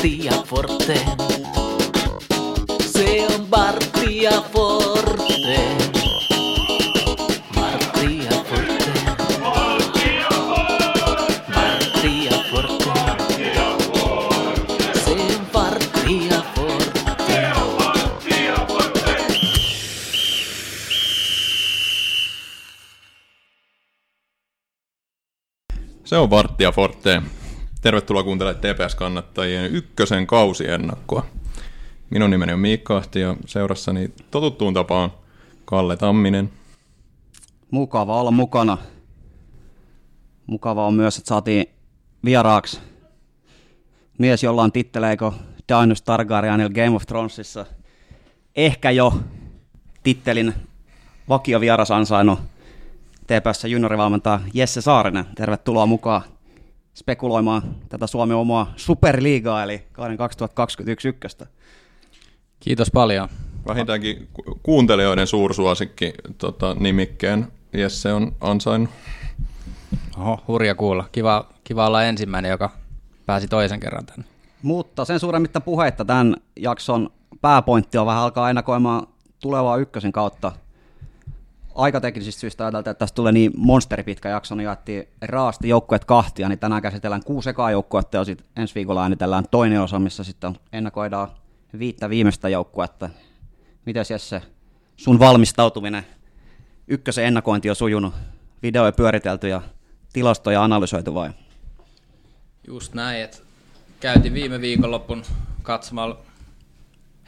Bartia Forte. Se on Bartia Forte. Bartia Forte. Bartia Forte. Se on Forte. Se on Varttia Forte. Tervetuloa kuuntelemaan TPS-kannattajien ykkösen kausiennakkoa. Minun nimeni on Miikka Ahti ja seurassani totuttuun tapaan Kalle Tamminen. Mukava olla mukana. Mukava on myös, että saatiin vieraaksi mies, jolla on titteleiko Daenerys Targaryenilla Game of Thronesissa. Ehkä jo tittelin vakiovieras ansainnut TPS juniorivalmentaja Jesse Saarinen. Tervetuloa mukaan spekuloimaan tätä Suomen omaa superliigaa, eli kauden 2021 ykköstä. Kiitos paljon. Vähintäänkin ku- kuuntelijoiden suursuosikki tota, nimikkeen Jesse on ansainnut. Oho, hurja kuulla. Kiva, kiva olla ensimmäinen, joka pääsi toisen kerran tänne. Mutta sen suuremmitta puheitta tämän jakson pääpointti on vähän alkaa ennakoimaan tulevaa ykkösen kautta. Aikateknisistä syistä ajateltiin, että tästä tulee niin monsteripitkä jakso, niin jaettiin raasti joukkueet kahtia, niin tänään käsitellään kuusi ekaa joukkuetta ja sitten ensi viikolla äänitellään toinen osa, missä sitten ennakoidaan viittä viimeistä joukkuetta. Mites Jesse, sun valmistautuminen, ykkösen ennakointi on sujunut, videoja pyöritelty ja tilastoja analysoitu vai? Just näin, että käytiin viime viikonloppun katsomalla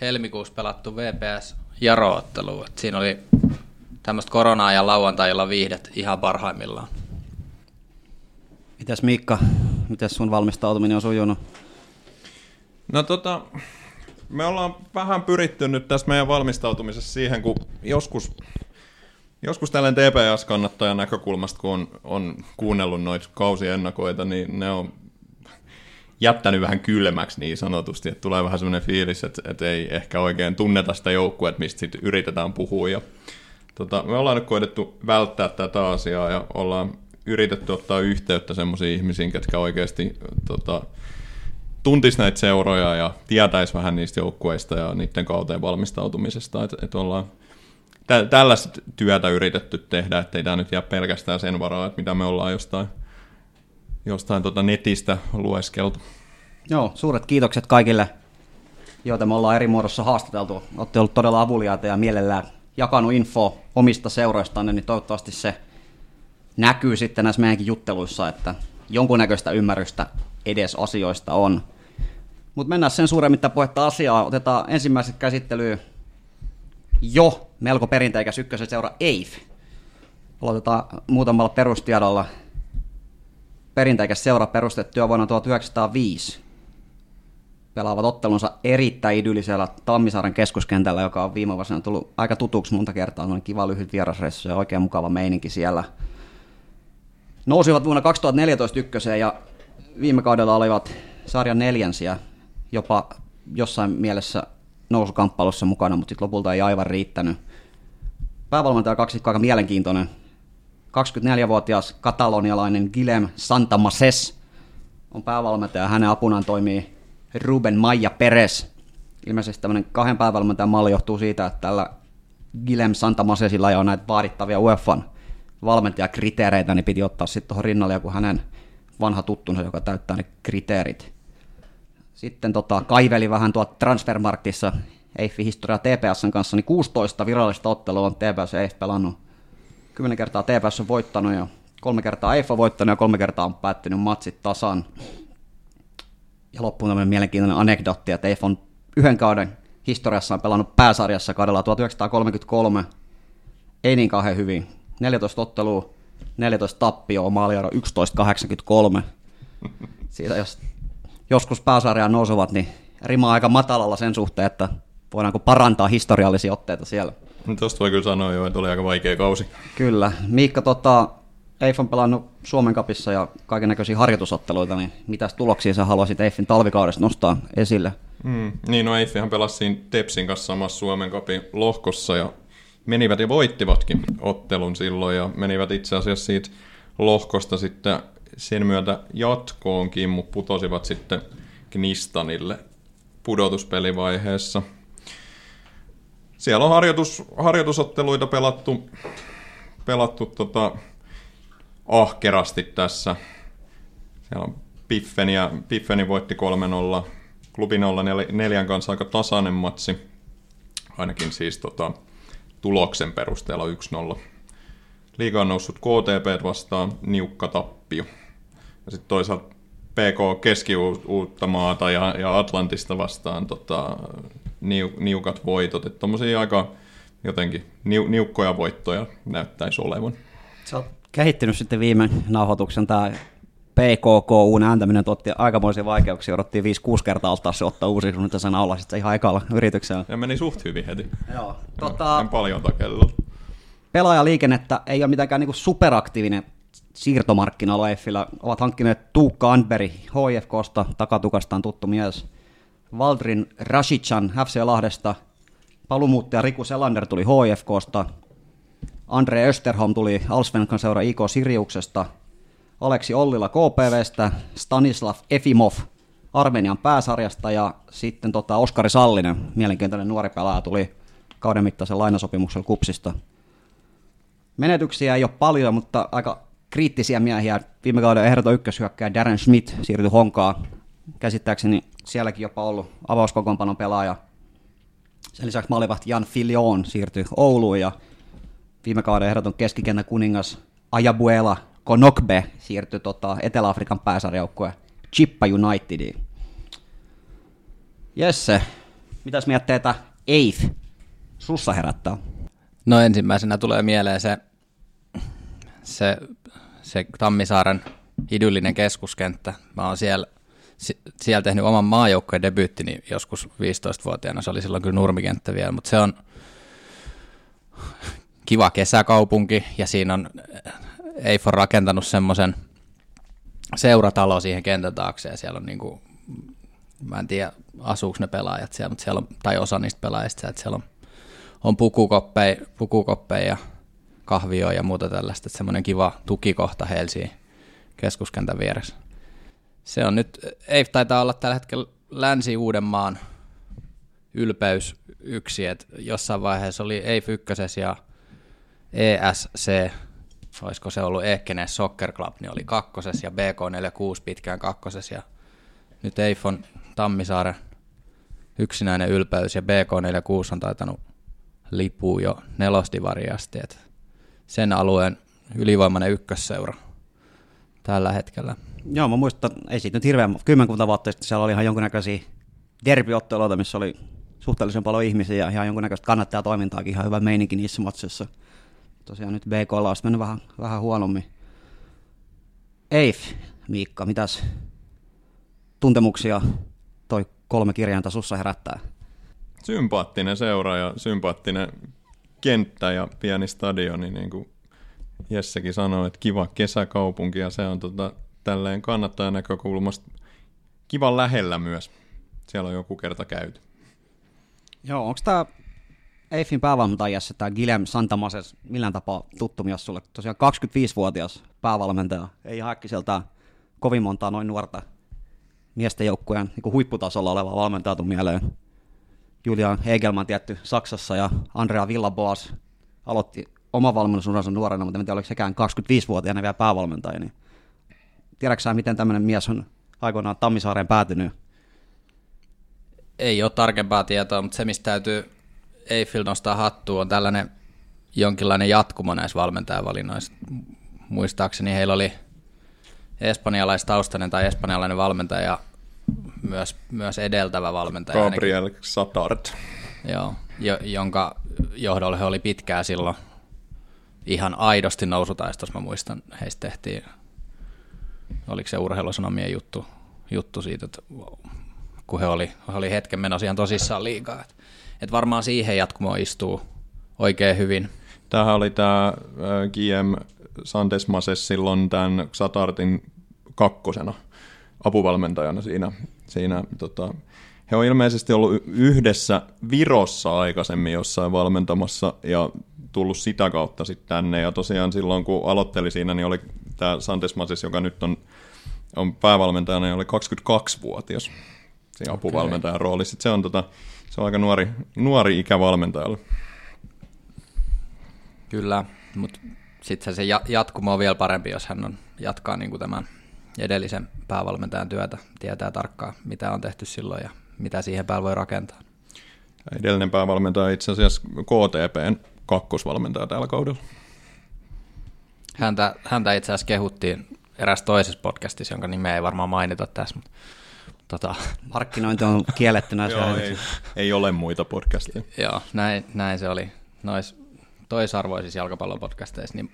helmikuussa pelattu VPS Jaro-ottelu. Siinä oli tämmöistä koronaa ja lauantailla viihdet ihan parhaimmillaan. Mitäs Miikka, mitäs sun valmistautuminen on sujunut? No tota, me ollaan vähän pyritty nyt tässä meidän valmistautumisessa siihen, kun joskus, joskus tällainen TPS-kannattajan näkökulmasta, kun on, on kuunnellut noita kausiennakoita, niin ne on jättänyt vähän kylmäksi niin sanotusti, että tulee vähän semmoinen fiilis, että, että ei ehkä oikein tunneta sitä joukkuetta, mistä sit yritetään puhua. Ja, tota, me ollaan nyt koitettu välttää tätä asiaa ja ollaan yritetty ottaa yhteyttä semmoisiin ihmisiin, ketkä oikeasti tota, tuntis näitä seuroja ja tietäisi vähän niistä joukkueista ja niiden kauteen valmistautumisesta, että et ollaan tä- tällaista työtä yritetty tehdä, ettei tämä nyt jää pelkästään sen varaa, että mitä me ollaan jostain, jostain tota netistä lueskeltu. Joo, suuret kiitokset kaikille, joita me ollaan eri muodossa haastateltu. Olette ollut todella avuliaita ja mielellään jakanut info omista seuroistanne, niin toivottavasti se näkyy sitten näissä meidänkin jutteluissa, että jonkunnäköistä ymmärrystä edes asioista on. Mutta mennään sen suuremmitta puhetta asiaa. Otetaan ensimmäiset käsittelyyn jo melko perinteikäs ykkösen seura EIF. Aloitetaan muutamalla perustiedolla. Perinteikäs seura perustettu jo vuonna 1905 pelaavat ottelunsa erittäin idyllisellä Tammisaaren keskuskentällä, joka on viime vuosina tullut aika tutuksi monta kertaa. On kiva lyhyt vierasreissu ja oikein mukava meininki siellä. Nousivat vuonna 2014 ykköseen ja viime kaudella olivat sarjan neljänsiä, jopa jossain mielessä nousukamppailussa mukana, mutta sitten lopulta ei aivan riittänyt. Päävalmentaja kaksikko aika mielenkiintoinen. 24-vuotias katalonialainen Guilhem Santamases on päävalmentaja. Hänen apunaan toimii Ruben Maija Perez. Ilmeisesti tämmöinen kahden päävalmentajan malli johtuu siitä, että tällä Guilhem Santamasesilla ei ole näitä vaadittavia UEFan valmentajakriteereitä, niin piti ottaa sitten tuohon rinnalle joku hänen vanha tuttunsa, joka täyttää ne kriteerit. Sitten tota, kaiveli vähän tuot Transfermarktissa Eiffin historia TPSn kanssa, niin 16 virallista ottelua on TPS ja Eiff pelannut. 10 kertaa TPS on voittanut ja kolme kertaa Eiff on voittanut ja kolme kertaa on päättynyt matsit tasan. Ja loppuun tämmöinen mielenkiintoinen anekdotti, että Eiff on yhden kauden historiassaan pelannut pääsarjassa kaudella 1933. Ei niin kauhean hyvin. 14 ottelua, 14 tappioa, maaliero 11.83. Siitä jos joskus pääsarjaan nousevat, niin rima aika matalalla sen suhteen, että voidaanko parantaa historiallisia otteita siellä. No, Tuosta voi kyllä sanoa jo, että oli aika vaikea kausi. Kyllä. Miikka, tota, Eif on pelannut Suomen kapissa ja kaiken näköisiä harjoitusotteluita, niin mitä tuloksia sä haluaisit Eifin talvikaudesta nostaa esille? Mm. Niin, no Eiffihan pelasi siinä Tepsin kanssa samassa Suomen kapin lohkossa ja menivät ja voittivatkin ottelun silloin ja menivät itse asiassa siitä lohkosta sitten sen myötä jatkoonkin, mutta putosivat sitten Knistanille pudotuspelivaiheessa. Siellä on harjoitus, harjoitusotteluita pelattu, pelattu tota, ahkerasti tässä. Siellä on Piffeni ja Piffeni voitti 3-0. Klubi 04 kanssa aika tasainen matsi. Ainakin siis tota, tuloksen perusteella 1-0. Liiga on noussut KTP vastaan niukka tappio. Ja sitten toisaalta PK Keski-Uuttamaata ja, ja Atlantista vastaan tota, niu, niukat voitot. Että aika jotenkin niu, niukkoja voittoja näyttäisi olevan. Sä oot kehittynyt sitten viime nauhoituksen tämä PKKUn ääntäminen otti aikamoisia vaikeuksia, odottiin 5-6 kertaa ottaa se ottaa uusi, kun nyt sen alla sitten ihan ekalla yrityksellä. Ja meni suht hyvin heti. Joo. Tota, En paljon takella. pelaajaliikennettä ei ole mitenkään niinku superaktiivinen siirtomarkkinoilla Eiffillä. Ovat hankkineet Tuukka Anberi HFKsta, takatukastaan tuttu mies. Valdrin Rashican FC Lahdesta, palumuuttaja Riku Selander tuli HFKsta, Andre Österholm tuli Alsvenkan seura IK Siriuksesta, Aleksi Ollila KPVstä, Stanislav Efimov Armenian pääsarjasta ja sitten tota Oskari Sallinen, mielenkiintoinen nuori pelaaja, tuli kauden mittaisen lainasopimuksella Kupsista. Menetyksiä ei ole paljon, mutta aika kriittisiä miehiä. Viime kauden ehdoton ykköshyökkäjä Darren Schmidt siirtyi Honkaa. Käsittääkseni sielläkin jopa ollut avauskokoonpanon pelaaja. Sen lisäksi maalivahti Jan Filion siirtyi Ouluun ja viime kauden ehdoton keskikentän kuningas Ayabuela Konokbe siirtyi tota Etelä-Afrikan pääsarjoukkueen Chippa Unitediin. Jesse, mitäs mietteitä Eighth sussa herättää? No ensimmäisenä tulee mieleen se, se, se Tammisaaren idyllinen keskuskenttä. Mä oon siellä, si- siellä tehnyt oman maajoukkojen debyyttini joskus 15-vuotiaana. Se oli silloin kyllä nurmikenttä vielä, mutta se on kiva kesäkaupunki ja siinä on Eif on rakentanut semmoisen seuratalo siihen kentän taakse ja siellä on niinku, mä en tiedä asuuko ne pelaajat siellä, mutta siellä on, tai osa niistä pelaajista, että siellä on, on pukukoppeja, pukukoppeja ja kahvioja ja muuta tällaista, että semmoinen kiva tukikohta Helsingin keskuskentän vieressä. Se on nyt, ei taitaa olla tällä hetkellä Länsi-Uudenmaan ylpeys yksi, että jossain vaiheessa oli EIF ykkösessä ja ESC, olisiko se ollut Eekkenes Soccer Club, niin oli kakkosessa ja BK46 pitkään kakkosessa ja nyt EIF on Tammisaaren yksinäinen ylpeys ja BK46 on taitanut lipua jo nelosdivariin asti, että sen alueen ylivoimainen ykkösseura tällä hetkellä. Joo, mä muistan, ei siitä nyt hirveän kymmenkunta vuotta sitten siellä oli ihan jonkunnäköisiä derbyotteluita, missä oli suhteellisen paljon ihmisiä ja ihan jonkunnäköistä kannattajatoimintaakin, ihan hyvä meininki niissä matsissa. Tosiaan nyt BK on mennyt vähän, vähän huonommin. Eif, Miikka, mitäs tuntemuksia toi kolme kirjainta sussa herättää? Sympaattinen seura ja sympaattinen kenttä ja pieni stadioni, niin kuin Jessekin sanoi, että kiva kesäkaupunki ja se on tota, tälleen kannattajan näkökulmasta kivan lähellä myös. Siellä on joku kerta käyty. Joo, onko tämä Eiffin päävalmentajassa tämä Guillem Santamases millään tapaa tuttu mies sulle? Tosiaan 25-vuotias päävalmentaja, ei ihan äkkiseltään kovin montaa noin nuorta miesten joukkueen niin huipputasolla oleva valmentaja tuu mieleen. Julian Hegelman tietty Saksassa ja Andrea Villaboas aloitti oma valmennusuransa nuorena, mutta en tiedä, oliko sekään 25-vuotiaana vielä päävalmentaja. Niin tiedätkö sä, miten tämmöinen mies on aikoinaan Tammisaareen päätynyt? Ei ole tarkempaa tietoa, mutta se, mistä täytyy Eiffel nostaa hattua, on tällainen jonkinlainen jatkumo näissä valmentajavalinnoissa. Muistaakseni heillä oli espanjalaistaustainen tai espanjalainen valmentaja, myös, myös edeltävä valmentaja. Gabriel Satard. Joo, jo, jonka johdolla he oli pitkään silloin ihan aidosti nousutaistossa. Mä muistan, heistä tehtiin, oliko se urheilusanomien juttu, juttu siitä, että kun he oli, he oli hetken menossa ihan tosissaan liikaa. Et, et varmaan siihen jatkumoon istuu oikein hyvin. Tämähän oli tämä GM Sandes Mases silloin tämän Satartin kakkosena apuvalmentajana siinä. siinä tota, he on ilmeisesti ollut yhdessä Virossa aikaisemmin jossain valmentamassa ja tullut sitä kautta sitten tänne. Ja tosiaan silloin kun aloitteli siinä, niin oli tämä Sandes Mases, joka nyt on, on päävalmentajana, niin oli 22-vuotias siinä apuvalmentajan roolissa. Se on, tota, se on aika nuori, nuori ikä valmentajalle. Kyllä, mutta sitten se ja- jatkuma on vielä parempi, jos hän on, jatkaa niin kuin tämän edellisen päävalmentajan työtä, tietää tarkkaan, mitä on tehty silloin ja mitä siihen päällä voi rakentaa. Edellinen päävalmentaja itse asiassa KTPn kakkosvalmentaja tällä kaudella. Häntä, häntä itse asiassa kehuttiin eräs toisessa podcastissa, jonka nimeä ei varmaan mainita tässä, mutta tota, Markkinointi on kielletty näissä Joo, ei, ei ole muita podcasteja. joo, näin, näin se oli. Nois toisarvoisissa jalkapallopodcasteissa, niin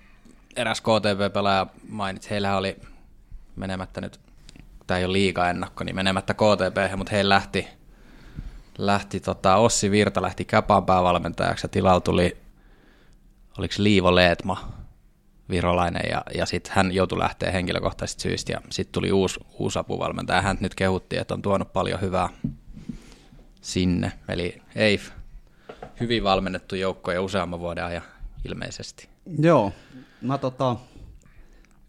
eräs KTP-pelaaja mainitsi, heillä oli menemättä nyt, tämä ei ole liiga ennakko, niin menemättä KTP, mutta heillä lähti, lähti tota, Ossi Virta lähti Käpän päävalmentajaksi ja tilalla tuli, oliko Liivo Leetma, virolainen, ja, ja sitten hän joutui lähteä henkilökohtaisista syistä, ja sitten tuli uusi, uusi apuvalmentaja. Hän nyt kehuttiin, että on tuonut paljon hyvää sinne, eli EIF, hyvin valmennettu joukko ja useamman vuoden ajan ilmeisesti. Joo, mä tota,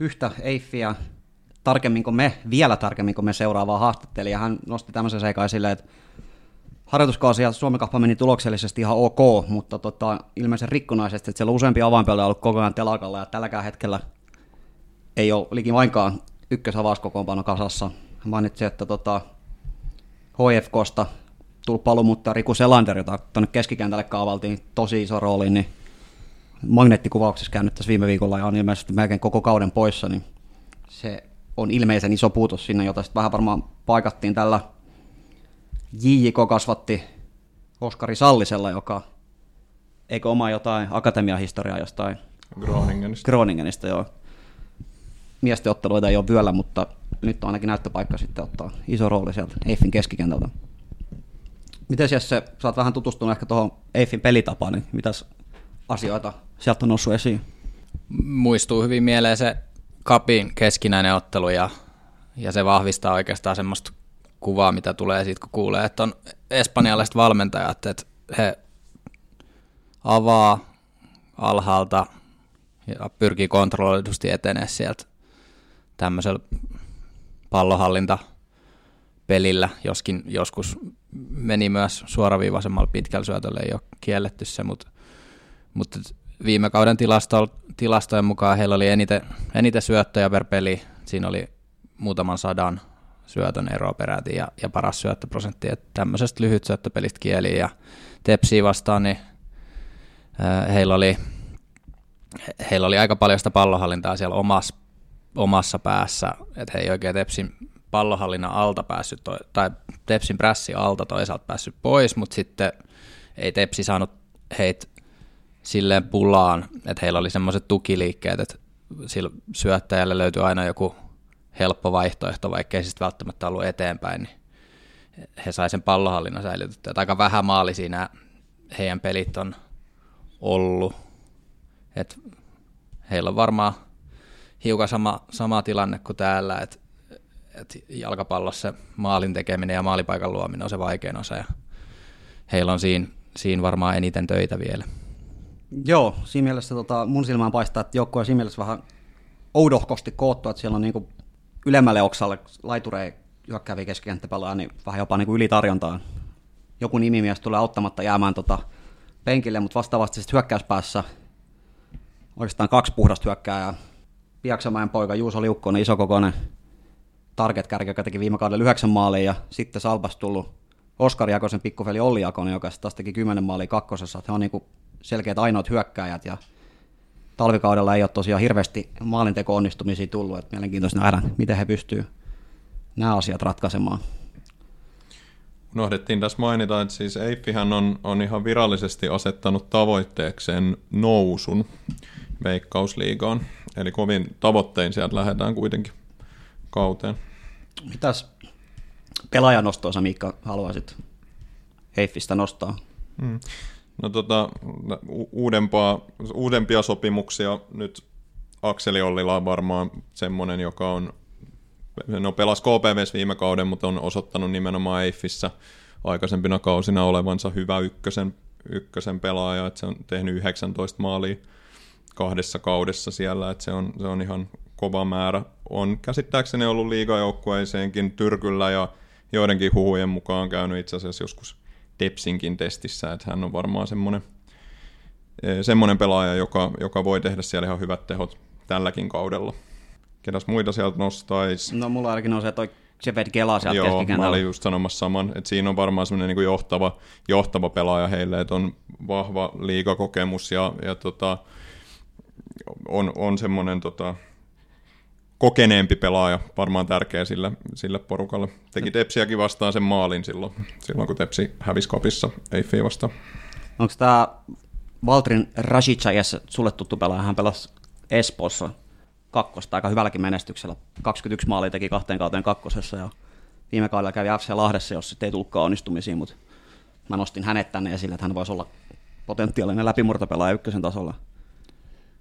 yhtä Eiffiä tarkemmin kuin me, vielä tarkemmin kuin me seuraavaa haastattelija, hän nosti tämmöisen seikan esille, että harjoituskausi ja Suomen kappa meni tuloksellisesti ihan ok, mutta tota, ilmeisen rikkonaisesti, että siellä on useampi avainpelejä ollut koko ajan telakalla ja tälläkään hetkellä ei ole liki vainkaan ykkösavauskokoonpano kasassa. Hän Mainitsi, että tota, HFKsta tullut palu, mutta Riku Selander, jota tuonne keskikentälle kaavaltiin tosi iso rooli, niin magneettikuvauksessa käynyt tässä viime viikolla ja on ilmeisesti melkein koko kauden poissa, niin se on ilmeisen iso puutos sinne, jota sitten vähän varmaan paikattiin tällä JJK kasvatti Oskari Sallisella, joka eikö oma jotain akatemiahistoriaa jostain Groningenista. Groningenista, joo. Miesten otteluita ei ole vyöllä, mutta nyt on ainakin näyttöpaikka sitten ottaa iso rooli sieltä Eiffin keskikentältä. Miten Jesse, sä oot vähän tutustunut ehkä tuohon Eiffin pelitapaan, niin mitäs asioita sieltä on noussut esiin? Muistuu hyvin mieleen se Kapin keskinäinen ottelu ja, ja se vahvistaa oikeastaan semmoista kuvaa, mitä tulee siitä, kun kuulee, että on espanjalaiset valmentajat, että he avaa alhaalta ja pyrkii kontrolloidusti etenee sieltä tämmöisellä pallohallinta pelillä, joskin joskus meni myös suoraviivaisemmalla pitkällä syötöllä, ei ole kielletty se, mutta, mutta viime kauden tilasto, tilastojen mukaan heillä oli eniten, eniten syöttöjä per peli, siinä oli muutaman sadan syötön ero peräti ja, ja paras syöttöprosentti, että tämmöisestä lyhyt syöttöpelistä kieli ja Tepsiä vastaan, niin heillä oli, heillä oli aika paljon sitä pallohallintaa siellä omassa, omassa päässä, että he ei oikein Tepsin pallohallinnan alta päässyt, toi, tai Tepsin prässi alta toisaalta päässyt pois, mutta sitten ei Tepsi saanut heitä silleen pulaan, että heillä oli semmoiset tukiliikkeet, että sillä syöttäjälle löytyi aina joku helppo vaihtoehto, vaikka ei sitten välttämättä ollut eteenpäin, niin he sai sen pallohallinnan säilytettyä. Aika vähän maali siinä heidän pelit on ollut. Et heillä on varmaan hiukan sama, sama tilanne kuin täällä, että et jalkapallossa maalin tekeminen ja maalipaikan luominen on se vaikein osa ja heillä on siinä, siinä varmaan eniten töitä vielä. Joo, siinä mielessä tota, mun silmään paistaa, että joukkue on siinä mielessä vähän oudohkosti koottu, että siellä on niinku ylemmälle oksalle laiturei hyökkääviä keskikenttäpelaa, niin vähän jopa niinku ylitarjontaa. Joku nimimies tulee auttamatta jäämään tota penkille, mutta vastaavasti sitten hyökkäyspäässä oikeastaan kaksi puhdasta hyökkääjää. Piaksamäen poika Juuso Liukkonen, isokokoinen target-kärki, joka teki viime kaudella yhdeksän maalia, ja sitten Salpas tullut Oskari Jakosen pikkuveli Olli Jakonen, joka taas teki kymmenen maalia kakkosessa. He on niinku selkeät ainoat hyökkääjät, ja talvikaudella ei ole tosiaan hirveästi maalinteko onnistumisia tullut, että mielenkiintoista nähdä, miten he pystyvät nämä asiat ratkaisemaan. Unohdettiin tässä mainita, että siis Eiffihän on, on ihan virallisesti asettanut tavoitteekseen nousun veikkausliigaan. Eli kovin tavoittein sieltä lähdetään kuitenkin kauteen. Mitäs pelaajanostoa sä Miikka haluaisit Heiffistä nostaa? Hmm. No tota, uudempaa, uudempia sopimuksia nyt Akseli Ollila on varmaan semmoinen, joka on, no pelasi KPVs viime kauden, mutta on osoittanut nimenomaan Eiffissä aikaisempina kausina olevansa hyvä ykkösen, ykkösen pelaaja, että se on tehnyt 19 maalia kahdessa kaudessa siellä, että se on, se on ihan kova määrä. On käsittääkseni ollut liigajoukkueeseenkin Tyrkyllä ja joidenkin huhujen mukaan käynyt itse asiassa joskus Tepsinkin testissä, että hän on varmaan semmoinen, eh, semmoinen pelaaja, joka, joka voi tehdä siellä ihan hyvät tehot tälläkin kaudella. Ketäs muita sieltä nostaisi? No mulla ainakin on se toi Shepard Kela sieltä Joo, mä olin just sanomassa saman, että siinä on varmaan semmoinen niin johtava, johtava pelaaja heille, että on vahva liigakokemus ja, ja tota, on, on semmoinen tota, kokeneempi pelaaja, varmaan tärkeä sille, sille porukalle. Teki Tepsiäkin vastaan sen maalin silloin, silloin kun Tepsi hävisi kopissa Eiffiä vastaan. Onko tämä Valtrin Rashica, sulle tuttu pelaaja, hän pelasi Espoossa kakkosta aika hyvälläkin menestyksellä. 21 maalia teki kahteen kauteen kakkosessa ja viime kaudella kävi FC Lahdessa, jos sitten ei tullutkaan onnistumisiin, mutta mä nostin hänet tänne esille, että hän voisi olla potentiaalinen läpimurtopelaaja ykkösen tasolla.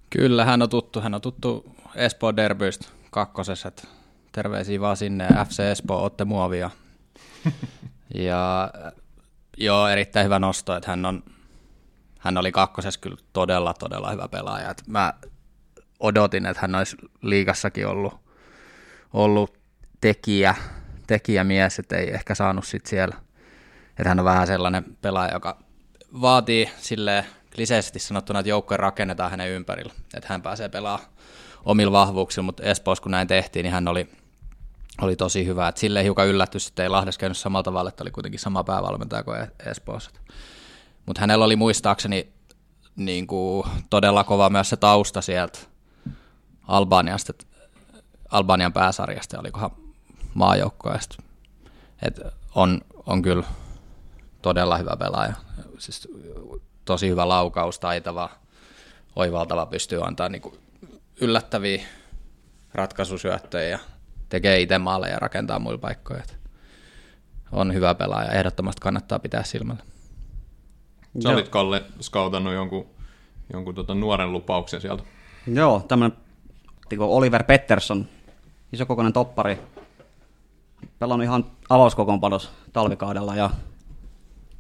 Kyllä, hän on tuttu. Hän on tuttu Espoo Derbystä kakkosessa. Että terveisiä vaan sinne. FC Espoo, otte muovia. ja joo, erittäin hyvä nosto, että hän, on, hän oli kakkosessa kyllä todella, todella hyvä pelaaja. Et mä odotin, että hän olisi liigassakin ollut, ollut tekijä, tekijämies, että ei ehkä saanut sit siellä. Että hän on vähän sellainen pelaaja, joka vaatii sille kliseisesti sanottuna, että joukkoja rakennetaan hänen ympärillä, että hän pääsee pelaamaan omilla vahvuuksilla, mutta Espoossa kun näin tehtiin, niin hän oli, oli tosi hyvä. Et silleen hiukan yllätty, että ei Lahdessa käynyt samalla tavalla, että oli kuitenkin sama päävalmentaja kuin Espoossa. Mutta hänellä oli muistaakseni niin kuin, todella kova myös se tausta sieltä Albaniasta, Albanian pääsarjasta, olikohan maajoukkoista. Et on, on kyllä todella hyvä pelaaja. Siis tosi hyvä laukaus, taitava, oivaltava, pystyy antaa niin yllättäviä ratkaisusyöttöjä ja tekee itse maaleja ja rakentaa muilla paikkoja. On hyvä pelaaja, ehdottomasti kannattaa pitää silmällä. Sä olit, Kalle, skautannut jonkun, jonkun tota nuoren lupauksen sieltä. Joo, tämmöinen Oliver Pettersson, isokokoinen toppari, pelannut ihan avauskokoonpanos talvikaudella ja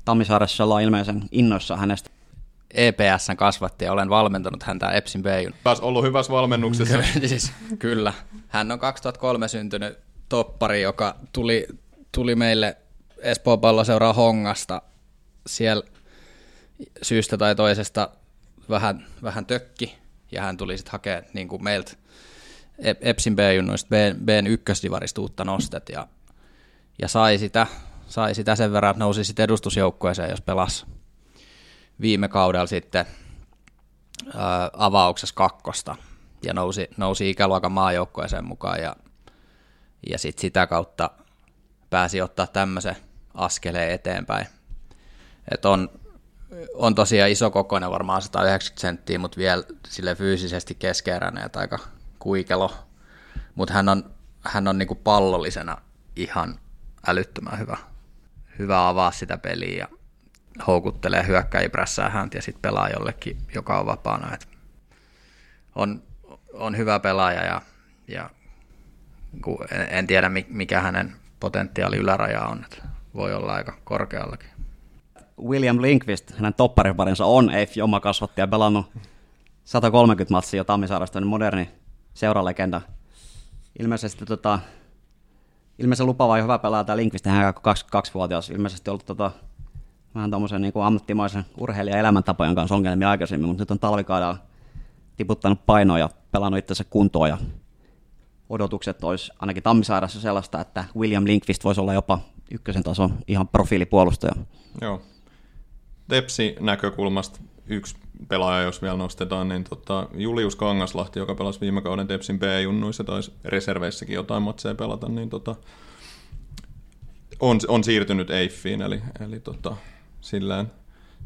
Tammisaaressa ollaan ilmeisen innoissa hänestä. EPSn kasvatti ja olen valmentanut häntä Epsin Bayun. Pääs ollut hyvässä valmennuksessa. siis, kyllä. Hän on 2003 syntynyt toppari, joka tuli, tuli meille Espoon palloseuraa Hongasta. Siellä syystä tai toisesta vähän, vähän tökki, ja hän tuli sitten hakemaan niin kuin meiltä Epsin B-junnuista Bn ykkösdivarista uutta nostet, ja, ja sai, sitä, sai sitä sen verran, että nousi sitten edustusjoukkueeseen, jos pelasi viime kaudella sitten ää, avauksessa kakkosta ja nousi, nousi ikäluokan maajoukkueeseen mukaan ja, ja sitten sitä kautta pääsi ottaa tämmöisen askeleen eteenpäin. Et on, on tosiaan iso kokoinen, varmaan 190 senttiä, mutta vielä sille fyysisesti keskeeräinen ja aika kuikelo. Mutta hän on, hän on niinku pallollisena ihan älyttömän hyvä. Hyvä avaa sitä peliä ja houkuttelee hyökkäjiä prässää häntä ja sitten pelaa jollekin, joka on vapaana. Et on, on hyvä pelaaja ja, ja en, tiedä mikä hänen potentiaali yläraja on, että voi olla aika korkeallakin. William Linkvist, hänen toppariparinsa on EIFin oma kasvattaja, pelannut 130 matsia Tammisaaresta, niin moderni seuralegenda. Ilmeisesti tota, ilmeisesti lupava ja hyvä pelaaja tämä Linkvist, hän on 22-vuotias, ilmeisesti ollut tota, vähän tuommoisen niin ammattimaisen urheilijan elämäntapojen kanssa ongelmia aikaisemmin, mutta nyt on talvikaudella tiputtanut painoa ja pelannut itsensä kuntoon ja odotukset olisi ainakin Tammisairassa sellaista, että William Linkvist voisi olla jopa ykkösen tason ihan profiilipuolustaja. Joo. Tepsi näkökulmasta yksi pelaaja, jos vielä nostetaan, niin tota, Julius Kangaslahti, joka pelasi viime kauden Tepsin B-junnuissa tai reserveissäkin jotain matseja pelata, niin tota, on, on siirtynyt Eiffiin, eli, eli tota, silleen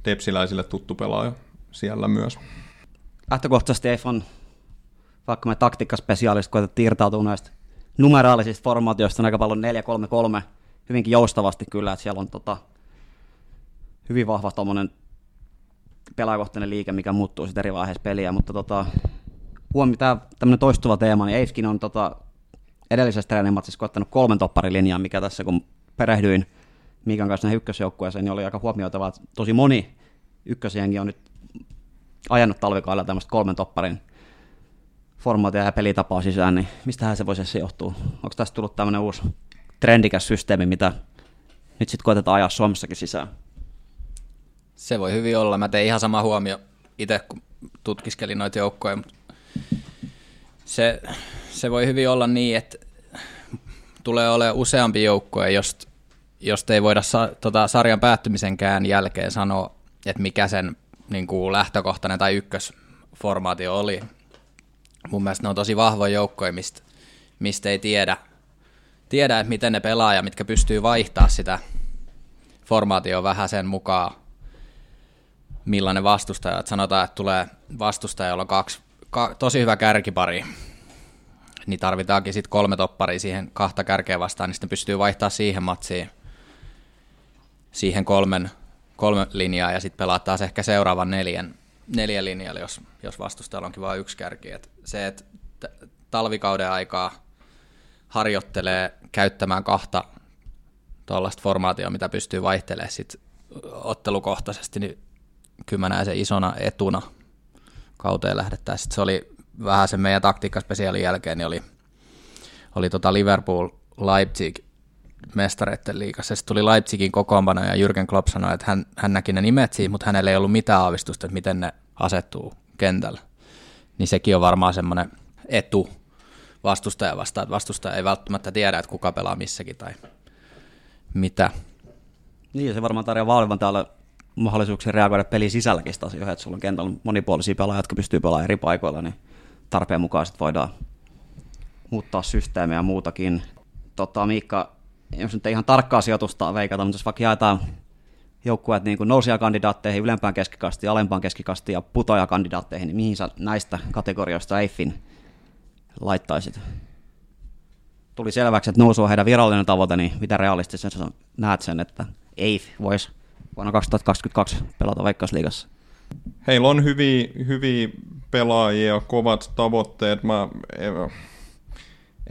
tepsiläisille tuttu pelaaja siellä myös. Lähtökohtaisesti Eif on, vaikka me taktiikkaspesiaalista koetettiin irtautua näistä numeraalisista formaatioista, on aika paljon 4-3-3, hyvinkin joustavasti kyllä, että siellä on tota, hyvin vahva tuommoinen pelaajakohtainen liike, mikä muuttuu sitten eri vaiheessa peliä, mutta tota, huomi, tämä tämmöinen toistuva teema, niin Eifkin on tota, edellisessä treenimatsissa koettanut kolmen topparilinjaa, mikä tässä kun perehdyin Miikan kanssa näihin ykkösjoukkueeseen, niin oli aika huomioitavaa, että tosi moni ykkösjengi on nyt ajanut talvikaudella tämmöistä kolmen topparin formaatia ja pelitapaa sisään, niin mistähän se voisi se johtua? Onko tästä tullut tämmöinen uusi trendikäs systeemi, mitä nyt sitten koetetaan ajaa Suomessakin sisään. Se voi hyvin olla. Mä tein ihan sama huomio itse, kun tutkiskelin noita joukkoja. Mutta se, se voi hyvin olla niin, että tulee olemaan useampi joukkue, josta jost ei voida sa, tota, sarjan päättymisenkään jälkeen sanoa, että mikä sen niin kuin lähtökohtainen tai ykkösformaatio oli. Mun mielestä ne on tosi vahvoja joukkoja, mistä, mistä ei tiedä, tiedä, että miten ne pelaa ja mitkä pystyy vaihtaa sitä formaatio vähän sen mukaan, millainen vastustaja. Että sanotaan, että tulee vastustaja, jolla on kaksi, ka, tosi hyvä kärkipari, niin tarvitaankin sitten kolme topparia siihen kahta kärkeä vastaan, niin sitten pystyy vaihtaa siihen matsiin siihen kolmen, kolme linjaa ja sitten pelaa taas ehkä seuraavan neljän, neljän linjalla, jos, jos vastustajalla onkin vain yksi kärki. Et se, että talvikauden aikaa harjoittelee käyttämään kahta tuollaista formaatioa, mitä pystyy vaihtelemaan sit ottelukohtaisesti, niin kyllä mä näen sen isona etuna kauteen lähdettäessä. Se oli vähän sen meidän taktiikkaspesiaalin jälkeen, niin oli, oli tota Liverpool Leipzig mestareiden liigassa. Sitten tuli Leipzigin kokoonpano ja Jürgen Klopp sanoi, että hän, hän näki ne nimet siitä, mutta hänellä ei ollut mitään aavistusta, että miten ne asettuu kentällä. Niin sekin on varmaan semmoinen etu vastustaja vastaan, että vastustaja ei välttämättä tiedä, että kuka pelaa missäkin tai mitä. Niin, se varmaan tarjoaa valvontalle mahdollisuuksia reagoida pelin sisälläkin asioihin, että sulla on kentällä monipuolisia pelaajia, jotka pystyy pelaamaan eri paikoilla, niin tarpeen mukaan sitten voidaan muuttaa systeemiä ja muutakin. Tota, Miikka, jos nyt ei ihan tarkkaa sijoitusta veikata, mutta jos vaikka jaetaan joukkueet niin nousijakandidaatteihin, ylempään keskikastiin, alempaan keskikastiin ja putoajakandidaatteihin, niin mihin sä näistä kategorioista Eiffin laittaisit? Tuli selväksi, että nousu on heidän virallinen tavoite, niin mitä realistisesti näet sen, että Eiff voisi vuonna 2022 pelata Veikkausliigassa? Heillä on hyviä, hyviä pelaajia, kovat tavoitteet. Mä,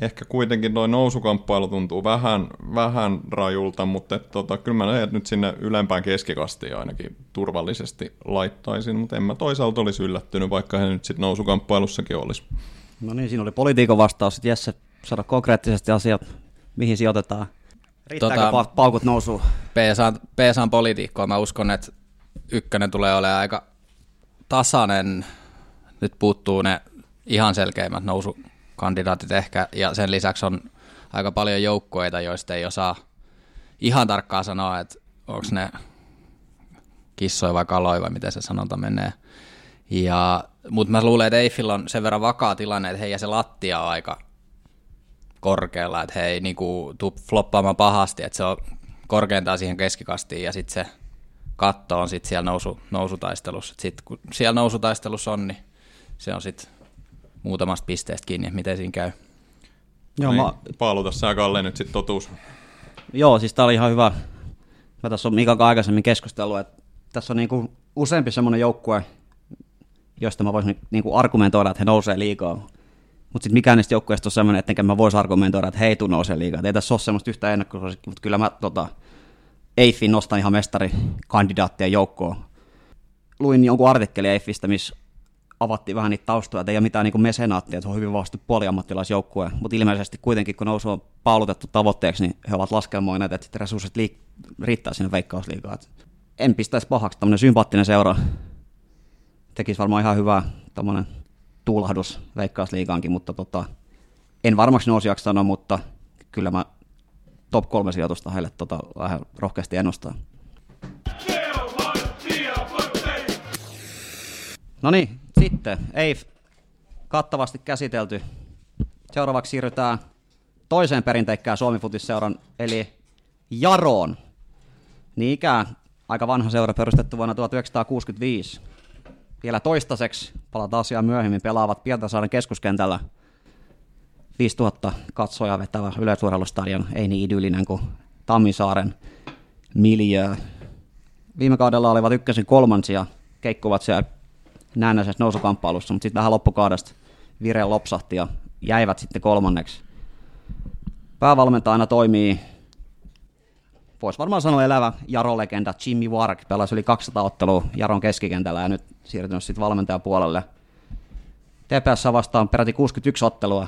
ehkä kuitenkin tuo nousukamppailu tuntuu vähän, vähän rajulta, mutta et, tota, kyllä mä näen, nyt sinne ylempään keskikastiin ainakin turvallisesti laittaisin, mutta en mä toisaalta olisi yllättynyt, vaikka he nyt sitten nousukamppailussakin olisi. No niin, siinä oli politiikon vastaus. Sitten Jesse, saada konkreettisesti asiat, mihin sijoitetaan. Riittääkö tota, paukut nousuun? PSAn, PSAn politiikkoa. Mä uskon, että ykkönen tulee olemaan aika tasainen. Nyt puuttuu ne ihan selkeimmät nousukandidaatit ehkä, ja sen lisäksi on aika paljon joukkueita, joista ei osaa ihan tarkkaan sanoa, että onko ne kissoja vai kaloja vai miten se sanonta menee. Ja, mutta mä luulen, että Eiffillä on sen verran vakaa tilanne, että heidän se lattia on aika korkealla, että he ei niinku tuu floppaamaan pahasti, että se on korkeintaan siihen keskikastiin ja sitten se katto on sitten siellä nousu, nousutaistelussa. Sitten kun siellä nousutaistelussa on, niin se on sitten muutamasta pisteestä kiinni, että miten siinä käy. Joo, niin, mä... Paaluta sä Kalle nyt sitten totuus. Joo, siis tää oli ihan hyvä. Mä tässä on Mikan aikaisemmin keskustellut, että tässä on niinku useampi semmoinen joukkue, josta mä voisin niinku argumentoida, että he nousee liikaa. Mutta sitten mikään niistä joukkueista on sellainen, että mä voisi argumentoida, että hei, tuu nousee liikaa. ei tässä ole semmoista yhtä ennakkosuosikki, mutta kyllä mä tota, Eiffin nostan ihan mestarikandidaattien joukkoon. Luin jonkun artikkeli Eiffistä, missä avattiin vähän niitä taustoja, että ei ole mitään niin mesenaattia, että se on hyvin vahvasti puoliammattilaisjoukkue, mutta ilmeisesti kuitenkin kun nousu on paulutettu tavoitteeksi, niin he ovat laskelmoineet, että resurssit liik- riittää sinne veikkausliigaan. En pistäisi pahaksi, tämmöinen sympaattinen seura tekisi varmaan ihan hyvää tämmöinen tuulahdus veikkausliigaankin, mutta tota, en varmaksi nousijaksi sano, mutta kyllä mä top kolme sijoitusta heille tota, vähän rohkeasti ennustaa. No niin, sitten ei kattavasti käsitelty. Seuraavaksi siirrytään toiseen perinteikkään Suomi-futisseuran, eli Jaroon. Niin ikään aika vanha seura perustettu vuonna 1965. Vielä toistaiseksi, palataan asiaan myöhemmin, pelaavat Pietasaaren keskuskentällä 5000 katsojaa vetävä yleisurheilustadion, ei niin idyllinen kuin Tammisaaren miljö. Viime kaudella olivat ykkösin kolmansia, keikkuvat siellä näennäisessä nousukamppailussa, mutta sitten vähän loppukaudesta vire lopsahti ja jäivät sitten kolmanneksi. Päävalmentajana toimii, voisi varmaan sanoa elävä Jaro-legenda Jimmy Wark, pelasi yli 200 ottelua Jaron keskikentällä ja nyt siirtynyt sitten valmentajapuolelle. TPS vastaan peräti 61 ottelua,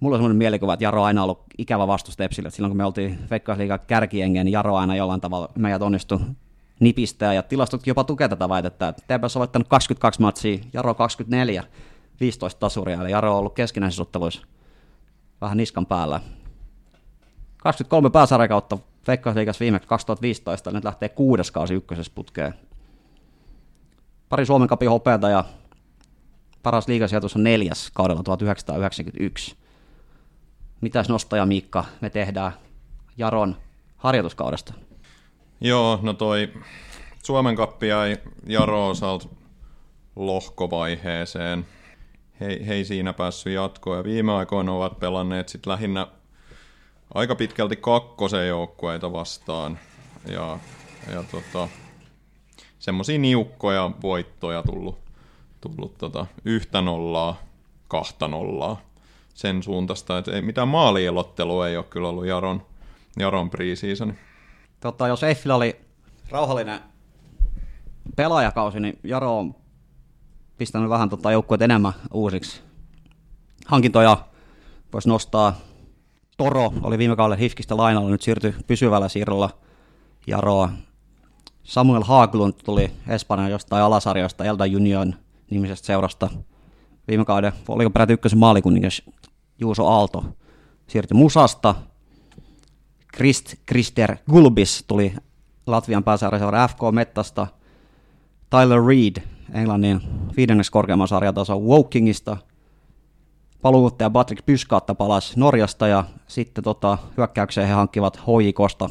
mulla on semmoinen mielikuva, että Jaro aina ollut ikävä vastus Tepsille. Silloin kun me oltiin Veikkausliigan kärkiengen, niin Jaro aina jollain tavalla meidät onnistui nipistää. Ja tilastot jopa tukee tätä väitettä. TPS on voittanut 22 matsia, Jaro 24, 15 tasuria. Eli Jaro on ollut keskinäisissä otteluissa vähän niskan päällä. 23 pääsarjakautta Veikkausliigassa viimeksi 2015, nyt lähtee kuudes kausi ykkösessä putkeen. Pari Suomen kapin hopeata ja paras liigasijoitus on neljäs kaudella 1991. Mitäs nostaja Miikka me tehdään Jaron harjoituskaudesta? Joo, no toi Suomen kappi jäi Jaro osalta lohkovaiheeseen. He, he ei siinä päässyt jatkoon ja viime aikoina ovat pelanneet sit lähinnä aika pitkälti kakkosen joukkueita vastaan. Ja, ja tota, semmoisia niukkoja voittoja tullut, tullut tota, yhtä nollaa, kahta nollaa sen suuntaista, että ei, mitään maalielottelua ei ole kyllä ollut Jaron, Jaron preseason. Tota, jos Eiffillä oli rauhallinen pelaajakausi, niin Jaro on pistänyt vähän tota joukkueet enemmän uusiksi. Hankintoja voisi nostaa. Toro oli viime kaudella Hifkistä lainalla, nyt siirtyi pysyvällä siirrolla Jaroa. Samuel Haaglund tuli Espanjan jostain alasarjoista Elda Union nimisestä seurasta. Viime kauden, oliko peräti ykkösen maalikuningas Juuso Aalto siirtyi Musasta. Christ, Krister Gulbis tuli Latvian pääsarjaseura FK Mettasta. Tyler Reed Englannin viidenneksi korkeamman sarjatason Wokingista. Paluuttaja Patrick Pyskaatta palasi Norjasta ja sitten tota, hyökkäykseen he hankkivat HJKosta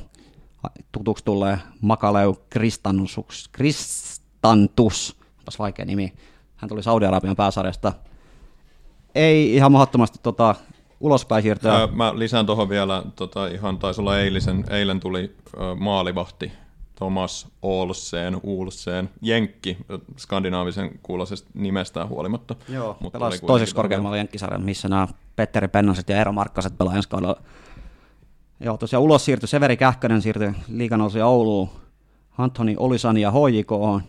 tutuksi tulee Makaleu Kristantus, Kristantus, vaikea nimi. Hän tuli Saudi-Arabian pääsarjasta. Ei ihan mahdottomasti tota, ulospäin siirtyä. Ää, mä lisään tuohon vielä, tota, ihan taisi olla eilisen, eilen tuli ä, maalivahti Thomas Olsen, Ulsen, Jenkki, skandinaavisen kuuloisesta nimestään huolimatta. Joo, mutta pelasi toiseksi korkeammalla Jenkkisarjan, missä nämä Petteri Pennaset ja Eero Markkaset pelaa ensi kaudella. Joo, tosiaan ulos siirtyi Severi Kähkönen, siirtyi liikanousi Ouluun, Antoni Olisani ja HJK,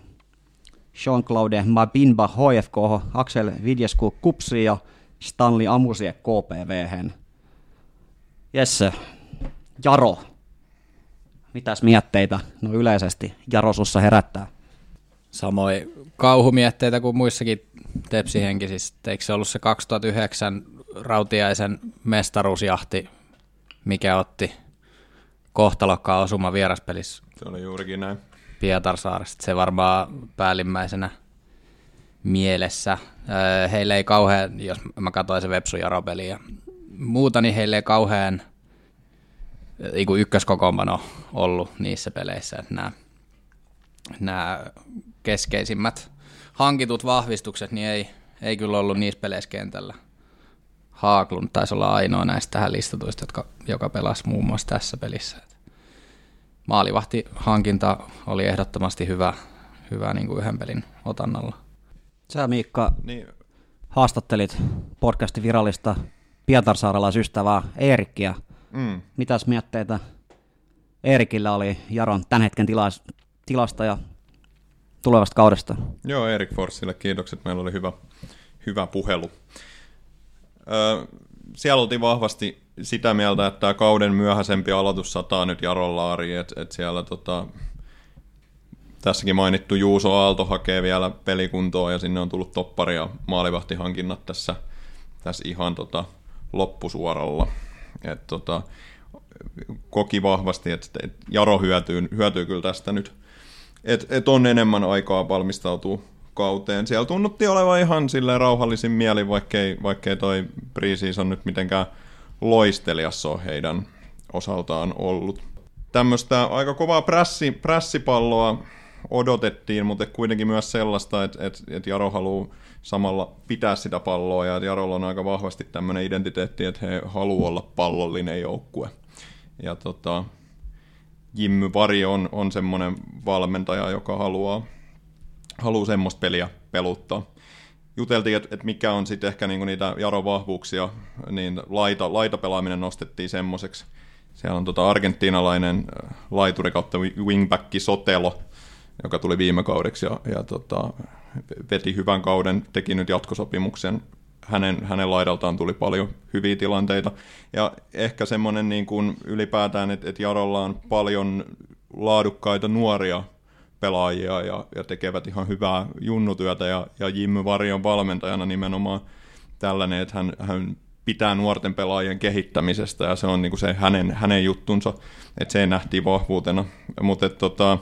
Jean-Claude Mabinba HFK, Axel Vidjesku Kupsi ja Stanley Amusie KPV. Jesse, Jaro, mitäs mietteitä no yleisesti Jaro sussa herättää? Samoin kauhumietteitä kuin muissakin tepsihenkisissä. Eikö se ollut se 2009 Rautiaisen mestaruusjahti, mikä otti kohtalokkaan osuma vieraspelissä? Se oli juurikin näin. Pietarsaaresta. Se varmaan päällimmäisenä mielessä. Heille ei kauhean, jos mä katsoin se Vepsu Jaro-peli ja muuta, niin heille ei kauhean niin ykköskokoonpano ollut niissä peleissä, että nämä, nämä keskeisimmät hankitut vahvistukset niin ei, ei kyllä ollut niissä peleissä kentällä. Haaklund taisi olla ainoa näistä tähän listatuista, jotka, joka pelasi muun muassa tässä pelissä. Maalivahti hankinta oli ehdottomasti hyvä, hyvä niin kuin yhden pelin otannalla. Sä Miikka niin. haastattelit podcastin virallista Pietarsaaralaisystävää Eerikkiä. Mm. Mitäs mietteitä Eerikillä oli Jaron tämän hetken tilas, tilasta ja tulevasta kaudesta? Joo, Erik Forssille kiitokset. Meillä oli hyvä, hyvä puhelu. Öö, siellä oltiin vahvasti sitä mieltä, että tämä kauden myöhäisempi aloitus sataa nyt Jaron laariin, että et siellä tota, tässäkin mainittu Juuso Aalto hakee vielä pelikuntoa ja sinne on tullut toppari ja maalivahtihankinnat tässä, tässä ihan tota, loppusuoralla. Et, tota, koki vahvasti, että et Jaro hyötyy, hyötyy kyllä tästä nyt, että et on enemmän aikaa valmistautua kauteen. Siellä tunnutti olevan ihan silleen rauhallisin mieli, vaikkei, vaikkei toi preseason nyt mitenkään loistelias ole heidän osaltaan ollut. Tämmöistä aika kovaa prässi, prässipalloa odotettiin, mutta kuitenkin myös sellaista, että, että, että Jaro haluaa samalla pitää sitä palloa, ja Jarolla on aika vahvasti tämmöinen identiteetti, että he haluaa olla pallollinen joukkue. Ja tota, Jimmy Vari on, on semmoinen valmentaja, joka haluaa, haluaa semmoista peliä peluttaa. Juteltiin, että, että mikä on sitten ehkä niinku niitä Jaron vahvuuksia, niin laita, laitapelaaminen nostettiin semmoiseksi. Siellä on tota argentiinalainen äh, laituri kautta wingback Sotelo, joka tuli viime kaudeksi ja, ja tota, veti hyvän kauden, teki nyt jatkosopimuksen hänen, hänen laidaltaan tuli paljon hyviä tilanteita. Ja ehkä semmoinen niin kuin ylipäätään, että, että Jarolla on paljon laadukkaita nuoria pelaajia ja, ja tekevät ihan hyvää junnutyötä ja, ja Jimmy Varion valmentajana nimenomaan tällainen, että hän, hän pitää nuorten pelaajien kehittämisestä ja se on niin kuin se hänen, hänen juttunsa, että se nähtiin vahvuutena. Mutta tota,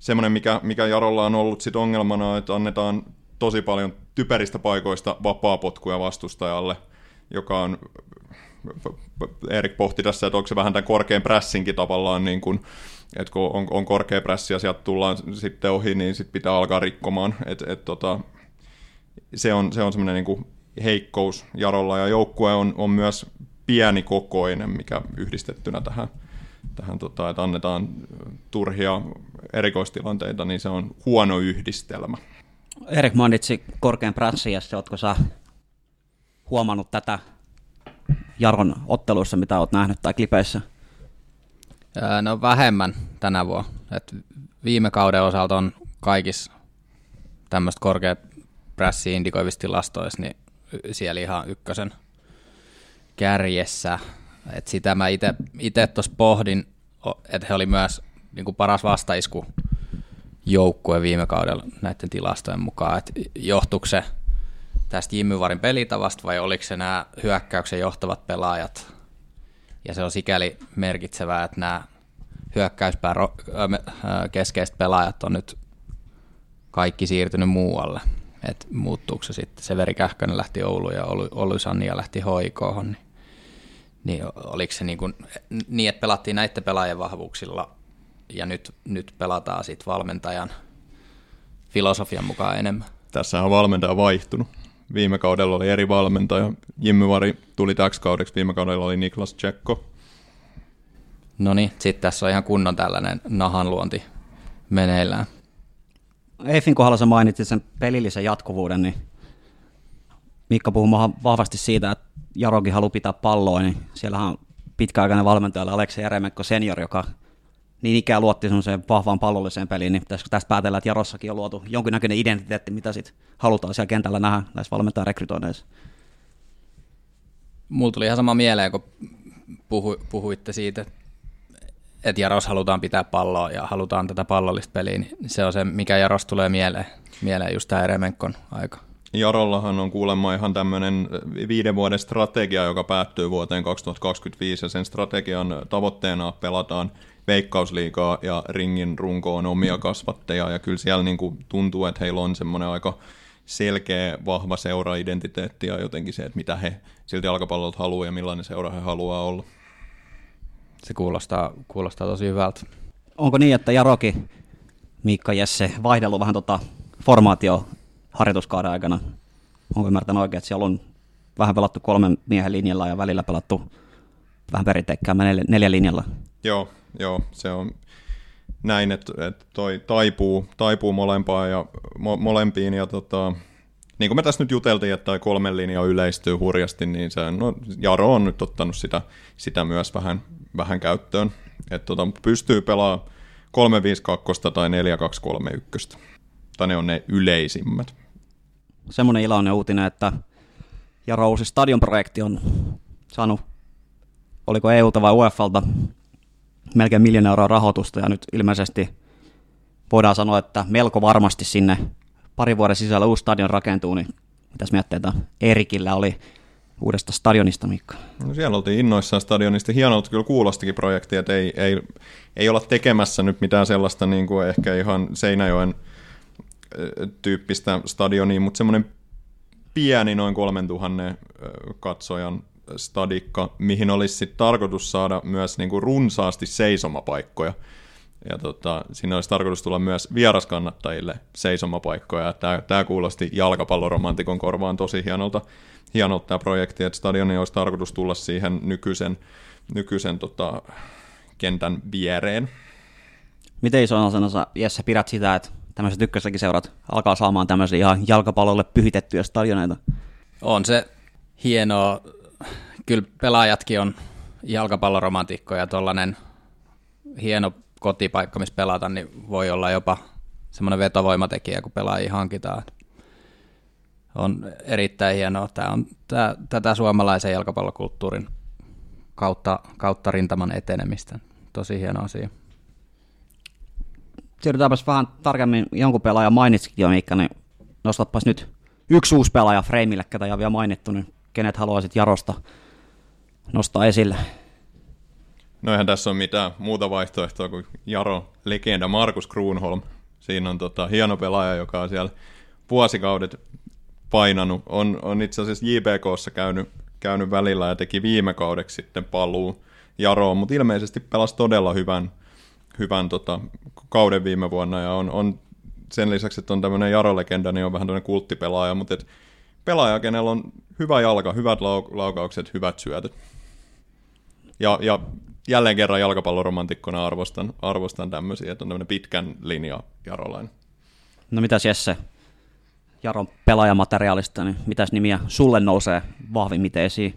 semmoinen, mikä, mikä Jarolla on ollut sit ongelmana, että annetaan tosi paljon typeristä paikoista vapaapotkuja vastustajalle, joka on, Erik pohti tässä, että onko se vähän tämän korkean pressinkin tavallaan, niin kuin, että kun on, on korkea pressi ja sieltä tullaan sitten ohi, niin sitten pitää alkaa rikkomaan. Et, et, tota, se on, se on semmoinen niin kuin heikkous Jarolla, ja joukkue on, on myös pieni kokoinen, mikä yhdistettynä tähän, tähän tota, että annetaan turhia erikoistilanteita, niin se on huono yhdistelmä. Erik mainitsi korkean prässin, ja oletko sä huomannut tätä Jaron otteluissa, mitä olet nähnyt tai klipeissä? No vähemmän tänä vuonna. Et viime kauden osalta on kaikissa tämmöistä korkeat prässiä indikoivissa tilastoissa, niin siellä ihan ykkösen kärjessä. Et sitä mä itse tuossa pohdin, että he oli myös niin kuin paras vastaisku joukkue viime kaudella näiden tilastojen mukaan, että johtuuko se tästä Jimmyvarin pelitavasta vai oliko se nämä hyökkäyksen johtavat pelaajat. Ja se on sikäli merkitsevää, että nämä hyökkäyspää keskeiset pelaajat on nyt kaikki siirtynyt muualle. Että muuttuuko se sitten, se Kähkönen lähti Ouluun ja Oulu Sannia lähti hoikoon, niin, niin oliko se niin, kuin, niin, että pelattiin näiden pelaajien vahvuuksilla ja nyt, nyt pelataan sitten valmentajan filosofian mukaan enemmän. Tässä on valmentaja vaihtunut. Viime kaudella oli eri valmentaja. Jimmy Vari tuli täksi kaudeksi, viime kaudella oli Niklas Tsekko. No niin, sitten tässä on ihan kunnon tällainen nahanluonti meneillään. Eiffin kohdalla sä mainitsit sen pelillisen jatkuvuuden, niin Mikka puhuu vahvasti siitä, että Jarokin haluaa pitää palloa, niin siellähän on pitkäaikainen valmentaja Aleksi Jeremekko senior, joka niin ikään luotti semmoiseen vahvaan pallolliseen peliin, niin pitäisikö tästä päätellä, että Jarossakin on luotu jonkinnäköinen identiteetti, mitä sitten halutaan siellä kentällä nähdä näissä valmentajarekrytoinneissa? Mulla tuli ihan sama mieleen, kun puhu, puhuitte siitä, että Jaros halutaan pitää palloa ja halutaan tätä pallollista peliä, niin se on se, mikä Jaros tulee mieleen, mieleen just tämä Eremenkon aika. Jarollahan on kuulemma ihan tämmöinen viiden vuoden strategia, joka päättyy vuoteen 2025, ja sen strategian tavoitteena pelataan veikkausliigaa ja ringin runkoon omia kasvatteja, ja kyllä siellä niin kuin tuntuu, että heillä on semmoinen aika selkeä, vahva seura-identiteetti ja jotenkin se, että mitä he silti jalkapallolta haluaa ja millainen seura he haluaa olla. Se kuulostaa, kuulostaa tosi hyvältä. Onko niin, että Jaroki, Miikka, Jesse, vaihdellut vähän tota formaatio harjoituskauden aikana? Onko ymmärtänyt oikein, että siellä on vähän pelattu kolmen miehen linjalla ja välillä pelattu vähän perinteikkäämään neljä, neljä linjalla? Joo, joo, se on näin, että, että toi taipuu, taipuu molempaa ja, mo, molempiin ja tota, niin kuin me tässä nyt juteltiin, että kolmen linja yleistyy hurjasti, niin se, no, Jaro on nyt ottanut sitä, sitä myös vähän, vähän käyttöön. Että tota, pystyy pelaamaan 352 tai 4231. Tai ne on ne yleisimmät. Semmoinen iloinen uutinen, että Jaro uusi stadionprojekti on saanut, oliko EUta vai UEFalta, melkein miljoona euroa rahoitusta ja nyt ilmeisesti voidaan sanoa, että melko varmasti sinne parin vuoden sisällä uusi stadion rakentuu, niin mitäs mietteitä Erikillä oli uudesta stadionista, Mikko? No siellä oltiin innoissaan stadionista. Hienolta kyllä kuulostikin projekti, että ei, ei, ei olla tekemässä nyt mitään sellaista niin kuin ehkä ihan Seinäjoen tyyppistä stadionia, mutta semmoinen pieni noin 3000 katsojan stadikka, mihin olisi sit tarkoitus saada myös niin kuin runsaasti seisomapaikkoja. Ja tota, siinä olisi tarkoitus tulla myös vieraskannattajille seisomapaikkoja. Tämä, kuulosti jalkapalloromantikon korvaan tosi hienolta, hienolta tämä projekti, että stadioni olisi tarkoitus tulla siihen nykyisen, nykyisen tota, kentän viereen. Miten iso osana Jesse pidät sitä, että tämmöiset ykkössäkin seurat alkaa saamaan tämmöisiä ihan jalkapallolle pyhitettyjä stadioneita? On se hienoa. Kyllä pelaajatkin on jalkapalloromantikkoja, tuollainen hieno kotipaikka, missä pelata, niin voi olla jopa semmoinen vetovoimatekijä, kun pelaajia hankitaan. on erittäin hienoa. Tämä on tää, tätä suomalaisen jalkapallokulttuurin kautta, kautta rintaman etenemistä. Tosi hieno asia. Siirrytäänpäs vähän tarkemmin, jonkun pelaajan mainitsikin jo, Miikka, niin nostatpas nyt yksi uusi pelaaja Freimille, ketä ei ole vielä mainittu, niin kenet haluaisit Jarosta nostaa esille? No eihän tässä ole mitään muuta vaihtoehtoa kuin Jaro, legenda Markus Kruunholm. Siinä on tota, hieno pelaaja, joka on siellä vuosikaudet painanut. On, on itse asiassa JPKssa käynyt, käynyt välillä ja teki viime kaudeksi sitten paluu Jaroon, mutta ilmeisesti pelasi todella hyvän, hyvän tota, kauden viime vuonna ja on, on sen lisäksi, että on tämmöinen Jaro-legenda, niin on vähän tämmöinen kulttipelaaja, mutta et pelaaja, kenellä on hyvä jalka, hyvät lau- laukaukset, hyvät syötöt. Ja, ja jälleen kerran jalkapalloromantikkona arvostan, arvostan tämmöisiä, että on tämmöinen pitkän linja Jarolainen. No mitäs Jesse, Jaron pelaajamateriaalista, niin mitäs nimiä sulle nousee vahvimmiten esiin?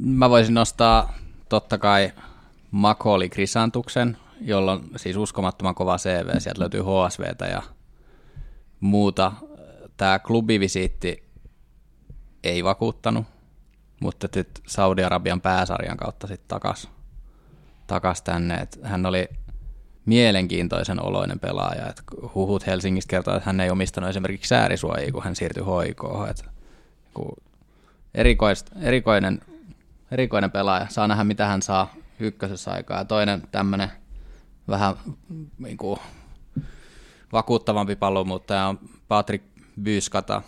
Mä voisin nostaa totta kai Makoli Krisantuksen, jolla on siis uskomattoman kova CV. Sieltä löytyy HSVtä ja muuta. Tämä klubivisiitti ei vakuuttanut, mutta nyt Saudi-Arabian pääsarjan kautta sitten takas, takas tänne. Et hän oli mielenkiintoisen oloinen pelaaja. Et huhut Helsingistä kertoo, että hän ei omistanut esimerkiksi säärisuojia, kun hän siirtyi hoikoon. Et, erikoist, erikoinen, erikoinen pelaaja. Saa nähdä, mitä hän saa ykkösessä aikaa. Ja toinen tämmöinen vähän niin kuin, vakuuttavampi pallonmuuttaja on Patrick Byyskata.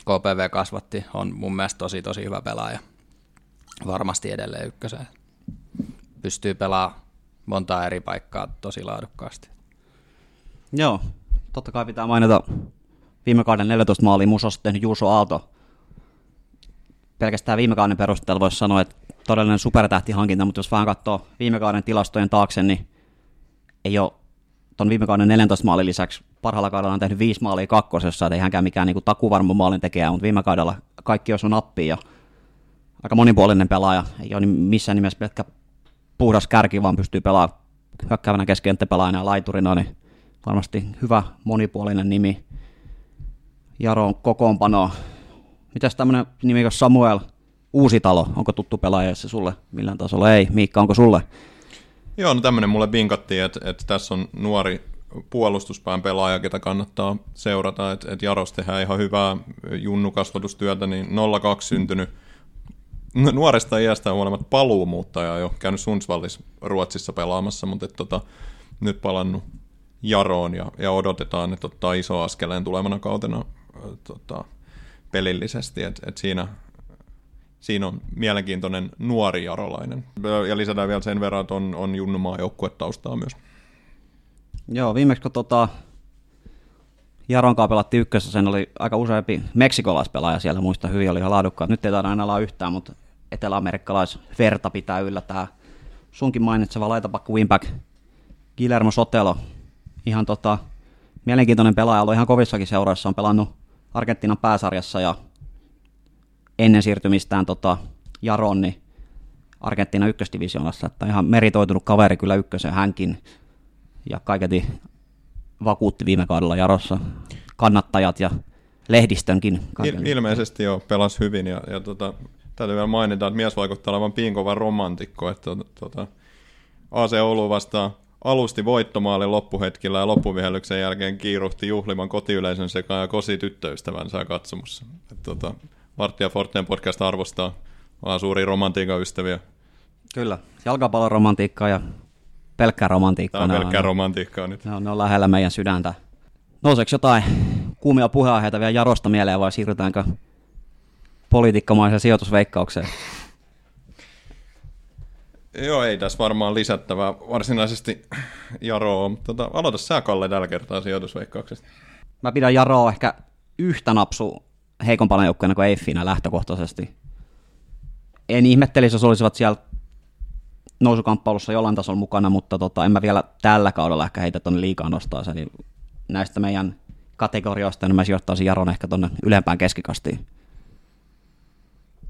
KPV kasvatti, on mun mielestä tosi tosi hyvä pelaaja. Varmasti edelleen ykköseen. Pystyy pelaamaan montaa eri paikkaa tosi laadukkaasti. Joo, totta kai pitää mainita viime kauden 14 maalia musossa tehnyt Juuso Aalto. Pelkästään viime kauden perusteella voisi sanoa, että todellinen supertähtihankinta, mutta jos vähän katsoo viime kauden tilastojen taakse, niin ei ole tuon viime kauden 14 maalin lisäksi parhaalla kaudella on tehnyt viisi maalia kakkosessa, että ei hänkään mikään niin takuvarma maalin tekijä, mutta viime kaudella kaikki osui nappiin ja aika monipuolinen pelaaja, ei ole missään nimessä pelkkä puhdas kärki, vaan pystyy pelaamaan hyökkäävänä keskikenttäpelaajana ja laiturina, niin varmasti hyvä monipuolinen nimi. Jaron kokoonpano. Mitäs tämmöinen nimi kuin Samuel Uusitalo, onko tuttu pelaaja se sulle millään tasolla? Ei. Miikka, onko sulle? Joo, no tämmöinen mulle vinkattiin, että, että tässä on nuori puolustuspään pelaaja, ketä kannattaa seurata, että, että Jaros tehdään ihan hyvää junnukasvatustyötä, niin 02 syntynyt nuoresta iästä huolimatta paluumuuttaja jo käynyt Sundsvallissa Ruotsissa pelaamassa, mutta et, tota, nyt palannut Jaroon ja, ja odotetaan, että ottaa iso askeleen tulevana kautena tota, pelillisesti, että et siinä, siinä on mielenkiintoinen nuori jarolainen. Ja lisätään vielä sen verran, että on, on Junnumaa joukkuetaustaa myös. Joo, viimeksi kun tota, Jaron kanssa pelattiin ykkössä, sen oli aika useampi meksikolaispelaaja siellä, muista hyvin, oli ihan laadukkaat. Nyt ei taida aina olla yhtään, mutta eteläamerikkalaisverta pitää yllä tämä sunkin mainitseva laitapakku wingback Guillermo Sotelo. Ihan tota, mielenkiintoinen pelaaja, ollut ihan kovissakin seuroissa, on pelannut Argentiinan pääsarjassa ja ennen siirtymistään tota, Jaron, niin Argentiinan ykkösdivisioonassa, että ihan meritoitunut kaveri kyllä ykkösen hänkin ja kaiketi vakuutti viime kaudella Jarossa kannattajat ja lehdistönkin. Il- ilmeisesti jo pelasi hyvin ja, ja tota, täytyy vielä mainita, että mies vaikuttaa olevan piinkova romantikko, että tota, AC Oulu vastaan alusti voittomaali loppuhetkillä ja loppuvihellyksen jälkeen kiiruhti juhliman kotiyleisön sekaan ja kosi tyttöystävänsä katsomussa. Et, tota, Martti ja podcast arvostaa, vaan suuri romantiikan ystäviä. Kyllä, jalkapalloromantiikkaa ja pelkkää romantiikkaa. Tämä on pelkkää romantiikkaa nyt. Ne on, ne on lähellä meidän sydäntä. Nouseeko jotain kuumia puheenaiheita vielä Jarosta mieleen vai siirrytäänkö politiikkamaisen sijoitusveikkaukseen? Joo, ei tässä varmaan lisättävää varsinaisesti Jaroa, mutta tota, aloita sä Kalle tällä kertaa sijoitusveikkauksesta. Mä pidän Jaroa ehkä yhtä napsu heikompana joukkueena kuin Eiffinä lähtökohtaisesti. En ihmettelisi, jos olisivat siellä nousukamppailussa jollain tasolla mukana, mutta tota, en mä vielä tällä kaudella ehkä heitä tuonne liikaa nostaa. Eli näistä meidän kategorioista niin mä sijoittaisin Jaron ehkä tuonne ylempään keskikastiin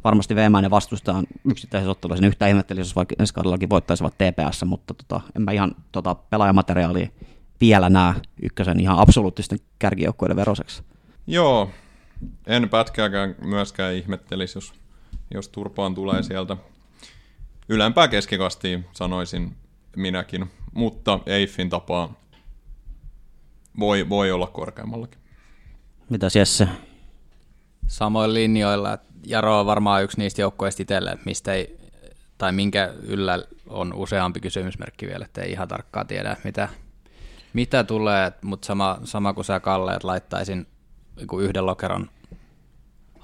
varmasti veemäinen vastustajan yksittäisessä ottelussa yhtä ihmettelisi, jos vaikka ensi kaudellakin voittaisivat TPS, mutta tota, en mä ihan tota, pelaajamateriaalia vielä näe ykkösen ihan absoluuttisten kärkijoukkueiden veroseksi. Joo, En pätkääkään myöskään ihmettelisi, jos, jos turpaan tulee sieltä ylempää keskikastiin, sanoisin minäkin. Mutta Eiffin tapaa voi, voi olla korkeammallakin. Mitä Jesse? Samoin linjoilla, Jaro on varmaan yksi niistä joukkueista itselle, mistä ei, tai minkä yllä on useampi kysymysmerkki vielä, että ei ihan tarkkaan tiedä, mitä, mitä tulee, mutta sama, sama kuin sä Kalle, että laittaisin niinku yhden lokeron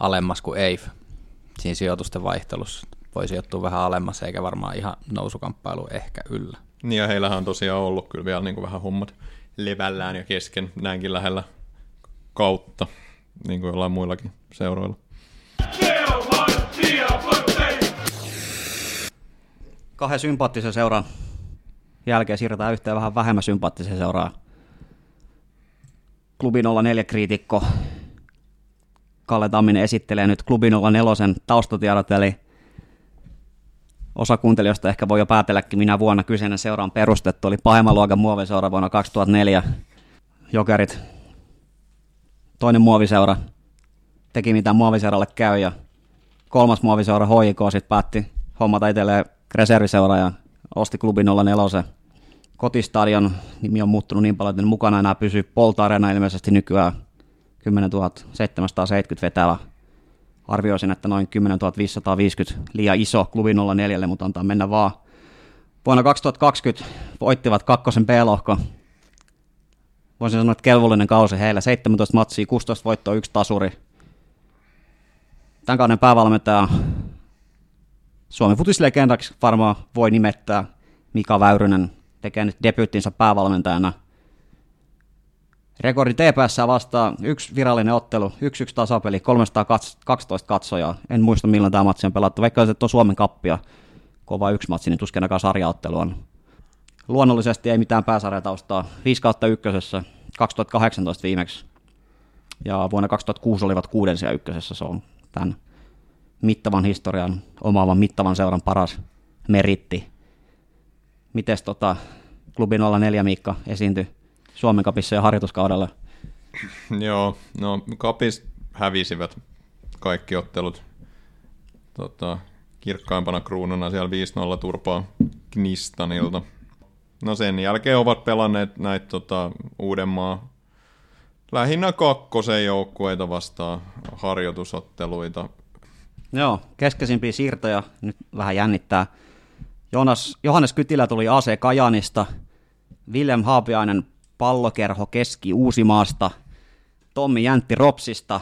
alemmas kuin Eif siinä sijoitusten vaihtelussa. Voi sijoittua vähän alemmas, eikä varmaan ihan nousukamppailu ehkä yllä. Niin ja heillähän on tosiaan ollut kyllä vielä niin kuin vähän hommat levällään ja kesken näinkin lähellä kautta, niin kuin jollain muillakin seuroilla. Kahden sympaattisen seuran jälkeen siirrytään yhteen vähän vähemmän sympaattisen seuraan. Klubi 04 kriitikko Kalle Tamminen esittelee nyt Klubi 04 taustatiedot, eli osa kuuntelijoista ehkä voi jo päätelläkin, minä vuonna kyseinen seura on perustettu, oli pahemman luokan muoviseura vuonna 2004. Jokerit, toinen muoviseura, teki mitä muoviseuralle käy ja kolmas muoviseura HJK sitten päätti hommata itselleen reserviseura ja osti klubi 04. Kotistadion nimi on muuttunut niin paljon, että mukana enää pysyy Polta Arena ilmeisesti nykyään 10 770 vetävä. Arvioisin, että noin 10 550 liian iso klubi 04, mutta antaa mennä vaan. Vuonna 2020 voittivat kakkosen B-lohko. Voisin sanoa, että kelvollinen kausi heillä. 17 matsia, 16 voittoa, yksi tasuri. Tämän kauden päävalmentaja Suomen futislegendaksi varmaan voi nimettää Mika Väyrynen tekee nyt debyyttinsä päävalmentajana. Rekordi TPS vastaa yksi virallinen ottelu, yksi yksi tasapeli, 312 katsojaa. En muista milloin tämä matsi on pelattu, vaikka se on Suomen kappia, kova yksi matsi, niin tuskin ainakaan sarjaottelu on. Luonnollisesti ei mitään pääsarjataustaa, 5 kautta ykkösessä, 2018 viimeksi. Ja vuonna 2006 olivat kuudensia ykkösessä, se on tämän mittavan historian omaavan mittavan seuran paras meritti. Mites tota, klubi 04 Miikka esiintyi Suomen kapissa ja harjoituskaudella? Joo, no kapis hävisivät kaikki ottelut. Tota, kirkkaimpana kruununa siellä 5-0 turpaa Knistanilta. No sen jälkeen ovat pelanneet näitä tota, Uudenmaa lähinnä kakkosen joukkueita vastaan harjoitusotteluita. Joo, keskeisimpiä siirtoja nyt vähän jännittää. Jonas, Johannes Kytilä tuli AC Kajanista, Willem Haapiainen pallokerho Keski Uusimaasta, Tommi Jäntti Ropsista,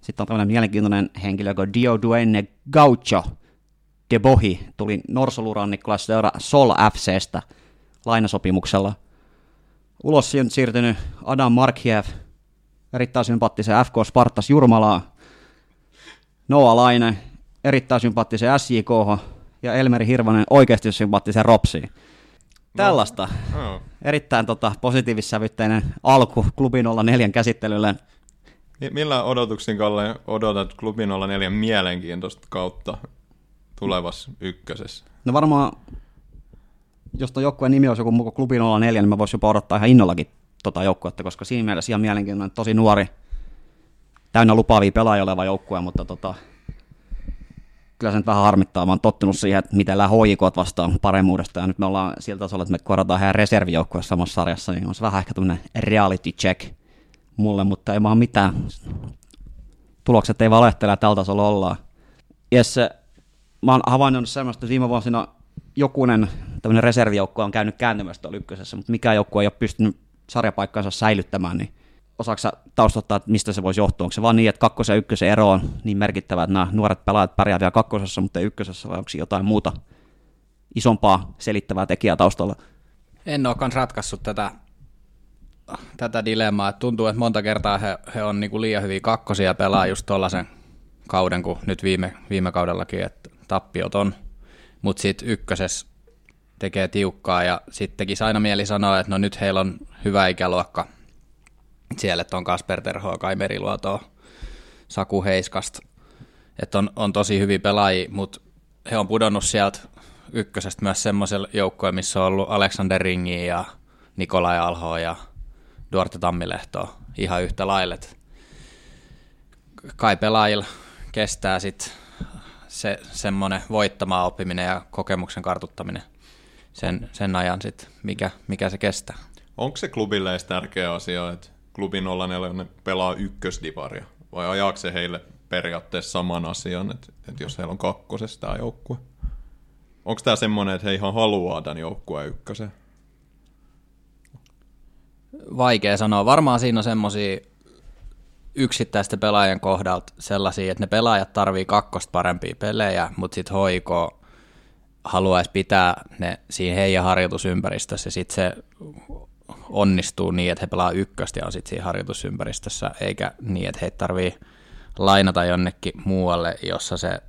sitten on tämmöinen mielenkiintoinen henkilö kuin Dio Duenne Gaucho de Bohi, tuli Norsolurannikkola seura Sol FCstä lainasopimuksella. Ulos siirtynyt Adam Markiev, erittäin sympaattisen FK Spartas Jurmalaa, Noa Laine, erittäin sympaattisen SJK ja Elmeri Hirvonen oikeasti sympaattisen Ropsiin. Tällaista. No. Erittäin tota, positiivissävytteinen alku klubi 04 käsittelylle. Mi- Millä odotuksin, Kalle, odotat klubi 04 mielenkiintoista kautta tulevassa ykkösessä? No varmaan, jos tuon joukkueen nimi olisi joku muu kuin klubi 04, niin mä voisin jopa odottaa ihan innollakin tota joukkuetta, koska siinä mielessä ihan mielenkiintoinen, tosi nuori, täynnä lupaavia pelaajia oleva joukkue, mutta tota, kyllä se nyt vähän harmittaa. Oon tottunut siihen, että miten lähden hoikot vastaan paremmuudesta, ja nyt me ollaan sillä tasolla, että me korataan heidän reservijoukkueessa samassa sarjassa, niin on se vähän ehkä tämmöinen reality check mulle, mutta ei vaan mitään. Tulokset ei valehtele, tällä tasolla ollaan. Jesse, mä oon havainnut semmoista, että viime vuosina jokunen tämmöinen reservijoukkue on käynyt kääntymässä tuolla ykkösessä, mutta mikä joukkue ei ole pystynyt sarjapaikkansa säilyttämään, niin osaako sä taustottaa, että mistä se voisi johtua? Onko se vaan niin, että kakkosen ja ykkösen ero on niin merkittävä, että nämä nuoret pelaajat pärjää vielä kakkosessa, mutta ykkösessä, vai onko jotain muuta isompaa selittävää tekijää taustalla? En ole kans ratkaissut tätä, tätä dilemmaa. Tuntuu, että monta kertaa he, he on niinku liian hyviä kakkosia pelaa just tuollaisen kauden kuin nyt viime, viime kaudellakin, että tappiot on. Mutta sitten ykkösessä tekee tiukkaa ja sitten tekisi aina mieli sanoa, että no nyt heillä on hyvä ikäluokka. Siellä että on Kasper Terhoa, Kai Meriluotoa, Saku Heiskasta. Että on, on tosi hyviä pelaajia, mutta he on pudonnut sieltä ykkösestä myös semmoiselle joukkoon, missä on ollut Alexander Ringi ja Nikolai Alho ja Duarte Tammilehto ihan yhtä lailla. Kai pelaajilla kestää sitten se semmoinen voittamaan oppiminen ja kokemuksen kartuttaminen sen, sen ajan sitten, mikä, mikä se kestää. Onko se klubille edes tärkeä asia, että klubi 04 pelaa ykkösdivaria? Vai ajaako se heille periaatteessa saman asian, että, että jos heillä on kakkosessa tämä joukkue? Onko tämä semmoinen, että he ihan haluaa tämän joukkueen ykkösen? Vaikea sanoa. Varmaan siinä on semmoisia yksittäisten pelaajien kohdalta sellaisia, että ne pelaajat tarvii kakkosta parempia pelejä, mutta sitten hoiko haluaisi pitää ne siinä heidän harjoitusympäristössä ja sitten se onnistuu niin, että he pelaa ykköstä ja on sitten siinä harjoitusympäristössä, eikä niin, että heitä tarvii lainata jonnekin muualle, jossa se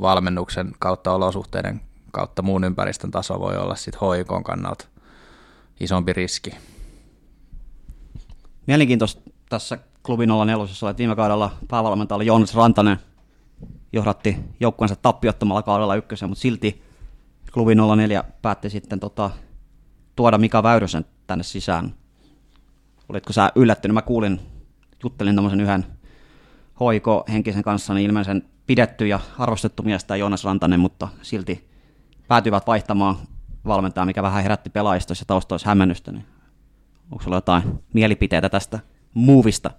valmennuksen kautta olosuhteiden kautta muun ympäristön taso voi olla sitten hoikon kannalta isompi riski. Mielenkiintoista tässä klubi 04, että viime kaudella päävalmentaja oli Joonas Rantanen, johdatti joukkueensa tappiottomalla kaudella ykkösen, mutta silti klubi 04 päätti sitten tota, tuoda Mika Väyrysen tänne sisään. Olitko sä yllättynyt? Mä kuulin, juttelin tämmöisen yhden hoiko henkisen kanssa, niin ilmeisen pidetty ja arvostettu miestä Joonas Rantanen, mutta silti päätyivät vaihtamaan valmentajaa, mikä vähän herätti pelaajistossa ja taustoissa hämmennystä. Niin onko sulla jotain mielipiteitä tästä muuvista?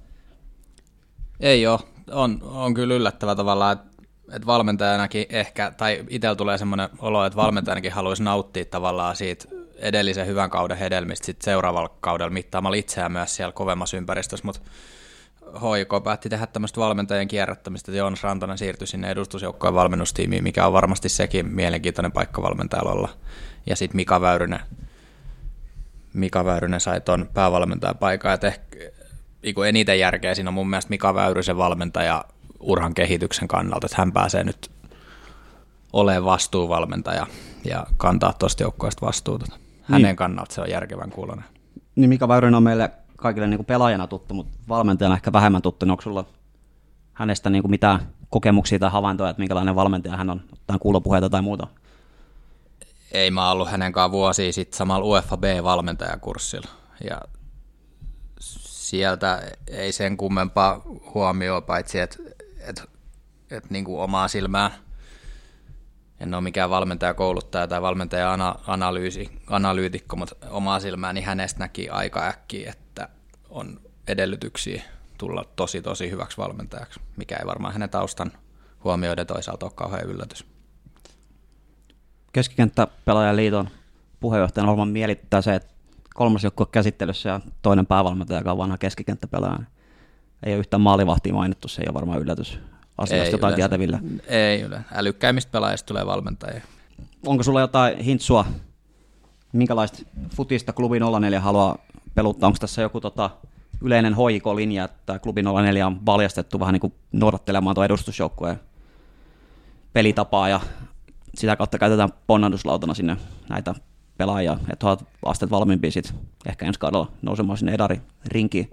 Ei ole. On, on kyllä yllättävä tavallaan, että että valmentajanakin ehkä, tai itsellä tulee semmoinen olo, että valmentajanakin haluaisi nauttia tavallaan siitä edellisen hyvän kauden hedelmistä sit seuraavalla kaudella mittaamalla itseään myös siellä kovemmassa ympäristössä, mutta HIK päätti tehdä tämmöistä valmentajien kierrättämistä, Joonas Rantanen siirtyi sinne edustusjoukkojen valmennustiimiin, mikä on varmasti sekin mielenkiintoinen paikka valmentajalla olla. Ja sitten Mika Väyrynen, Mika Väyrynen sai tuon päävalmentajan paikan, että ehkä niin eniten järkeä siinä on mun mielestä Mika Väyrysen valmentaja urhan kehityksen kannalta, että hän pääsee nyt olemaan vastuuvalmentaja ja kantaa tuosta joukkueesta vastuuta. Hänen niin. kannalta se on järkevän kuulonen. Niin Mika Väyrynen on meille kaikille niin kuin pelaajana tuttu, mutta valmentajana ehkä vähemmän tuttu. Niin onko sulla hänestä niin kuin mitään kokemuksia tai havaintoja, että minkälainen valmentaja hän on, ottaa kuulopuheita tai muuta? Ei mä ollut hänen kanssa vuosia sitten samalla UEFA B-valmentajakurssilla. Ja sieltä ei sen kummempaa huomioon, paitsi että et, et niin kuin omaa silmää en ole mikään valmentaja kouluttaja tai valmentaja analyysi, analyytikko, mutta omaa silmääni hänestä näki aika äkkiä, että on edellytyksiä tulla tosi tosi hyväksi valmentajaksi, mikä ei varmaan hänen taustan huomioiden toisaalta ole kauhean yllätys. Keskikenttäpelaajan liiton puheenjohtajan Holman mielittää se, että kolmas joukkue käsittelyssä ja toinen päävalmentaja, joka on vanha keskikenttäpelaaja. Ei ole yhtään maalivahtia mainittu, se ei ole varmaan yllätys asiasta ei jotain yleensä. tietävillä. Ei yleensä. Älykkäimmistä pelaajista tulee valmentajia. Onko sulla jotain hintsua, minkälaista futista klubi 04 haluaa peluttaa? Onko tässä joku tota, yleinen hoikolinja, että klubi 04 on valjastettu vähän niin kuin noudattelemaan tuon edustusjoukkueen pelitapaa ja sitä kautta käytetään ponnahduslautana sinne näitä pelaajia, että ovat asteet valmiimpia sitten ehkä ensi kaudella nousemaan sinne edari rinkiin.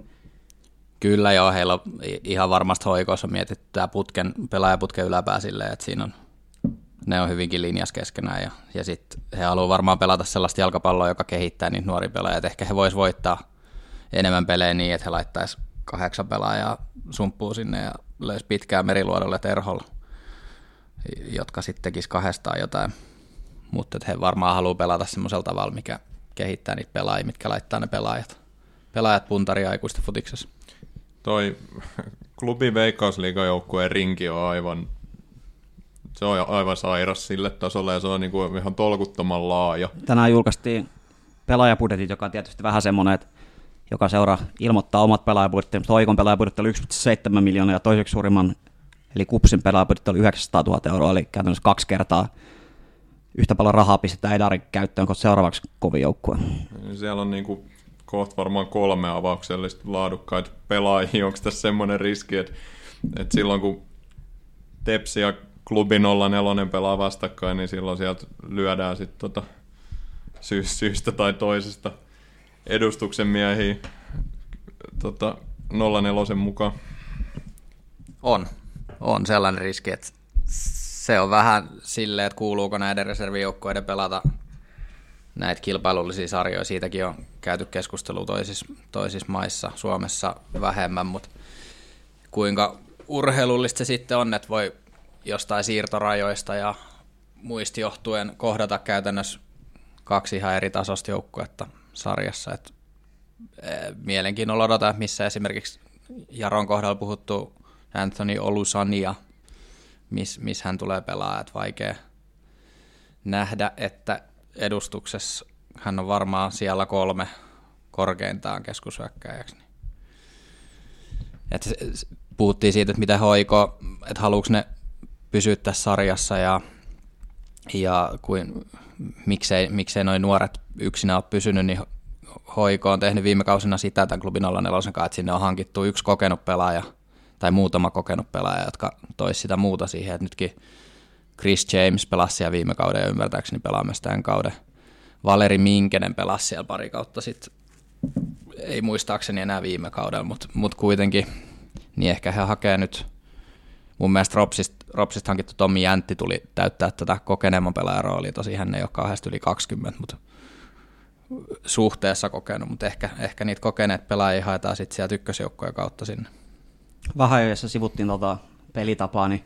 Kyllä joo, heillä on ihan varmasti hoikoissa mietitty tämä putken, pelaajaputken yläpää silleen, että siinä on, ne on hyvinkin linjas keskenään ja, ja sitten he haluavat varmaan pelata sellaista jalkapalloa, joka kehittää niitä nuoria pelaajia, ehkä he vois voittaa enemmän pelejä niin, että he laittaisi kahdeksan pelaajaa sumppuun sinne ja löisi pitkää meriluodolle terholla, jotka sitten tekisi kahdestaan jotain, mutta he varmaan haluaa pelata semmoisella tavalla, mikä kehittää niitä pelaajia, mitkä laittaa ne pelaajat, pelaajat puntaria aikuisten futiksessa toi klubi veikkausliigajoukkueen rinki on aivan, se on aivan sairas sille tasolle ja se on niinku ihan tolkuttoman laaja. Tänään julkaistiin pelaajapudjetit, joka on tietysti vähän semmoinen, että joka seura ilmoittaa omat pelaajapudjetit, mutta Oikon pelaajapudjetti oli 1,7 miljoonaa ja toiseksi suurimman, eli Kupsin pelaajapudjetti oli 900 000 euroa, eli käytännössä kaksi kertaa yhtä paljon rahaa pistetään Edarin käyttöön kuin seuraavaksi kovin joukkue. Siellä on niinku kohta varmaan kolme avauksellista laadukkaita pelaajia. Onko tässä semmoinen riski, että, että silloin kun Tepsi ja klubi 04 pelaa vastakkain, niin silloin sieltä lyödään sitten tota sy- syystä tai toisesta edustuksen miehiä tota 04 mukaan. On. On sellainen riski, että se on vähän silleen, että kuuluuko näiden reservijoukkoiden pelata näitä kilpailullisia sarjoja. Siitäkin on käyty keskustelua toisissa, toisissa maissa, Suomessa vähemmän, mutta kuinka urheilullista se sitten on, että voi jostain siirtorajoista ja muista johtuen kohdata käytännössä kaksi ihan eri tasosta joukkuetta sarjassa. Et, e, mielenkiinnolla odotan, missä esimerkiksi Jaron kohdalla puhuttu Anthony Olusania, missä miss hän tulee pelaamaan, vaikea nähdä, että edustuksessa hän on varmaan siellä kolme korkeintaan keskushyökkäjäksi. Niin. Et puhuttiin siitä, että mitä hoiko, että haluuks ne pysyä tässä sarjassa ja, ja kuin, miksei, miksei noin nuoret yksinä ole pysynyt, niin Hoiko on tehnyt viime kausina sitä tämän klubin 04 että sinne on hankittu yksi kokenut pelaaja tai muutama kokenut pelaaja, jotka toisi sitä muuta siihen, että nytkin Chris James pelasi siellä viime kauden ja ymmärtääkseni pelaamme tämän kauden. Valeri Minkenen pelasi siellä pari kautta sitten, ei muistaakseni enää viime kaudella, mutta mut kuitenkin, niin ehkä he hakee nyt, mun mielestä Ropsista, Ropsista hankittu Tommi Jäntti tuli täyttää tätä kokeneemman pelaajan roolia, tosi hän ei ole kahdesta yli 20, mutta suhteessa kokenut, mutta ehkä, ehkä niitä kokeneet pelaajia haetaan sitten sieltä ykkösjoukkojen kautta sinne. Vähän jos sivuttiin tota pelitapaa, niin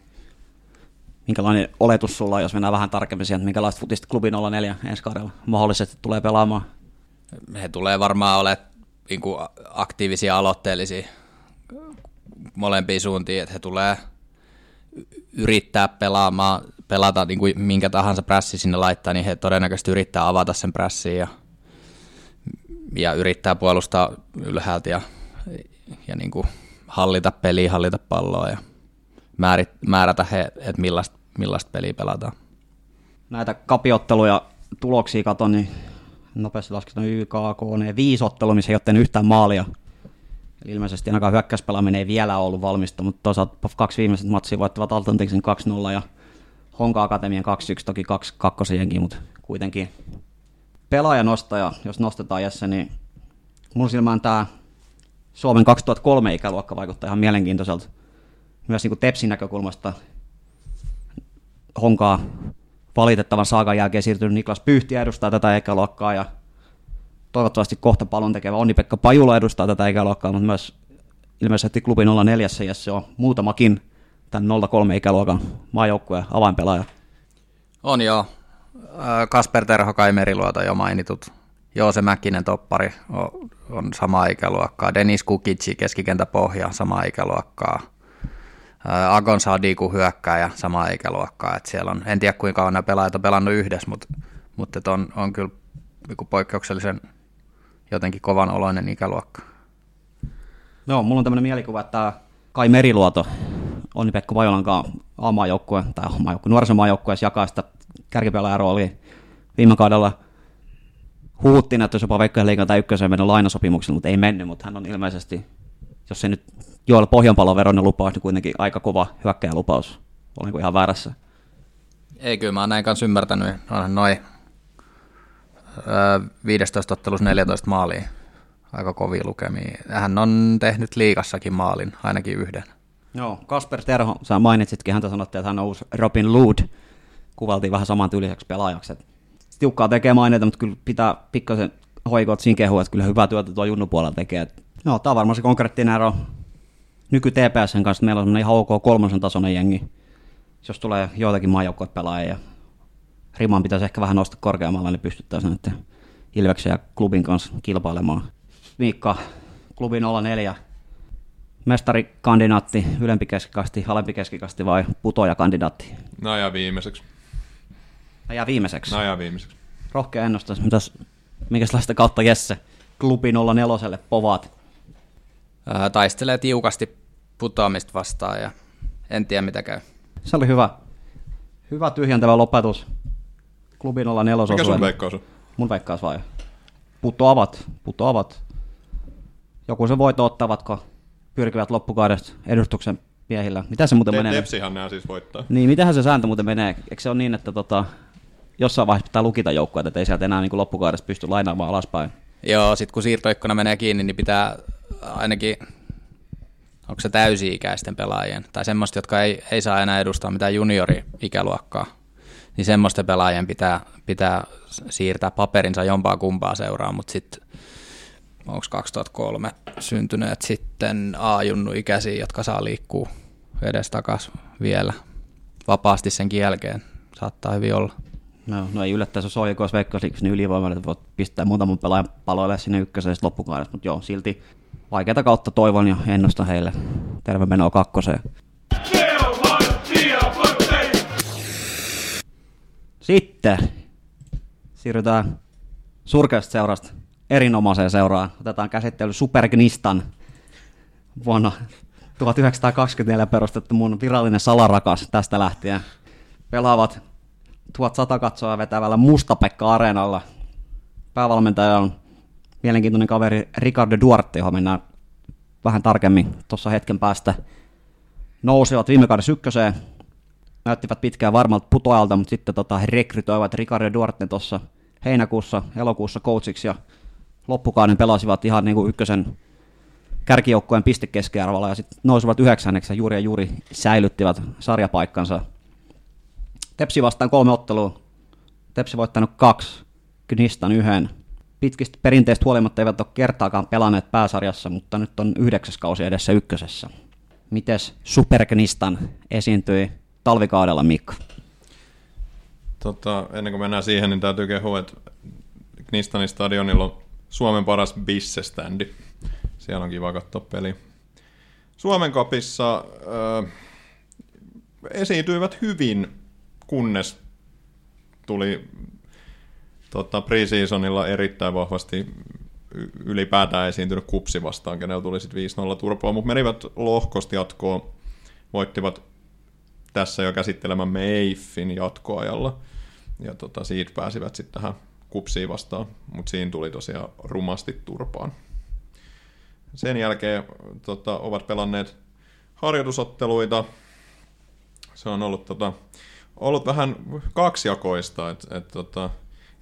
minkälainen oletus sulla on, jos mennään vähän tarkemmin siihen, että minkälaista futista klubi 04 ensi kaudella mahdollisesti tulee pelaamaan? He tulee varmaan olemaan niin kuin aktiivisia aloitteellisia molempiin suuntiin, että he tulee yrittää pelaamaan, pelata niin kuin minkä tahansa prässi sinne laittaa, niin he todennäköisesti yrittää avata sen prässiin ja, ja yrittää puolustaa ylhäältä ja, ja niin kuin hallita peliä, hallita palloa ja määrit, määrätä he, että millaista, millaista peliä pelataan. Näitä kapiotteluja tuloksia katon, niin nopeasti lasketaan YKK, ne viisi ottelua, missä ei ole tehnyt yhtään maalia. Eli ilmeisesti ainakaan hyökkäyspelaaminen ei vielä ollut valmista, mutta toisaalta kaksi viimeiset matsia voittavat Altantiksen 2-0 ja Honka Akatemian 2-1, toki kaksi kakkosienkin, mutta kuitenkin pelaajanostaja, jos nostetaan Jesse, niin mun silmään tämä Suomen 2003 ikäluokka vaikuttaa ihan mielenkiintoiselta. Myös niin kuin Tepsin näkökulmasta Honkaa valitettavan saakan jälkeen siirtynyt Niklas Pyhti edustaa tätä ikäluokkaa ja toivottavasti kohta palon tekevä Onni-Pekka Pajula edustaa tätä ikäluokkaa, mutta myös ilmeisesti klubi 04 ja se on muutamakin tämän 03 ikäluokan maajoukkueen avainpelaaja. On joo. Kasper Terho, Kai Meriluota jo mainitut. Joose Mäkinen toppari on, on sama ikäluokkaa. Denis Kukitsi keskikentäpohja sama ikäluokkaa. Agon Sadiku hyökkääjä sama ikäluokkaa. Et siellä on, en tiedä kuinka kauan nämä pelaajat on pelannut yhdessä, mutta, mutta on, on kyllä poikkeuksellisen jotenkin kovan oloinen ikäluokka. Joo, mulla on tämmöinen mielikuva, että Kai Meriluoto Onni Pekka Vajolankaan A-maajoukkue tai A-maajoukkue, nuorisomaajoukkueessa jakaa sitä kärkipelaajan roolia viime kaudella huuttiin, että jos jopa Veikkojen liikan tai ykköseen mennyt lainasopimuksella, mutta ei mennyt, mutta hän on ilmeisesti, jos se nyt Joel Pohjanpalon veroinen lupaus, niin kuitenkin aika kova hyökkäjälupaus. Olenko ihan väärässä? Ei, kyllä mä oon näin kanssa ymmärtänyt. Onhan noin 15 ottelussa 14 maalia. Aika kovia lukemia. Hän on tehnyt liikassakin maalin, ainakin yhden. Joo, Kasper Terho, sä mainitsitkin, häntä sanottiin, että hän on uusi Robin Lood. Kuvaltiin vähän saman tyyliseksi pelaajaksi. Tiukkaa tekee mainita, mutta kyllä pitää pikkasen hoikoot siinä kehua, että kyllä hyvää työtä tuo Junnu puolella tekee. Joo, tämä on varmaan se konkreettinen ero nyky TPSn kanssa. Meillä on ihan OK kolmosen tasoinen jengi, jos tulee joitakin maajoukkoja pelaajia ja riman pitäisi ehkä vähän nostaa korkeammalle, niin pystyttäisiin näiden Ilveksen ja klubin kanssa kilpailemaan. Miikka, klubi 04, mestarikandidaatti, ylempi keskikasti, alempi keskikasti vai putoja kandidaatti? No ja viimeiseksi. No ja viimeiseksi. No ja viimeiseksi. Rohkea ennustus. Mitäs, minkälaista kautta Jesse klubi 04 povaat? Ää, taistelee tiukasti putoamista vastaan ja en tiedä mitä käy. Se oli hyvä. Hyvä tyhjentävä lopetus. Klubi 04 Mikä sun veikkaus on? Mun veikkaus vai? Putoavat, putoavat. Joku se voito ottavatko pyrkivät loppukaudesta edustuksen miehillä. Mitä se muuten Te- menee? Tepsihan nämä siis voittaa. Niin, mitähän se sääntö muuten menee? Eikö se ole niin, että tota, jossain vaiheessa pitää lukita joukkoja, että ei sieltä enää niin loppukaudesta pysty lainaamaan alaspäin? Joo, sit kun siirtoikkuna menee kiinni, niin pitää ainakin, onko se täysi-ikäisten pelaajien, tai semmoista, jotka ei, ei saa enää edustaa mitään juniori-ikäluokkaa, niin semmoisten pelaajien pitää, pitää siirtää paperinsa jompaa kumpaa seuraa, mutta sitten onko 2003 syntyneet sitten A-junnu ikäisiä, jotka saa liikkua edes takas vielä vapaasti senkin jälkeen. Saattaa hyvin olla. No, no ei yllättäisi, jos OJKs veikkosiksi, niin ylivoimainen, että voit pistää muutaman pelaajan paloille sinne ykköseen loppukaudesta, mutta joo, silti vaikeata kautta toivon ja ennustan heille terve menoa kakkoseen. Sitten siirrytään surkeasta seurasta erinomaiseen seuraan. Otetaan käsittely Supergnistan vuonna 1924 perustettu mun virallinen salarakas tästä lähtien. Pelaavat 1100 katsoa vetävällä Mustapekka-areenalla. Päävalmentaja on mielenkiintoinen kaveri Ricardo Duarte, johon mennään vähän tarkemmin tuossa hetken päästä. Nousivat viime kauden ykköseen, näyttivät pitkään varmalta putoajalta, mutta sitten tota, he rekrytoivat Ricardo Duarte tuossa heinäkuussa, elokuussa coachiksi ja loppukauden pelasivat ihan niin kuin ykkösen kärkijoukkueen pistekeskiarvolla ja sitten nousivat yhdeksänneksi ja juuri ja juuri säilyttivät sarjapaikkansa. Tepsi vastaan kolme ottelua. Tepsi voittanut kaksi, Knistan yhden. Pitkistä perinteistä huolimatta eivät ole kertaakaan pelanneet pääsarjassa, mutta nyt on yhdeksäs kausi edessä ykkösessä. Mites Superknistan esiintyi talvikaudella, Mikko? Tota, ennen kuin mennään siihen, niin täytyy kehua, että Knistanin stadionilla on Suomen paras bisseständi. Siellä on kiva katsoa peli. Suomen kapissa äh, esiintyivät hyvin, kunnes tuli tota, preseasonilla erittäin vahvasti ylipäätään esiintynyt kupsi vastaan, kenellä tuli sitten 5-0 turpoa, mutta menivät lohkosti jatkoon, voittivat tässä jo käsittelemämme Eiffin jatkoajalla, ja tota, siitä pääsivät sitten tähän kupsiin vastaan, mutta siinä tuli tosiaan rumasti turpaan. Sen jälkeen tota, ovat pelanneet harjoitusotteluita. Se on ollut, tota, ollut vähän kaksijakoista, että et, tota,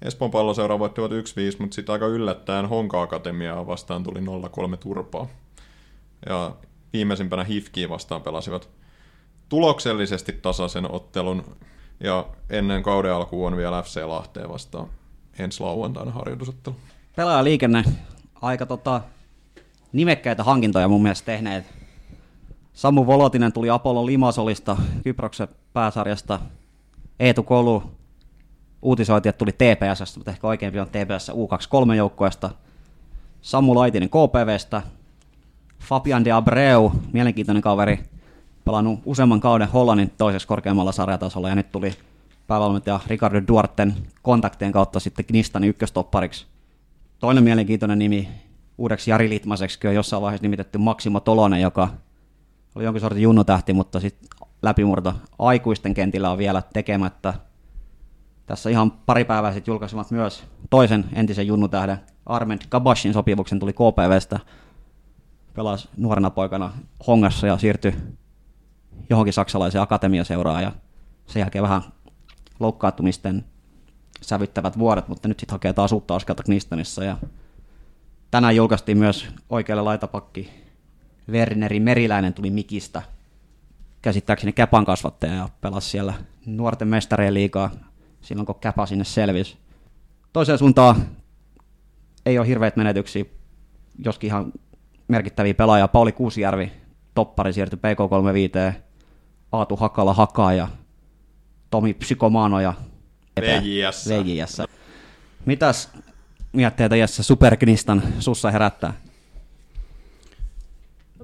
Espoon palloseura voittivat 1-5, mutta sitten aika yllättäen Honka Akatemiaa vastaan tuli 0-3 turpaa. Ja viimeisimpänä Hifkiin vastaan pelasivat tuloksellisesti tasaisen ottelun, ja ennen kauden alkuun on vielä FC Lahteen vastaan ensi lauantaina harjoitusottelu. Pelaajaliikenne, aika tota, nimekkäitä hankintoja mun mielestä tehneet. Samu Volotinen tuli Apollo Limasolista, Kyproksen pääsarjasta. Eetu Kolu uutisoitiin, että tuli TPS, mutta ehkä oikeampi on TPS U23 joukkueesta. Samu Laitinen KPVstä. Fabian de Abreu, mielenkiintoinen kaveri, pelannut useamman kauden Hollannin toiseksi korkeammalla sarjatasolla ja nyt tuli päävalmentaja Ricardo Duarten kontaktien kautta sitten Knistan ykköstoppariksi. Toinen mielenkiintoinen nimi uudeksi Jari Litmaseksi on jossain vaiheessa nimitetty Maksimo Tolonen, joka oli jonkin sortin junnutähti, mutta sitten läpimurto aikuisten kentillä on vielä tekemättä. Tässä ihan pari päivää sitten julkaisivat myös toisen entisen junnutähden Armand Kabashin sopimuksen tuli KPVstä. Pelasi nuorena poikana Hongassa ja siirtyi johonkin saksalaiseen akatemiaseuraan ja sen jälkeen vähän loukkaantumisten sävyttävät vuodet, mutta nyt sitten hakee taas uutta askelta Knistanissa. Ja tänään julkaistiin myös oikealle laitapakki Werneri Meriläinen tuli Mikistä, käsittääkseni Käpan kasvattaja ja pelasi siellä nuorten mestareen liikaa silloin, kun Käpa sinne selvisi. Toiseen suuntaan ei ole hirveät menetyksiä, joskin ihan merkittäviä pelaajia. Pauli Kuusijärvi, toppari, siirtyi PK35, Aatu Hakala Hakaa ja Tomi Psykomano ja VJS. VJS. Mitäs mietteitä Jesse Superknistan sussa herättää?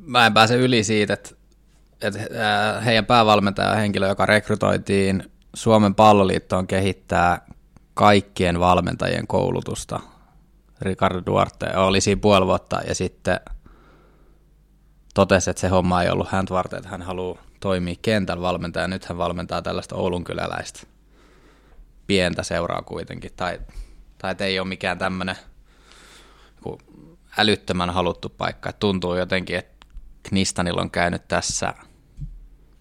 Mä en pääse yli siitä, että, että heidän päävalmentaja henkilö, joka rekrytoitiin Suomen palloliittoon kehittää kaikkien valmentajien koulutusta. Ricardo Duarte oli siinä puoli vuotta ja sitten totesi, että se homma ei ollut hän varten, että hän haluaa toimia kentällä valmentaja. Nyt hän valmentaa tällaista Oulun kyläläistä pientä seuraa kuitenkin. Tai, tai että ei ole mikään tämmöinen älyttömän haluttu paikka. Et tuntuu jotenkin, että Knistanilla on käynyt tässä,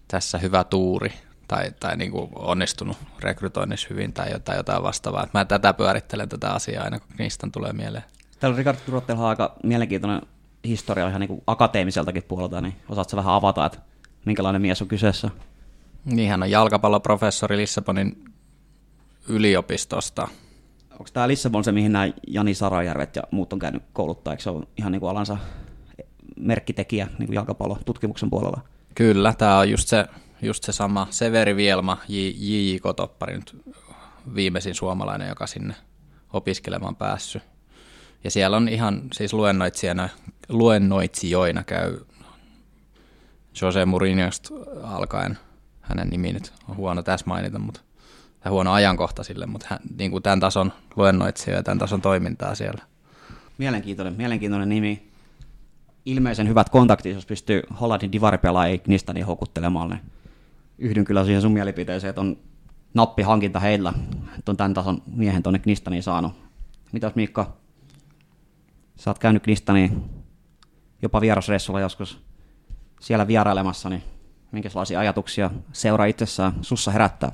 tässä hyvä tuuri tai, tai niin kuin onnistunut rekrytoinnissa hyvin tai jotain, jotain vastaavaa. Mä tätä pyörittelen tätä asiaa aina, kun Knistan tulee mieleen. Täällä on Ricardo Turottelha aika mielenkiintoinen historia ihan niin kuin akateemiseltakin puolelta, niin osaatko vähän avata, että minkälainen mies on kyseessä? Niin, hän on jalkapalloprofessori Lissabonin yliopistosta. onko tämä Lissabon se, mihin nämä Jani Sarajärvet ja muut on käynyt kouluttaa, eikö se ole ihan niin kuin alansa merkkitekijä niin kuin jalkapallon tutkimuksen puolella? Kyllä, tämä on just se, just se sama Severi Vielma, J.J. Kotoppari, nyt viimeisin suomalainen, joka sinne opiskelemaan päässyt. Ja siellä on ihan siis luennoitsijana, luennoitsijoina käy Jose Mourinhosta alkaen. Hänen nimi nyt on huono tässä mainita, mutta tai huono ajankohta sille, mutta hän, niin kuin tämän tason luennoitsija ja tämän tason toimintaa siellä. Mielenkiintoinen, mielenkiintoinen nimi. Ilmeisen hyvät kontaktit, jos pystyy Hollandin divaripelaajia niin houkuttelemaan. Niin yhdyn kyllä siihen sun mielipiteeseen, että on nappihankinta heillä, että on tämän tason miehen tuonne Knistaniin saanut. Mitäs Miikka, sä oot käynyt Knistaniin jopa vierasreissulla joskus siellä vierailemassa, niin minkälaisia ajatuksia seura itsessään sussa herättää?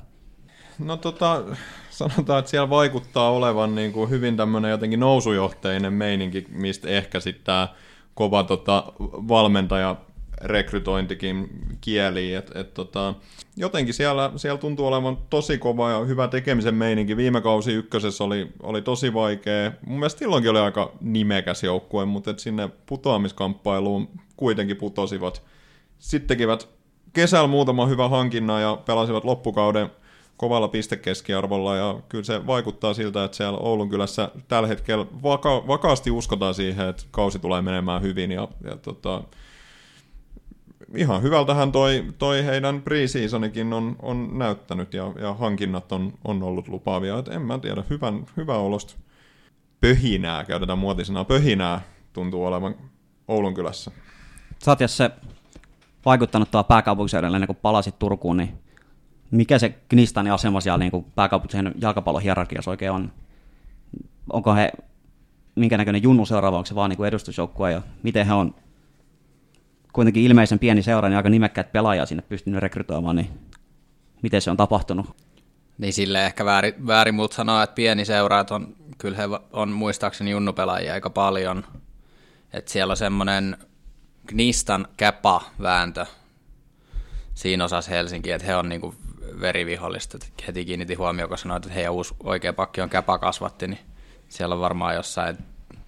No tota, sanotaan, että siellä vaikuttaa olevan niin kuin hyvin tämmöinen jotenkin nousujohteinen meininki, mistä ehkä sitten tämä kova tota, valmentaja rekrytointikin kieli. Et, et, tota, jotenkin siellä, siellä tuntuu olevan tosi kova ja hyvä tekemisen meininki. Viime kausi ykkösessä oli, oli tosi vaikea. Mun mielestä silloinkin oli aika nimekäs joukkue, mutta et sinne putoamiskamppailuun kuitenkin putosivat. Sitten tekivät kesällä muutama hyvä hankinnan ja pelasivat loppukauden kovalla pistekeskiarvolla ja kyllä se vaikuttaa siltä, että siellä Oulun kylässä tällä hetkellä vaka- vakaasti uskotaan siihen, että kausi tulee menemään hyvin ja, ja tota, ihan hyvältähän toi, toi heidän pre-seasonikin on, on näyttänyt ja, ja hankinnat on, on ollut lupaavia. Et en mä tiedä, hyvän, hyvä olosta pöhinää, käytetään muotisena pöhinää, tuntuu olevan Oulun kylässä. Sä oot se vaikuttanut tuolla pääkaupunkiseudulla ennen kuin palasit Turkuun, niin mikä se Knistanin asema siellä niin pääkaupunkiseudulla jalkapallon hierarkiassa oikein on? Onko he minkä näköinen junnu seuraava, onko se vaan niin edustusjoukkue ja miten he on kuitenkin ilmeisen pieni seura, niin aika nimekkäät pelaajia sinne pystynyt rekrytoimaan, niin miten se on tapahtunut? Niin sille ehkä väärin, väärin mutta sanoa, että pieni seura, että on, kyllä he on muistaakseni junnupelaajia aika paljon. Että siellä on semmoinen Gnistan käpa-vääntö siinä osassa Helsinki, että he on niinku verivihollista. Heti kiinnitin huomioon, kun sanoit, että heidän uusi oikea pakki on käpa kasvatti, niin siellä on varmaan jossain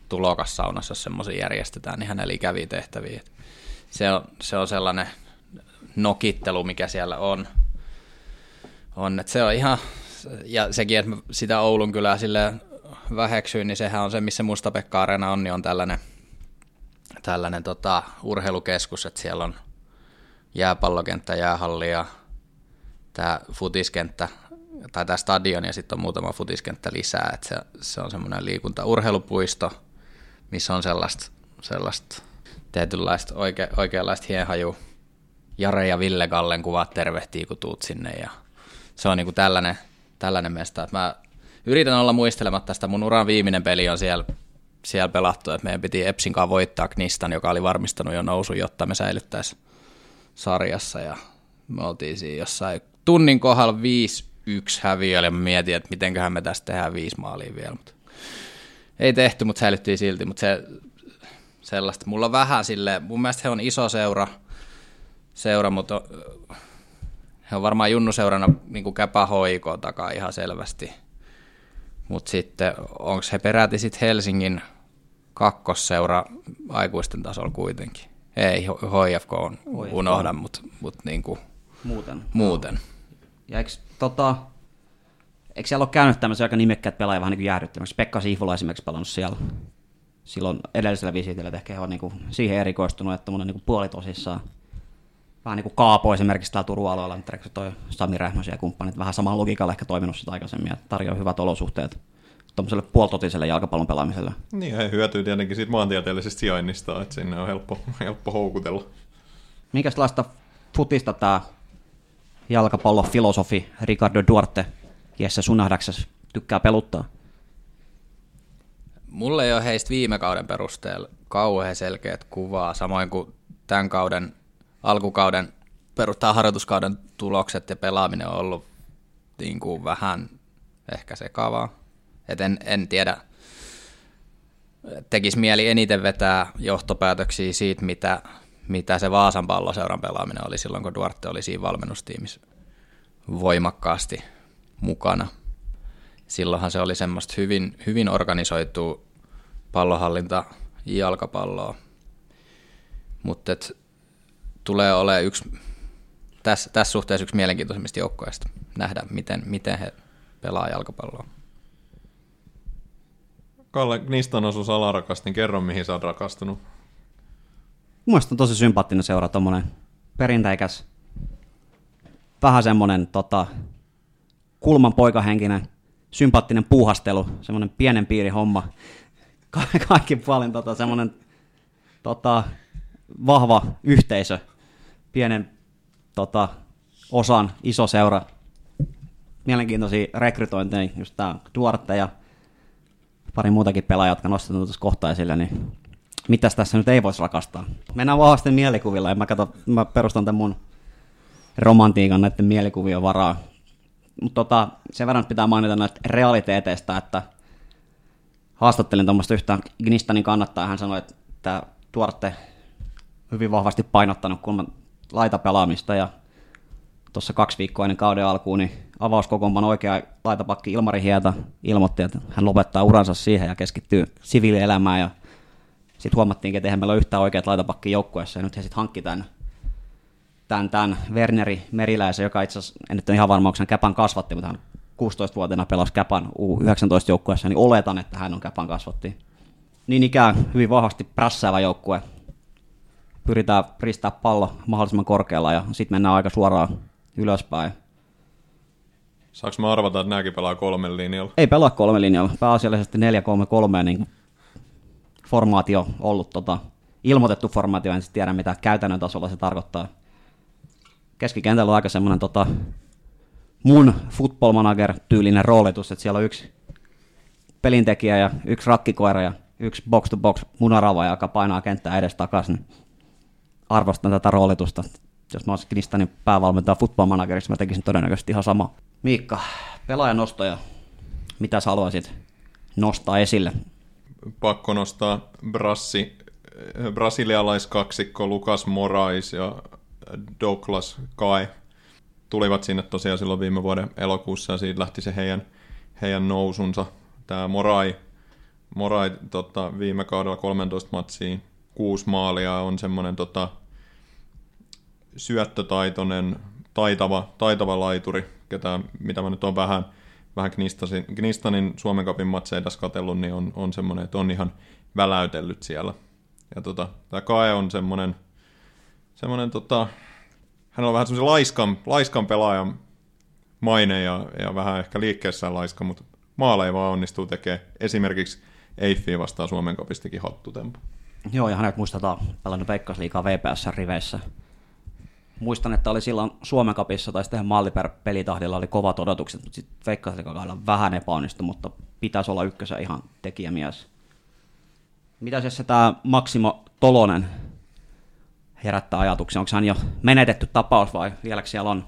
tulokassaunassa, jos semmoisia järjestetään, niin hänellä kävi tehtäviä. Se on, se on sellainen nokittelu, mikä siellä on. on että se on ihan, ja sekin, että sitä Oulun kylää sille väheksyin, niin sehän on se, missä Mustapekka Arena on, niin on tällainen, tällainen tota, urheilukeskus, että siellä on jääpallokenttä, jäähalli ja tämä futiskenttä, tai tämä stadion ja sitten on muutama futiskenttä lisää, että se, se on semmoinen liikunta-urheilupuisto, missä on sellaista, sellaista tietynlaista oike, oikeanlaista hienhaju. Jare ja Ville Gallen kuvat tervehtii, kun tuut sinne ja se on niinku tällainen, tällainen mesta. Että mä yritän olla muistelematta sitä, mun uran viimeinen peli on siellä, siellä pelattu, että meidän piti Epsin kanssa voittaa Knistan, joka oli varmistanut jo nousu, jotta me säilyttäisiin sarjassa ja me oltiin siinä jossain tunnin kohdalla 5-1 häviöllä ja mä mietin, että mitenköhän me tästä tehdään viisi maalia vielä, mutta ei tehty, mutta säilyttiin silti, mutta se sellaista. Mulla on vähän sille, mun mielestä he on iso seura, seura mutta he on varmaan junnuseurana niin käpähoiko takaa ihan selvästi. Mutta sitten onko he peräti sitten Helsingin kakkosseura aikuisten tasolla kuitenkin? Ei, HFK on, unohdan, mutta mut niinku muuten. muuten. Ja eikö, tota, eikö siellä ole käynyt tämmöisiä aika nimekkäät pelaajia vähän niin kuin? Pekka Siifola esimerkiksi pelannut siellä silloin edellisellä visitillä, että ehkä he on niin kuin siihen erikoistunut, että tuommoinen niin puolitosissaan vähän niin kuin Kaapo esimerkiksi täällä Turun alueella, nyt toi Sami Rähmös ja kumppanit, vähän samalla logiikalla ehkä toiminut sitä aikaisemmin, että tarjoaa hyvät olosuhteet tuommoiselle puoltotiselle jalkapallon pelaamiselle. Niin, he hyötyy tietenkin siitä maantieteellisestä sijainnista, että sinne on helppo, helppo houkutella. Minkälaista futista tämä jalkapallofilosofi Ricardo Duarte, Jesse sun tykkää peluttaa? Mulle ei ole heistä viime kauden perusteella kauhean selkeät kuvaa, samoin kuin tämän kauden, alkukauden, perustaa harjoituskauden tulokset ja pelaaminen on ollut niin kuin vähän ehkä sekavaa. Et en, en tiedä, tekisi mieli eniten vetää johtopäätöksiä siitä, mitä, mitä se Vaasan palloseuran pelaaminen oli silloin, kun Duarte oli siinä valmennustiimissä voimakkaasti mukana. Silloinhan se oli semmoista hyvin, hyvin organisoitua pallohallinta jalkapalloa. Mutta tulee olemaan yksi, tässä, tässä suhteessa yksi mielenkiintoisimmista joukkoista nähdä, miten, miten he pelaa jalkapalloa. Kalle, Knistan osuus alarakasta, niin kerro mihin sä oot rakastunut. Mielestäni on tosi sympaattinen seura, tommonen perinteikäs, vähän semmonen tota, kulman poikahenkinen, sympaattinen puuhastelu, semmonen pienen piiri homma. Ka- kaikki puolin tota, semmonen tota, vahva yhteisö, pienen tota, osan iso seura. Mielenkiintoisia rekrytointeja, just tää Duarte ja pari muutakin pelaajaa, jotka nostettu tuossa kohta esille, niin mitäs tässä nyt ei voisi rakastaa. Mennään vahvasti mielikuvilla, ja mä, kato, mä perustan tämän mun romantiikan näiden mielikuvien varaa. Mutta tota, sen verran pitää mainita näistä realiteeteista, että haastattelin tuommoista yhtä Gnistanin kannattaa, hän sanoi, että Tuorte hyvin vahvasti painottanut kulman laitapelaamista, ja tuossa kaksi viikkoa ennen kauden alkuun, niin avauskokoonpano oikea laitapakki Ilmari Hieta ilmoitti, että hän lopettaa uransa siihen ja keskittyy siviilielämään, ja sitten huomattiinkin, että eihän meillä ole yhtään oikeat laitapakki joukkueessa, ja nyt he sitten hankki tämän, tämän, tämän Werneri Meriläisen, joka itse asiassa, en nyt ole ihan varma, onko hän Käpan kasvatti, mutta hän 16-vuotiaana pelasi Käpan U19-joukkueessa, niin oletan, että hän on Käpan kasvatti. Niin ikään hyvin vahvasti prässäävä joukkue. Pyritään ristää pallo mahdollisimman korkealla ja sitten mennään aika suoraan ylöspäin. Saanko mä arvata, että nämäkin pelaa kolmen linjalla? Ei pelaa kolme linjalla, pääasiallisesti 4-3-3, niin formaatio ollut tota, ilmoitettu formaatio, en tiedä mitä käytännön tasolla se tarkoittaa. Keskikentällä on aika semmoinen tota, mun football manager tyylinen roolitus, että siellä on yksi pelintekijä ja yksi rakkikoira ja yksi box to box munarava, joka painaa kenttää edes takaisin. Arvostan tätä roolitusta. Jos mä olisin Knistanin päävalmentaja football managerissa, mä tekisin todennäköisesti ihan sama. Miikka, pelaajan nostoja. Mitä sä haluaisit nostaa esille? Pakko nostaa Brassi, brasilialaiskaksikko Lukas Morais ja Douglas Kai tulivat sinne tosiaan silloin viime vuoden elokuussa ja siitä lähti se heidän, heidän nousunsa. Tämä Morai, Morai tota, viime kaudella 13 matsia, kuusi maalia on semmoinen tota, syöttötaitoinen, taitava, taitava laituri, ketä, mitä mä nyt on vähän, vähän Knistasin, Knistanin Suomen Cupin matseja tässä katsellut, niin on, on semmoinen, että on ihan väläytellyt siellä. Ja tota, tämä Kae on semmoinen, semmoinen tota, hän on vähän semmoisen laiskan, laiskan pelaajan maine ja, ja vähän ehkä liikkeessään laiska, mutta maaleja vaan onnistuu tekemään. Esimerkiksi Eiffiä vastaan Suomen kapistikin hattutempo. Joo, ja hänet muistetaan pelannut Veikkausliikaa VPS-riveissä. Muistan, että oli silloin Suomen kapissa tai sitten malli per pelitahdilla oli kovat odotukset, mutta sitten Veikkausliikakaudella vähän epäonnistui, mutta pitäisi olla ykkösen ihan tekijämies. Mitä se tämä Maksimo Tolonen herättää ajatuksia? Onko hän jo menetetty tapaus vai vieläkö siellä on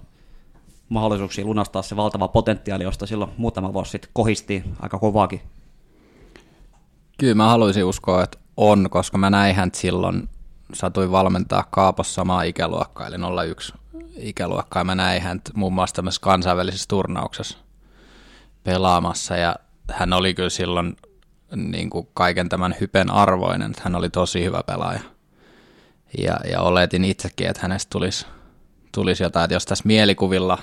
mahdollisuuksia lunastaa se valtava potentiaali, josta silloin muutama vuosi sitten kohisti aika kovaakin? Kyllä mä haluaisin uskoa, että on, koska mä näin hän silloin, satuin valmentaa Kaapossa samaa ikäluokkaa, eli 01 ikäluokkaa, mä näin hän muun muassa tämmöisessä kansainvälisessä turnauksessa pelaamassa, ja hän oli kyllä silloin niin kuin kaiken tämän hypen arvoinen, että hän oli tosi hyvä pelaaja. Ja, ja oletin itsekin, että hänestä tulisi, tulisi jotain, että jos tässä mielikuvilla,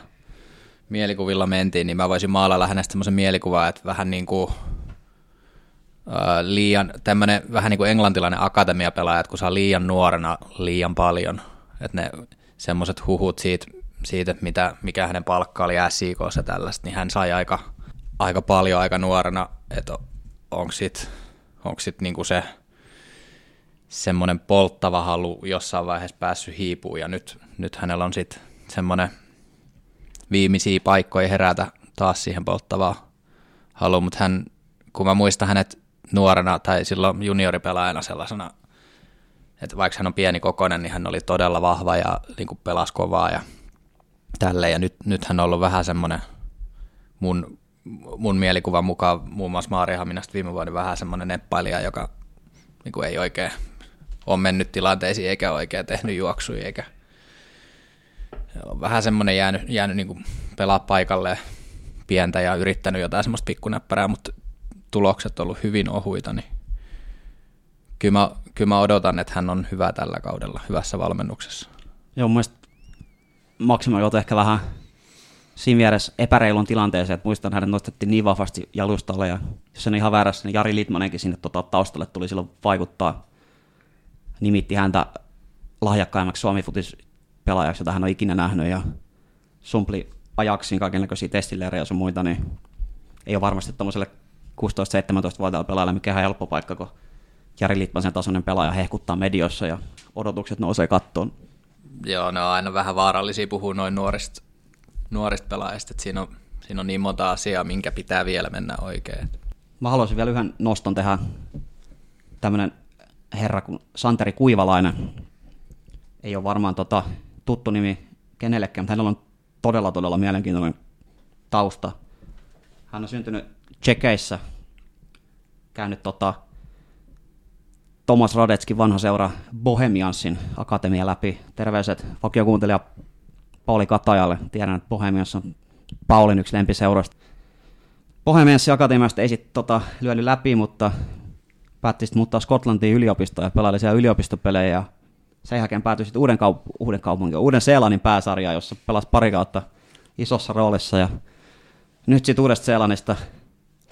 mielikuvilla mentiin, niin mä voisin maalailla hänestä semmoisen mielikuvan, että vähän niin kuin liian, tämmöinen vähän niin kuin englantilainen akatemiapelaaja, että kun saa liian nuorena liian paljon, että ne semmoiset huhut siitä, siitä että mitä, mikä hänen palkka oli SIKssa tällaista, niin hän sai aika, aika paljon aika nuorena, että onko sitten onko sit niinku se semmoinen polttava halu jossain vaiheessa päässyt hiipuun ja nyt, nyt hänellä on sitten semmoinen viimeisiä paikkoja herätä taas siihen polttavaan haluun, mutta hän, kun mä muistan hänet nuorena tai silloin junioripelaajana sellaisena, että vaikka hän on pieni kokoinen, niin hän oli todella vahva ja niin kuin pelasi kovaa ja tälle ja nyt, nyt hän on ollut vähän semmoinen mun, mun mielikuvan mukaan muun muassa Maarihaminasta viime vuoden vähän semmoinen neppailija, joka niin kuin ei oikein on mennyt tilanteisiin eikä oikein tehnyt juoksuja eikä on vähän semmoinen jäänyt, jäänyt niin pelaa paikalleen, pientä ja yrittänyt jotain semmoista pikkunäppärää, mutta tulokset on ollut hyvin ohuita, niin kyllä mä, kyllä mä odotan, että hän on hyvä tällä kaudella, hyvässä valmennuksessa. Joo, mun mielestä Maksimo joutui ehkä vähän siinä vieressä epäreilun tilanteeseen, että muistan, hänet nostettiin niin vahvasti jalustalle, ja jos en ihan väärässä, niin Jari Litmanenkin sinne tota, taustalle tuli silloin vaikuttaa. Nimitti häntä lahjakkaimmaksi suomi pelaajaksi, jota hän on ikinä nähnyt, ja sumpli ajaksiin kaikenlaisia testileirejä ja sun muita, niin ei ole varmasti tuommoiselle 16-17-vuotiaalle pelaajalle mikään helppo paikka, kun Jari Litmasen tasoinen pelaaja hehkuttaa medioissa ja odotukset nousee kattoon. Joo, ne on aina vähän vaarallisia puhua noin nuorista, nuorista pelaajista, että siinä on, siinä on niin monta asiaa, minkä pitää vielä mennä oikein. Mä haluaisin vielä yhden noston tehdä. Tämmöinen herra Santeri Kuivalainen. Ei ole varmaan tota, tuttu nimi kenellekään, mutta hänellä on todella, todella mielenkiintoinen tausta. Hän on syntynyt Tsekeissä, käynyt tota, Thomas Radetskin vanha seura Bohemiansin akatemia läpi. Terveiset vakiokuuntelija Pauli Katajalle. Tiedän, että Bohemians on Paulin yksi lempiseuroista. Bohemiansin akatemiasta ei sitten tota, lyödy läpi, mutta päätti sitten muuttaa Skotlantiin yliopistoon ja pelaili siellä yliopistopelejä. Ja sen jälkeen päätyi sitten uuden, kaup- uuden kaupungin, uuden Seelannin pääsarja, jossa pelasi pari kautta isossa roolissa. Ja nyt sitten uudesta Seelannista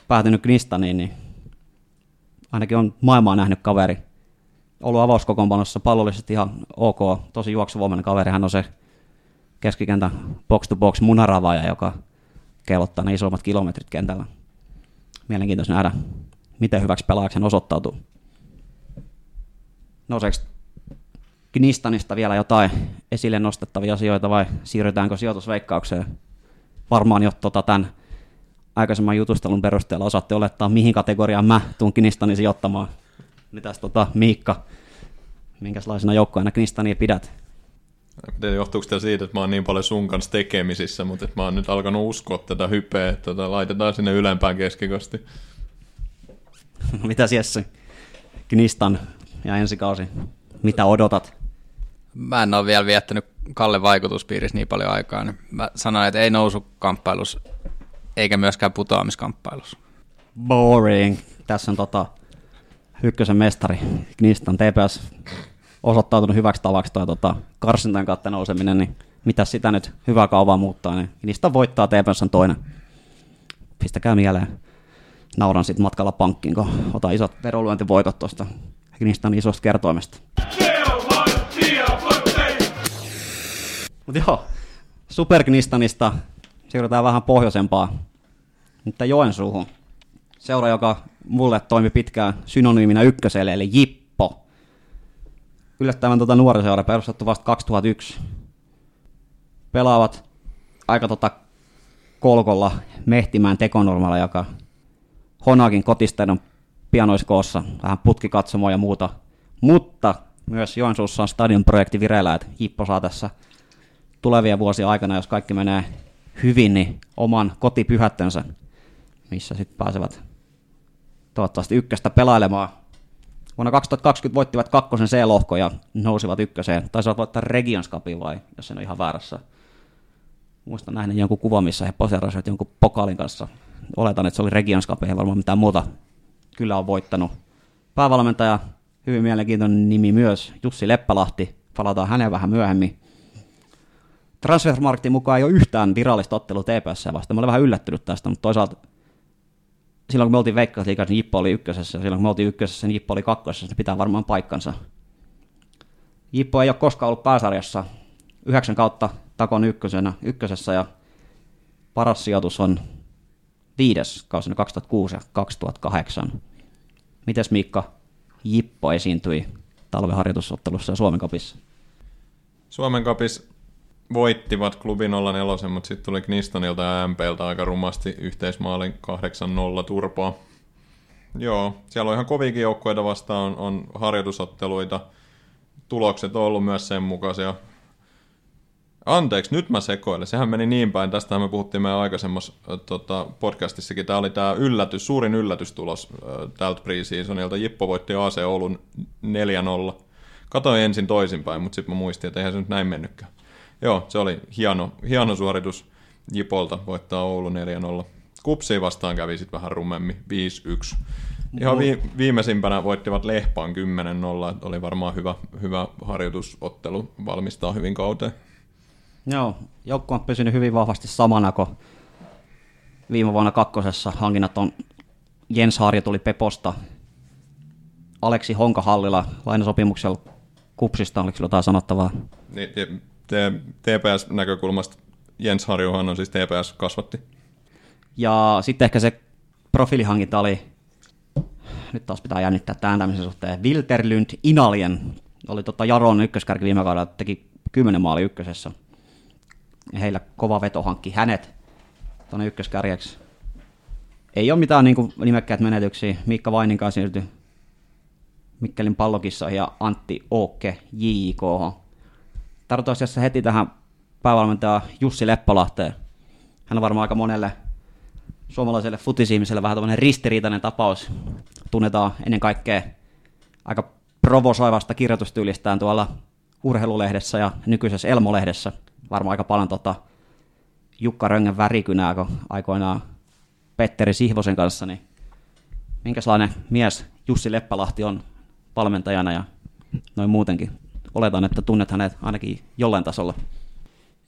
päätynyt Knistaniin, niin ainakin on maailmaa nähnyt kaveri. Ollut avauskokoonpanossa pallollisesti ihan ok, tosi juoksuvoimainen kaveri. Hän on se keskikentän box-to-box munaravaaja, joka kellottaa ne isommat kilometrit kentällä. Mielenkiintoista nähdä, miten hyväksi pelaajaksi hän osoittautuu. Nouseeko Knistanista vielä jotain esille nostettavia asioita vai siirrytäänkö sijoitusveikkaukseen? Varmaan jo tota, tämän aikaisemman jutustelun perusteella osaatte olettaa, mihin kategoriaan mä tuun Knistani sijoittamaan. Mitäs tota, Miikka, minkälaisena joukkoina Knistania pidät? Tiedä, johtuuko tämä siitä, että mä oon niin paljon sun kanssa tekemisissä, mutta että mä oon nyt alkanut uskoa tätä hypeä, että tota, laitetaan sinne ylempään keskikosti. Mitä Jesse? Knistan ja ensi kausi. Mitä odotat? Mä en ole vielä viettänyt Kalle vaikutuspiirissä niin paljon aikaa, niin mä sanoin, että ei nousu kamppailussa eikä myöskään putoamiskamppailussa. Boring. Tässä on tota, ykkösen mestari Knistan TPS osoittautunut hyväksi tavaksi toi tota, karsintojen kautta nouseminen, niin mitä sitä nyt hyvää kauvaa muuttaa, niin niistä voittaa TPS on toinen. Pistäkää mieleen. Nauran sitten matkalla pankkiin, kun ota isot veroluentivoitot tuosta Knistan isosta kertoimesta. Mutta joo, Superknistanista siirrytään vähän pohjoisempaa, mutta Joensuuhun. Seura, joka mulle toimi pitkään synonyyminä ykköselle, eli Jippo. Yllättävän tuota nuori seura perustettu vasta 2001. Pelaavat aika tota kolkolla Mehtimään tekonormalla, joka Honakin kotisteiden pianoiskoossa, vähän putkikatsomoa ja muuta. Mutta myös Joensuussa on stadion-projekti vireillä, että Jippo saa tässä tulevien vuosien aikana, jos kaikki menee hyvin, niin oman kotipyhättönsä, missä sitten pääsevät toivottavasti ykköstä pelailemaan. Vuonna 2020 voittivat kakkosen C-lohko ja nousivat ykköseen. Taisivat voittaa Regions Cupin vai, jos en ole ihan väärässä. Muistan nähnyt jonkun kuva, missä he poseerasivat jonkun pokaalin kanssa. Oletan, että se oli Regions ei varmaan mitään muuta. Kyllä on voittanut. Päävalmentaja, hyvin mielenkiintoinen nimi myös, Jussi Leppälahti. Palataan häneen vähän myöhemmin. Transfermarktin mukaan ei ole yhtään virallista ottelua TPS vasta. Mä olen vähän yllättynyt tästä, mutta toisaalta silloin kun me oltiin Veikkausliigassa, niin Jippo oli ykkösessä, ja silloin kun me oltiin ykkösessä, niin Jippo oli kakkosessa, se pitää varmaan paikkansa. Jippo ei ole koskaan ollut pääsarjassa, yhdeksän kautta takon ykkösenä, ykkösessä, ja paras sijoitus on viides kausina 2006 ja 2008. Mites Miikka Jippo esiintyi talveharjoitusottelussa ja Suomen kapissa? Suomen kapissa voittivat klubi 04, mutta sitten tuli Knistonilta ja MPltä aika rumasti yhteismaalin 8-0 turpoa. Joo, siellä on ihan kovikin joukkueita vastaan, on, on harjoitusotteluita. Tulokset on ollut myös sen mukaisia. Anteeksi, nyt mä sekoilen. Sehän meni niin päin. Tästä me puhuttiin meidän aikaisemmassa tota, podcastissakin. Tämä oli tämä yllätys, suurin yllätystulos äh, tältä preseasonilta. Jippo voitti AC Oulun 4-0. Katoin ensin toisinpäin, mutta sitten mä muistin, että eihän se nyt näin mennytkään. Joo, se oli hieno, hieno suoritus. Jipolta voittaa Oulu 4-0. Kupsiin vastaan kävi sitten vähän rumemmin 5-1. Ihan vi- viimeisimpänä voittivat Lehpaan 10-0, että oli varmaan hyvä, hyvä harjoitusottelu valmistaa hyvin kauteen. Joo, joukkue on pysynyt hyvin vahvasti samana kuin viime vuonna kakkosessa. Hankinnat on Jens Harja tuli Peposta, Aleksi Honkahallila lainasopimuksella Kupsista, oliko sillä jotain sanottavaa? Niin, TPS-näkökulmasta Jens Harjuhan on siis TPS kasvatti. Ja sitten ehkä se profiilihankinta oli, nyt taas pitää jännittää tämän tämmöisen suhteen, Wilterlund Inalien oli tota Jaron ykköskärki viime kaudella, teki 10 maali ykkösessä. Heillä kova veto hankki hänet tuonne ykköskärjeksi. Ei ole mitään niin nimekkäät menetyksiä. Miikka Vaininkaan siirtyi Mikkelin pallokissa ja Antti Ookke JIK. Tartutaan asiassa heti tähän päävalmentaja Jussi Leppalahteen. Hän on varmaan aika monelle suomalaiselle futisihmiselle vähän tämmöinen ristiriitainen tapaus. Tunnetaan ennen kaikkea aika provosoivasta kirjoitustyylistään tuolla urheilulehdessä ja nykyisessä Elmo-lehdessä. Varmaan aika paljon tota Jukka Röngän värikynää, kun aikoinaan Petteri Sihvosen kanssa, niin minkälainen mies Jussi Leppälahti on valmentajana ja noin muutenkin. Oletan, että tunnet hänet ainakin jollain tasolla.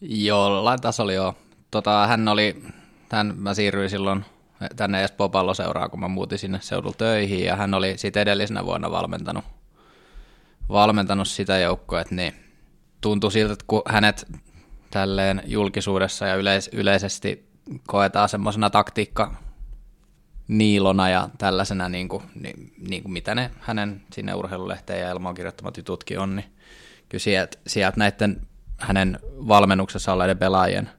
Jollain tasolla joo. Tota, hän oli, hän, mä siirryin silloin tänne Espoon palloseuraan, kun mä muutin sinne seudulla töihin, ja hän oli sitten edellisenä vuonna valmentanut, valmentanut sitä joukkoa, että niin tuntui siltä, että kun hänet tälleen julkisuudessa ja yleis- yleisesti koetaan semmoisena taktiikka niilona ja tällaisena, niin kuin, niin, niin kuin mitä ne hänen sinne urheilulehteen ja Elmoon kirjoittamat jututkin on, niin kyllä sieltä, sieltä näiden hänen valmennuksessa olleiden pelaajien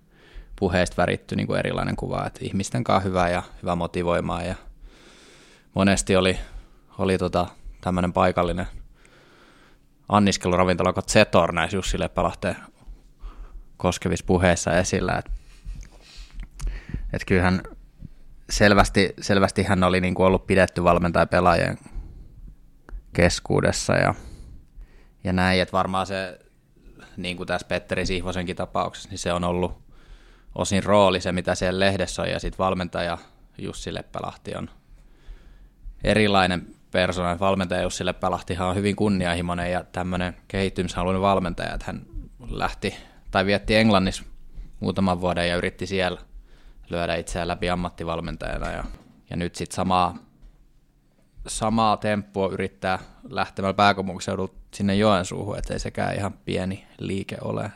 puheista väritty niin kuin erilainen kuva, että ihmisten kanssa hyvä ja hyvä motivoimaa ja monesti oli, oli tota, tämmöinen paikallinen anniskeluravintola kuin Zetor näissä Jussi Leppälahteen koskevissa puheissa esillä, että et kyllähän selvästi, selvästi hän oli niin kuin ollut pidetty valmentaja pelaajien keskuudessa ja, ja näin, että varmaan se, niin kuin tässä Petteri Sihvosenkin tapauksessa, niin se on ollut osin rooli se, mitä siellä lehdessä on, ja sitten valmentaja Jussi Leppälahti on erilainen persona. Valmentaja Jussi Leppälahtihan on hyvin kunnianhimoinen ja tämmöinen kehittymishaluinen valmentaja, että hän lähti tai vietti Englannissa muutaman vuoden ja yritti siellä lyödä itseään läpi ammattivalmentajana ja, ja nyt sitten samaa, samaa temppua yrittää lähtemällä pääkaupunkiseudulta sinne Joensuuhun, ettei sekään ihan pieni liike ole.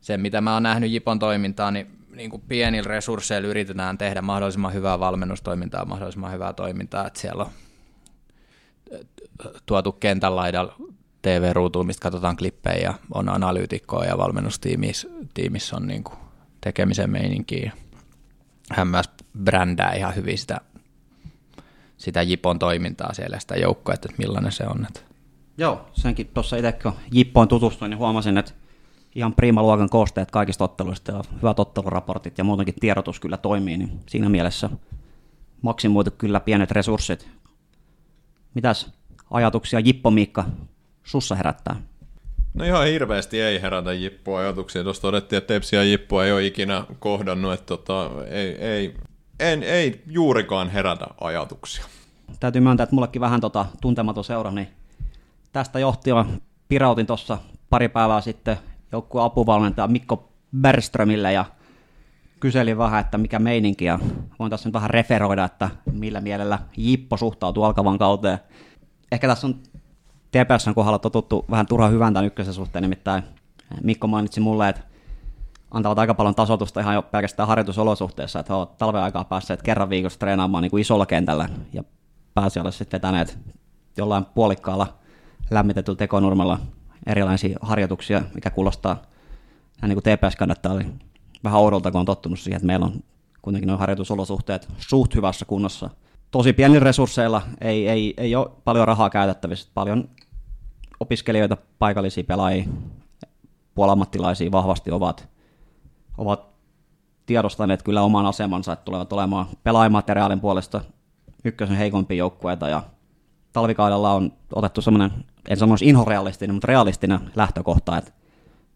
Se, mitä mä oon nähnyt Jipon toimintaa, niin, niin kuin pienillä resursseilla yritetään tehdä mahdollisimman hyvää valmennustoimintaa, mahdollisimman hyvää toimintaa, että siellä on tuotu kentän laidalla TV-ruutuun, mistä katsotaan klippejä ja on analyytikkoa ja valmennustiimissä tiimissä on niin kuin tekemisen meininkiä. Hän myös brändää ihan hyvin sitä, sitä Jipon toimintaa siellä, sitä joukkoa, että millainen se on. Joo, senkin tuossa itse kun Jippoon tutustuin, niin huomasin, että ihan prima luokan koosteet kaikista otteluista ja hyvät otteluraportit ja muutenkin tiedotus kyllä toimii, niin siinä mielessä maksimoitu kyllä pienet resurssit. Mitäs ajatuksia Jippo Miikka sussa herättää? No ihan hirveästi ei herätä Jippo ajatuksia. Tuossa todettiin, että Tepsi ja Jippo ei ole ikinä kohdannut, että tota, ei, ei, en, ei juurikaan herätä ajatuksia. Täytyy myöntää, että mullekin vähän tota tuntematon seura, niin tästä johtien pirautin tuossa pari päivää sitten joukkueen apuvalmentaja Mikko Bergströmille ja kyselin vähän, että mikä meininki, ja voin tässä nyt vähän referoida, että millä mielellä Jippo suhtautuu alkavan kauteen. Ehkä tässä on TPSn kohdalla totuttu vähän turha hyvän tämän ykkösen suhteen, nimittäin Mikko mainitsi mulle, että antavat aika paljon tasotusta ihan jo pelkästään harjoitusolosuhteessa, että he ovat talven aikaa päässeet kerran viikossa treenaamaan niin kuin isolla kentällä ja pääsiällä sitten vetäneet jollain puolikkaalla lämmitetyllä tekonurmella erilaisia harjoituksia, mikä kuulostaa niin kuin TPS kannattaa oli vähän oudolta, kun on tottunut siihen, että meillä on kuitenkin nuo harjoitusolosuhteet suht hyvässä kunnossa. Tosi pienillä resursseilla ei, ei, ei ole paljon rahaa käytettävissä, paljon opiskelijoita, paikallisia pelaajia, puolammattilaisia vahvasti ovat, ovat tiedostaneet kyllä oman asemansa, että tulevat olemaan pelaajamateriaalin puolesta ykkösen heikompia joukkueita ja talvikaudella on otettu semmoinen, en sanoisi inhorealistinen, mutta realistinen lähtökohta, että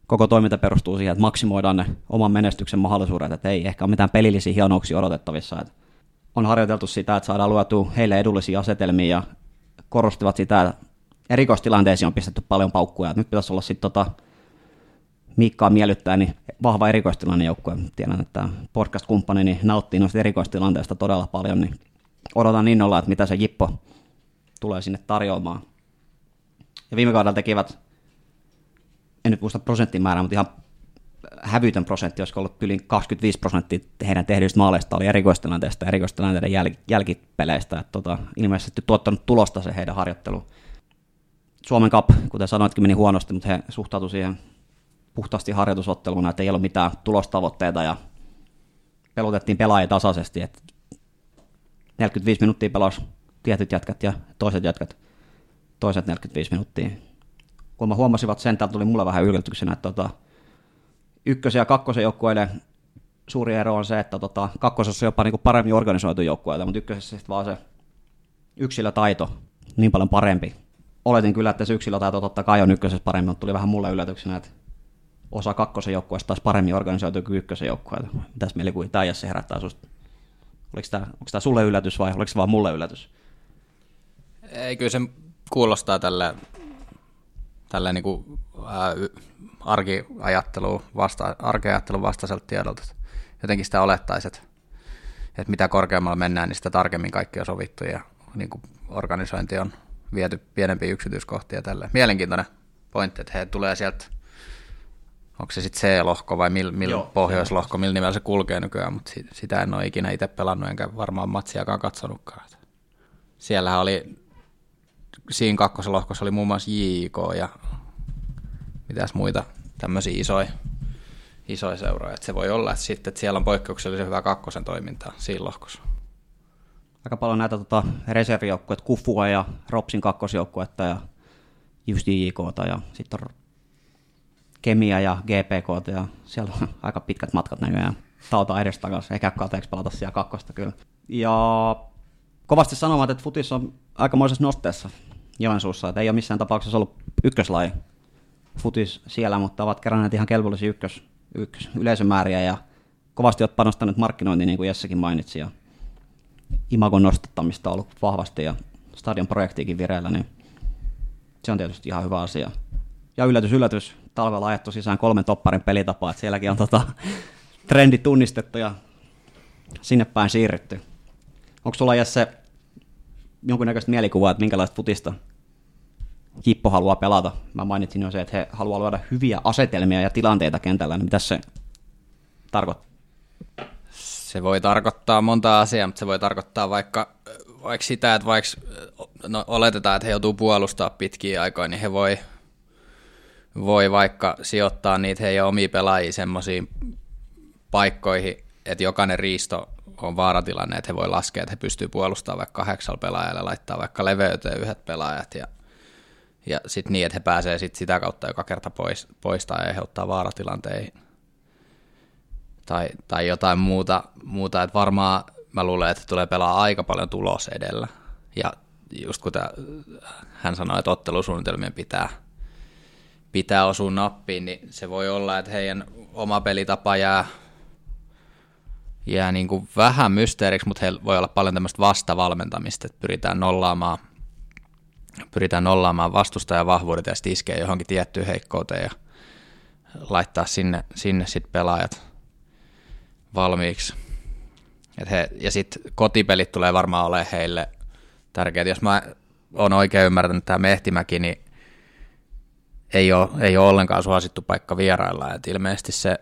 koko toiminta perustuu siihen, että maksimoidaan ne oman menestyksen mahdollisuudet, että ei ehkä ole mitään pelillisiä hienouksia odotettavissa. Että on harjoiteltu sitä, että saadaan luotua heille edullisia asetelmia ja korostivat sitä, että erikoistilanteisiin on pistetty paljon paukkuja. Nyt pitäisi olla sitten tota, Miikkaa miellyttää, niin vahva erikoistilanne joukkue. Tiedän, että podcast-kumppani niin nauttii noista erikoistilanteista todella paljon, niin odotan innolla, että mitä se Jippo tulee sinne tarjoamaan. Ja viime kaudella tekivät, en nyt muista prosenttimäärää, mutta ihan hävytön prosentti, olisiko ollut yli 25 prosenttia heidän tehdyistä maaleista oli erikoistilanteista ja erikoistilanteiden jäl- jälkipeleistä. Että tota, ilmeisesti tuottanut tulosta se heidän harjoittelu. Suomen Cup, kuten sanoitkin, meni huonosti, mutta he suhtautuivat siihen puhtaasti harjoitusotteluna, että ei ollut mitään tulostavoitteita ja pelutettiin pelaajia tasaisesti, että 45 minuuttia pelasi tietyt jätkät ja toiset jätkät toiset 45 minuuttia. Kun mä huomasivat sen, täällä tuli mulle vähän yllätyksenä, että tota, ykkösen ja kakkosen joukkueiden suuri ero on se, että tota, kakkosessa on jopa niinku paremmin organisoitu joukkueita, mutta ykkösessä sitten vaan se yksilötaito niin paljon parempi. Oletin kyllä, että se yksilötaito totta kai on ykkösessä paremmin, mutta tuli vähän mulle yllätyksenä, että osa kakkosen joukkueesta taas paremmin organisoitu kuin ykkösen joukkueita. Mitäs mielikuvia tämä se herättää susta? Oliko tämä, onko tämä sulle yllätys vai oliko se vaan mulle yllätys? Ei, kyllä se kuulostaa tälle, tälle niin kuin, ää, arkiajattelu vasta, arkiajattelun vastaiselta tiedolta. Jotenkin sitä olettaisi, että, että mitä korkeammalla mennään, niin sitä tarkemmin kaikki on sovittu ja niin kuin organisointi on viety pienempiin yksityiskohtia tälle. Mielenkiintoinen pointti, että he tulee sieltä onko se sitten C-lohko vai mil, mil Joo, pohjoislohko, millä nimellä se kulkee nykyään, mutta sitä en ole ikinä itse pelannut enkä varmaan matsiakaan katsonutkaan. Siellähän oli, siinä kakkoslohkossa oli muun muassa JIK ja mitäs muita tämmöisiä isoja, isoja seuroja. Et se voi olla, että, sitten, että siellä on poikkeuksellisen hyvä kakkosen toimintaa siinä lohkossa. Aika paljon näitä tota, reservijoukkueita, Kufua ja Ropsin kakkosjoukkuetta ja just JJK ja sitten on Kemia ja GPK, ja siellä on aika pitkät matkat näköjään. Tauta edes takaisin, eikä kateeksi pelata siellä kakkosta kyllä. Ja kovasti sanomaan, että futis on aikamoisessa nosteessa Joensuussa, että ei ole missään tapauksessa ollut ykköslaji futis siellä, mutta ovat keränneet ihan kelvollisia ykkös, ykkös yleisömääriä ja kovasti olet panostanut markkinointiin, niin kuin Jessekin mainitsi, ja imagon nostattamista on ollut vahvasti ja stadion projektiikin vireillä, niin se on tietysti ihan hyvä asia. Ja yllätys, yllätys, talvella ajettu sisään kolmen topparin pelitapaa, että sielläkin on tota, trendi tunnistettu ja sinne päin siirrytty. Onko sulla Jesse jonkunnäköistä mielikuvaa, että minkälaista futista Kippo haluaa pelata? Mä mainitsin jo se, että he haluaa luoda hyviä asetelmia ja tilanteita kentällä, niin mitä se tarkoittaa? Se voi tarkoittaa monta asiaa, mutta se voi tarkoittaa vaikka, vaikka sitä, että vaikka no, oletetaan, että he joutuu puolustaa pitkiä aikoja, niin he voi voi vaikka sijoittaa niitä heidän omia pelaajia semmoisiin paikkoihin, että jokainen riisto on vaaratilanne, että he voi laskea, että he pystyy puolustamaan vaikka kahdeksalla pelaajalla, laittaa vaikka leveyteen yhdet pelaajat ja, ja sitten niin, että he pääsee sit sitä kautta joka kerta pois, poistaa ja aiheuttaa vaaratilanteen tai, tai jotain muuta, muuta, että varmaan mä luulen, että tulee pelaa aika paljon tulos edellä. Ja just kuten hän sanoi, että ottelusuunnitelmien pitää – pitää osua nappiin, niin se voi olla, että heidän oma pelitapa jää, jää niin kuin vähän mysteeriksi, mutta heillä voi olla paljon tämmöistä vastavalmentamista, että pyritään nollaamaan, pyritään nollaamaan vastustajan vahvuudet ja sitten iskee johonkin tiettyyn heikkouteen ja laittaa sinne, sinne sitten pelaajat valmiiksi. Et he, ja sitten kotipelit tulee varmaan olemaan heille tärkeät. Jos mä oon oikein ymmärtänyt tämä Mehtimäki, niin ei ole, ei ole ollenkaan suosittu paikka vierailla. Et ilmeisesti se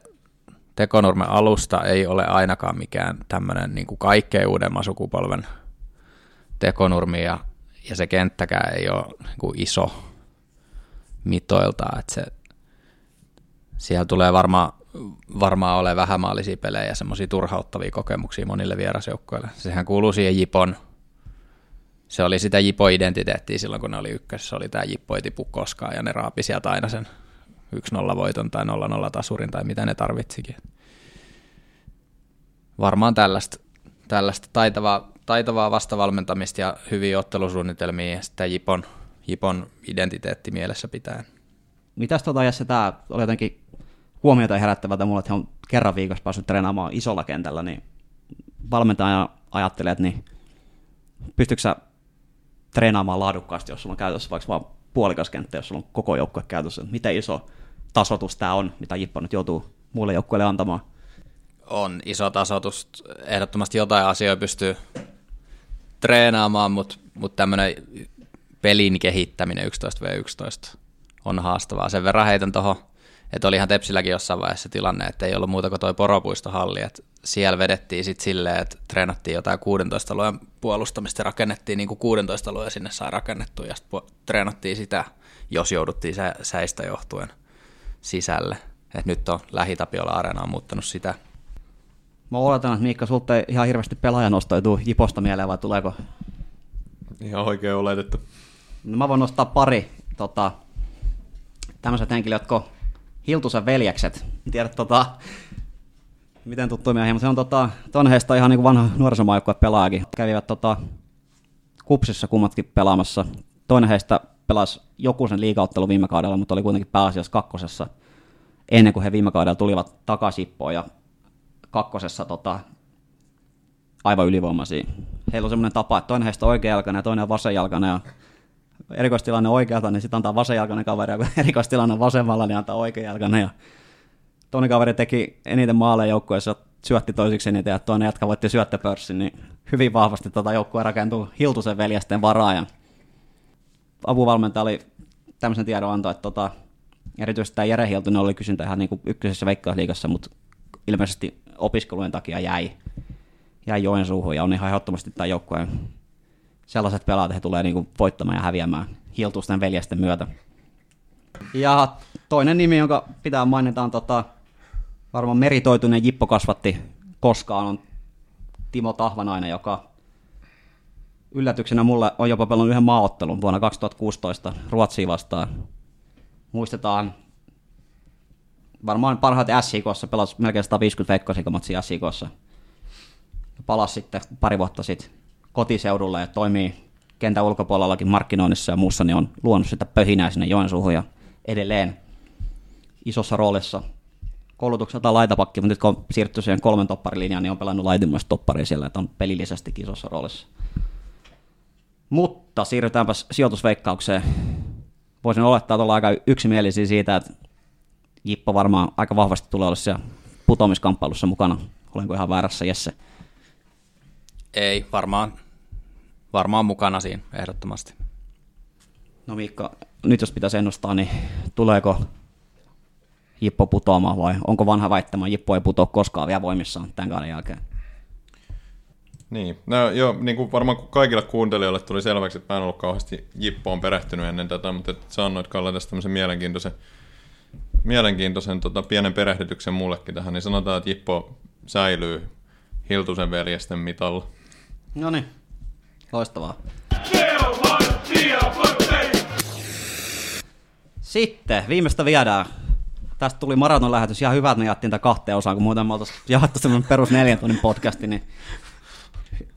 Tekonurmen alusta ei ole ainakaan mikään tämmöinen niin kaikkein uudemman sukupolven tekonurmi ja, ja se kenttäkään ei ole niin iso mitoilta, että se, siellä tulee varmaan varmaan ole vähämaallisia pelejä ja semmoisia turhauttavia kokemuksia monille vierasjoukkoille. Sehän kuuluu siihen Jipon se oli sitä Jipo-identiteettiä silloin, kun ne oli ykkössä. Se oli tämä Jippo ei tipu koskaan ja ne raapi sieltä aina sen 1-0 voiton tai 0-0 tasurin tai mitä ne tarvitsikin. Varmaan tällaista, tällaista taitavaa, taitavaa vastavalmentamista ja hyviä ottelusuunnitelmia ja sitä Jipon, Jipon identiteetti mielessä pitäen. mitäs tota Jesse, tää oli jotenkin huomiota herättävältä mulle, että he on kerran viikossa päässyt treenaamaan isolla kentällä, niin valmentaja ajattelee, että niin pystytkö sä treenaamaan laadukkaasti, jos sulla on käytössä vaikka vaan puolikas kenttä, jos sulla on koko joukkue käytössä. Miten iso tasotus tämä on, mitä Jippo nyt joutuu muille joukkueille antamaan? On iso tasotus. Ehdottomasti jotain asioita pystyy treenaamaan, mutta mut tämmöinen pelin kehittäminen 11v11 on haastavaa. Sen verran heitän tuohon, että oli ihan Tepsilläkin jossain vaiheessa tilanne, että ei ollut muuta kuin toi poropuistohalli, että siellä vedettiin sitten silleen, että treenattiin jotain 16 alueen puolustamista rakennettiin niin kuin 16 alueen sinne saa rakennettua ja sitten treenattiin sitä, jos jouduttiin sä, säistä johtuen sisälle. Et nyt on Lähitapiola Areena on muuttanut sitä. Mä oletan, että Miikka, sulta ei ihan hirveästi pelaajanostoituu Jiposta mieleen, vai tuleeko? Ihan oikein oletettu. No mä voin nostaa pari tota, tämmöiset henkilöt, jotka Hiltusen veljekset. En tiedä, tota, miten tuttu miehiä, mutta se on tota, toinen heistä ihan niin vanha nuorisomaajoukkue pelaajakin. Kävivät tota, kupsissa kummatkin pelaamassa. Toinen heistä pelasi joku sen liikauttelu viime kaudella, mutta oli kuitenkin pääasiassa kakkosessa ennen kuin he viime kaudella tulivat takaisin ja kakkosessa tota, aivan ylivoimaisia. Heillä on semmoinen tapa, että toinen heistä on oikeajalkainen ja toinen on vasenjalkainen ja erikoistilanne oikealta, niin sitten antaa vasenjalkainen kaveri, ja kun erikoistilanne on vasemmalla, niin antaa oikeajalkainen. Ja toinen kaveri teki eniten maaleja joukkueessa, syötti toisiksi eniten, ja toinen jatka voitti syöttöpörssin, niin hyvin vahvasti tota joukkue rakentuu Hiltusen veljesten varaan. Ja apuvalmentaja oli tämmöisen tiedon anto, että tota, erityisesti tämä Jere Hiltunen oli kysyntä ihan niin kuin ykkösessä veikkausliigassa, mutta ilmeisesti opiskelujen takia jäi, jäi Joensuuhun ja on ihan ehdottomasti tämä joukkueen sellaiset pelaat, että he tulee niinku voittamaan ja häviämään Hiltusten veljesten myötä. Ja toinen nimi, jonka pitää mainita, on tota, varmaan meritoituneen Jippo kasvatti koskaan, on Timo Tahvanainen, joka yllätyksenä mulle on jopa pelannut yhden maaottelun vuonna 2016 Ruotsiin vastaan. Muistetaan varmaan parhaat SIKossa, pelasi melkein 150 veikkoisikamatsia SIKossa. Palasi sitten pari vuotta sitten kotiseudulle ja toimii kentän ulkopuolellakin markkinoinnissa ja muussa, niin on luonut sitä pöhinää sinne Joensuuhun ja edelleen isossa roolissa koulutukselta laitapakki, mutta nyt kun on siirtynyt siihen kolmen topparilinjaan, niin on pelannut laitimmaista topparia siellä, että on pelillisesti isossa roolissa. Mutta siirrytäänpä sijoitusveikkaukseen. Voisin olettaa, että ollaan aika yksimielisiä siitä, että Jippo varmaan aika vahvasti tulee olla siellä putoamiskamppailussa mukana. Olenko ihan väärässä, Jesse? Ei, varmaan, varmaan mukana siinä ehdottomasti. No Miikka, nyt jos pitäisi ennustaa, niin tuleeko Jippo putoamaan vai onko vanha väittämä, Jippo ei putoa koskaan vielä voimissaan tämän kauden jälkeen? Niin, no joo, niin kuin varmaan kaikille kuuntelijoille tuli selväksi, että mä en ollut kauheasti Jippoon perehtynyt ennen tätä, mutta että sä annoit Kalle tästä tämmöisen mielenkiintoisen, mielenkiintoisen tota, pienen perehdytyksen mullekin tähän, niin sanotaan, että Jippo säilyy Hiltusen veljesten mitalla. No niin, loistavaa. Sitten, viimeistä viedään. Tästä tuli maraton lähetys. Ihan hyvä, että me jaettiin tätä kahteen osaan, kun muuten me oltaisiin jaettu semmoinen perus neljän tunnin podcasti, niin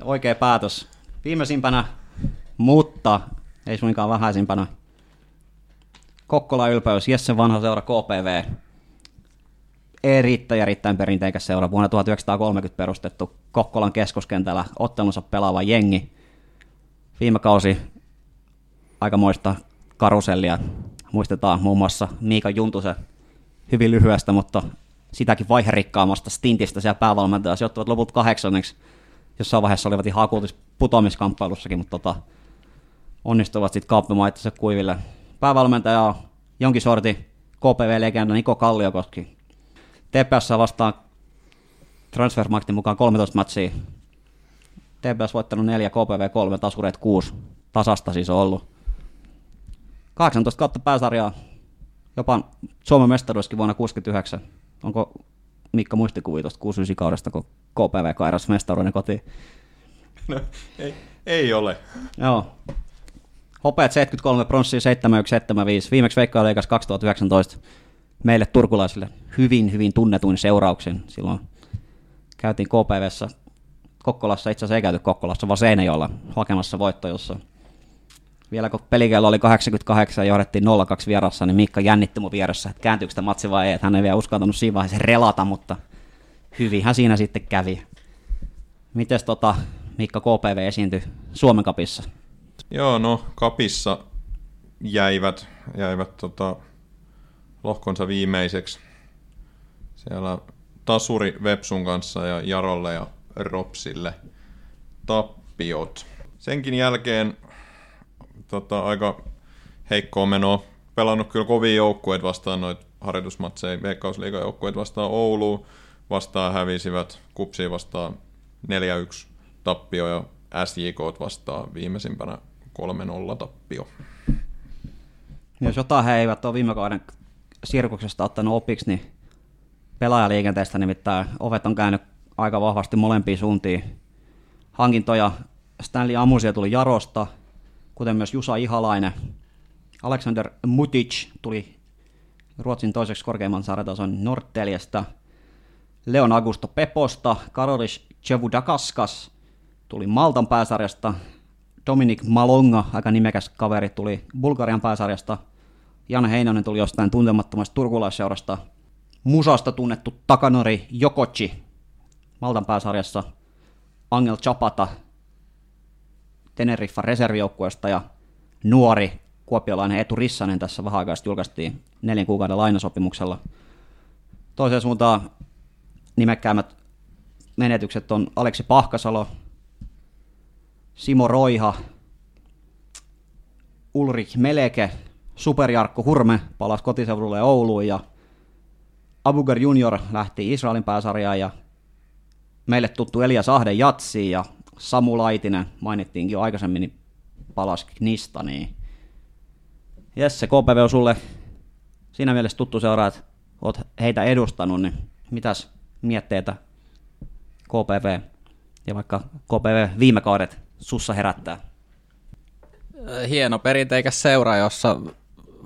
oikea päätös. Viimeisimpänä, mutta ei suinkaan vähäisimpänä. Kokkola ylpeys, Jesse vanha seura KPV. Erittäin, erittäin perinteikäs seura. Vuonna 1930 perustettu Kokkolan keskuskentällä ottelunsa pelaava jengi. Viime kausi aikamoista karusellia. Muistetaan muun muassa Miika Juntusen hyvin lyhyestä, mutta sitäkin vaiherikkaamasta stintistä siellä päävalmentajassa sijoittuvat loput kahdeksanneksi. Jossain vaiheessa olivat ihan putoamiskamppailussakin, mutta tota, onnistuvat sitten kaappimaan kuiville. Päävalmentaja on jonkin sorti KPV-legenda Niko Kalliokoski. TPS vastaan Transfermarktin mukaan 13 matsia. TPS voittanut 4, KPV 3, tasureet 6. Tasasta siis on ollut. 18 kautta pääsarjaa. Jopa Suomen mestaruuskin vuonna 69. Onko Mikka muistikuvia tuosta 69 kaudesta, kun KPV kairas mestaruuden kotiin? No, ei, ei ole. Joo. Hopeat 73, pronssia 7175. Viimeksi Veikkaa Leikas 2019 meille turkulaisille hyvin, hyvin tunnetuin seurauksen. Silloin käytiin KPVssä Kokkolassa, itse asiassa ei käyty Kokkolassa, vaan Seinäjoella hakemassa voitto, jossa Vielä kun pelikello oli 88 ja johdettiin 0-2 vierassa, niin Mikka jännitti mun vieressä, että kääntyykö sitä matsi vai ei. Että hän ei vielä uskaltanut siinä vaiheessa relata, mutta hyvinhän siinä sitten kävi. Mites tota, Mikka KPV esiintyi Suomen kapissa? Joo, no kapissa jäivät, jäivät tota, lohkonsa viimeiseksi. Siellä Tasuri Vepsun kanssa ja Jarolle ja Ropsille tappiot. Senkin jälkeen tota, aika heikkoa menoa. Pelannut kyllä kovia joukkueet vastaan noita harjoitusmatseja, veikkausliigajoukkueet vastaan Ouluun, vastaan hävisivät, kupsiin vastaan 4-1 tappio ja SJK vastaan viimeisimpänä 3-0 tappio. Jos jotain he eivät ole viime kauden sirkuksesta ottanut opiksi, niin pelaajaliikenteestä nimittäin ovet on käynyt aika vahvasti molempiin suuntiin. Hankintoja Stanley Amusia tuli Jarosta, kuten myös Jusa Ihalainen. Alexander Mutic tuli Ruotsin toiseksi korkeimman sarjatason Nordteliasta. Leon Augusto Peposta, Karolis Chevudakaskas tuli Maltan pääsarjasta. Dominik Malonga, aika nimekäs kaveri, tuli Bulgarian pääsarjasta. Jan Heinonen tuli jostain tuntemattomasta turkulaisseurasta. Musasta tunnettu Takanori Jokochi Maltan pääsarjassa. Angel Chapata Teneriffa reservijoukkueesta ja nuori kuopiolainen Etu Rissanen tässä vähän julkaistiin neljän kuukauden lainasopimuksella. Toiseen suuntaan nimekkäämät menetykset on Aleksi Pahkasalo, Simo Roiha, Ulrik Meleke, Superjarkko Hurme palasi kotiseudulle Ouluun ja Abugar Junior lähti Israelin pääsarjaan ja meille tuttu Elias Ahde Jatsi ja Samu Laitinen mainittiinkin jo aikaisemmin, niin palasi Knistaniin. Jesse, KPV on sulle siinä mielessä tuttu seura, että oot heitä edustanut, niin mitäs mietteitä KPV ja vaikka KPV viime kaudet sussa herättää? Hieno perinteikäs seura, jossa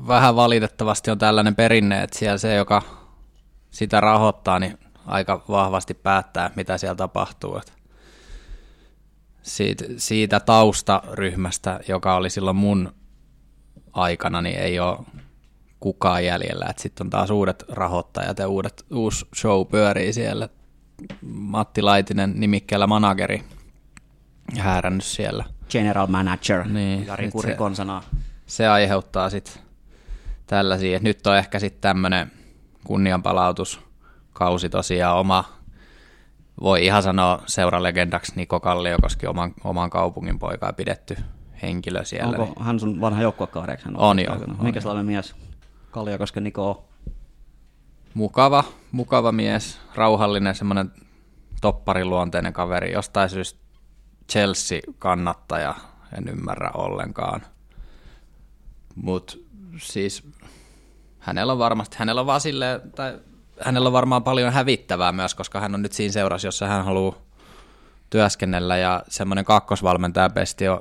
vähän valitettavasti on tällainen perinne, että siellä se, joka sitä rahoittaa, niin aika vahvasti päättää, mitä siellä tapahtuu. Että siitä, siitä taustaryhmästä, joka oli silloin mun aikana, niin ei ole kukaan jäljellä. Sitten on taas uudet rahoittajat ja uudet, uusi show pyörii siellä. Matti Laitinen nimikkeellä manageri häärännyt siellä. General Manager, Niin, Jari Kurikon sanaa. Se aiheuttaa sitten tällaisia. Et nyt on ehkä sitten tämmöinen kunnianpalautuskausi tosiaan oma, voi ihan sanoa seuralegendaksi Niko Kalliokoski, oman, oman kaupungin poikaa pidetty henkilö siellä. Onko hän sun vanha joukkuekaveri? On jo, Mikä sellainen mies Kalliokoski Niko on? mukava, mukava mies, rauhallinen, semmoinen toppariluonteinen kaveri, jostain syystä Chelsea-kannattaja, en ymmärrä ollenkaan. Mutta siis hänellä on varmasti, hänellä on vaan silleen, tai hänellä on varmaan paljon hävittävää myös, koska hän on nyt siinä seurassa, jossa hän haluaa työskennellä ja semmoinen kakkosvalmentajapesti on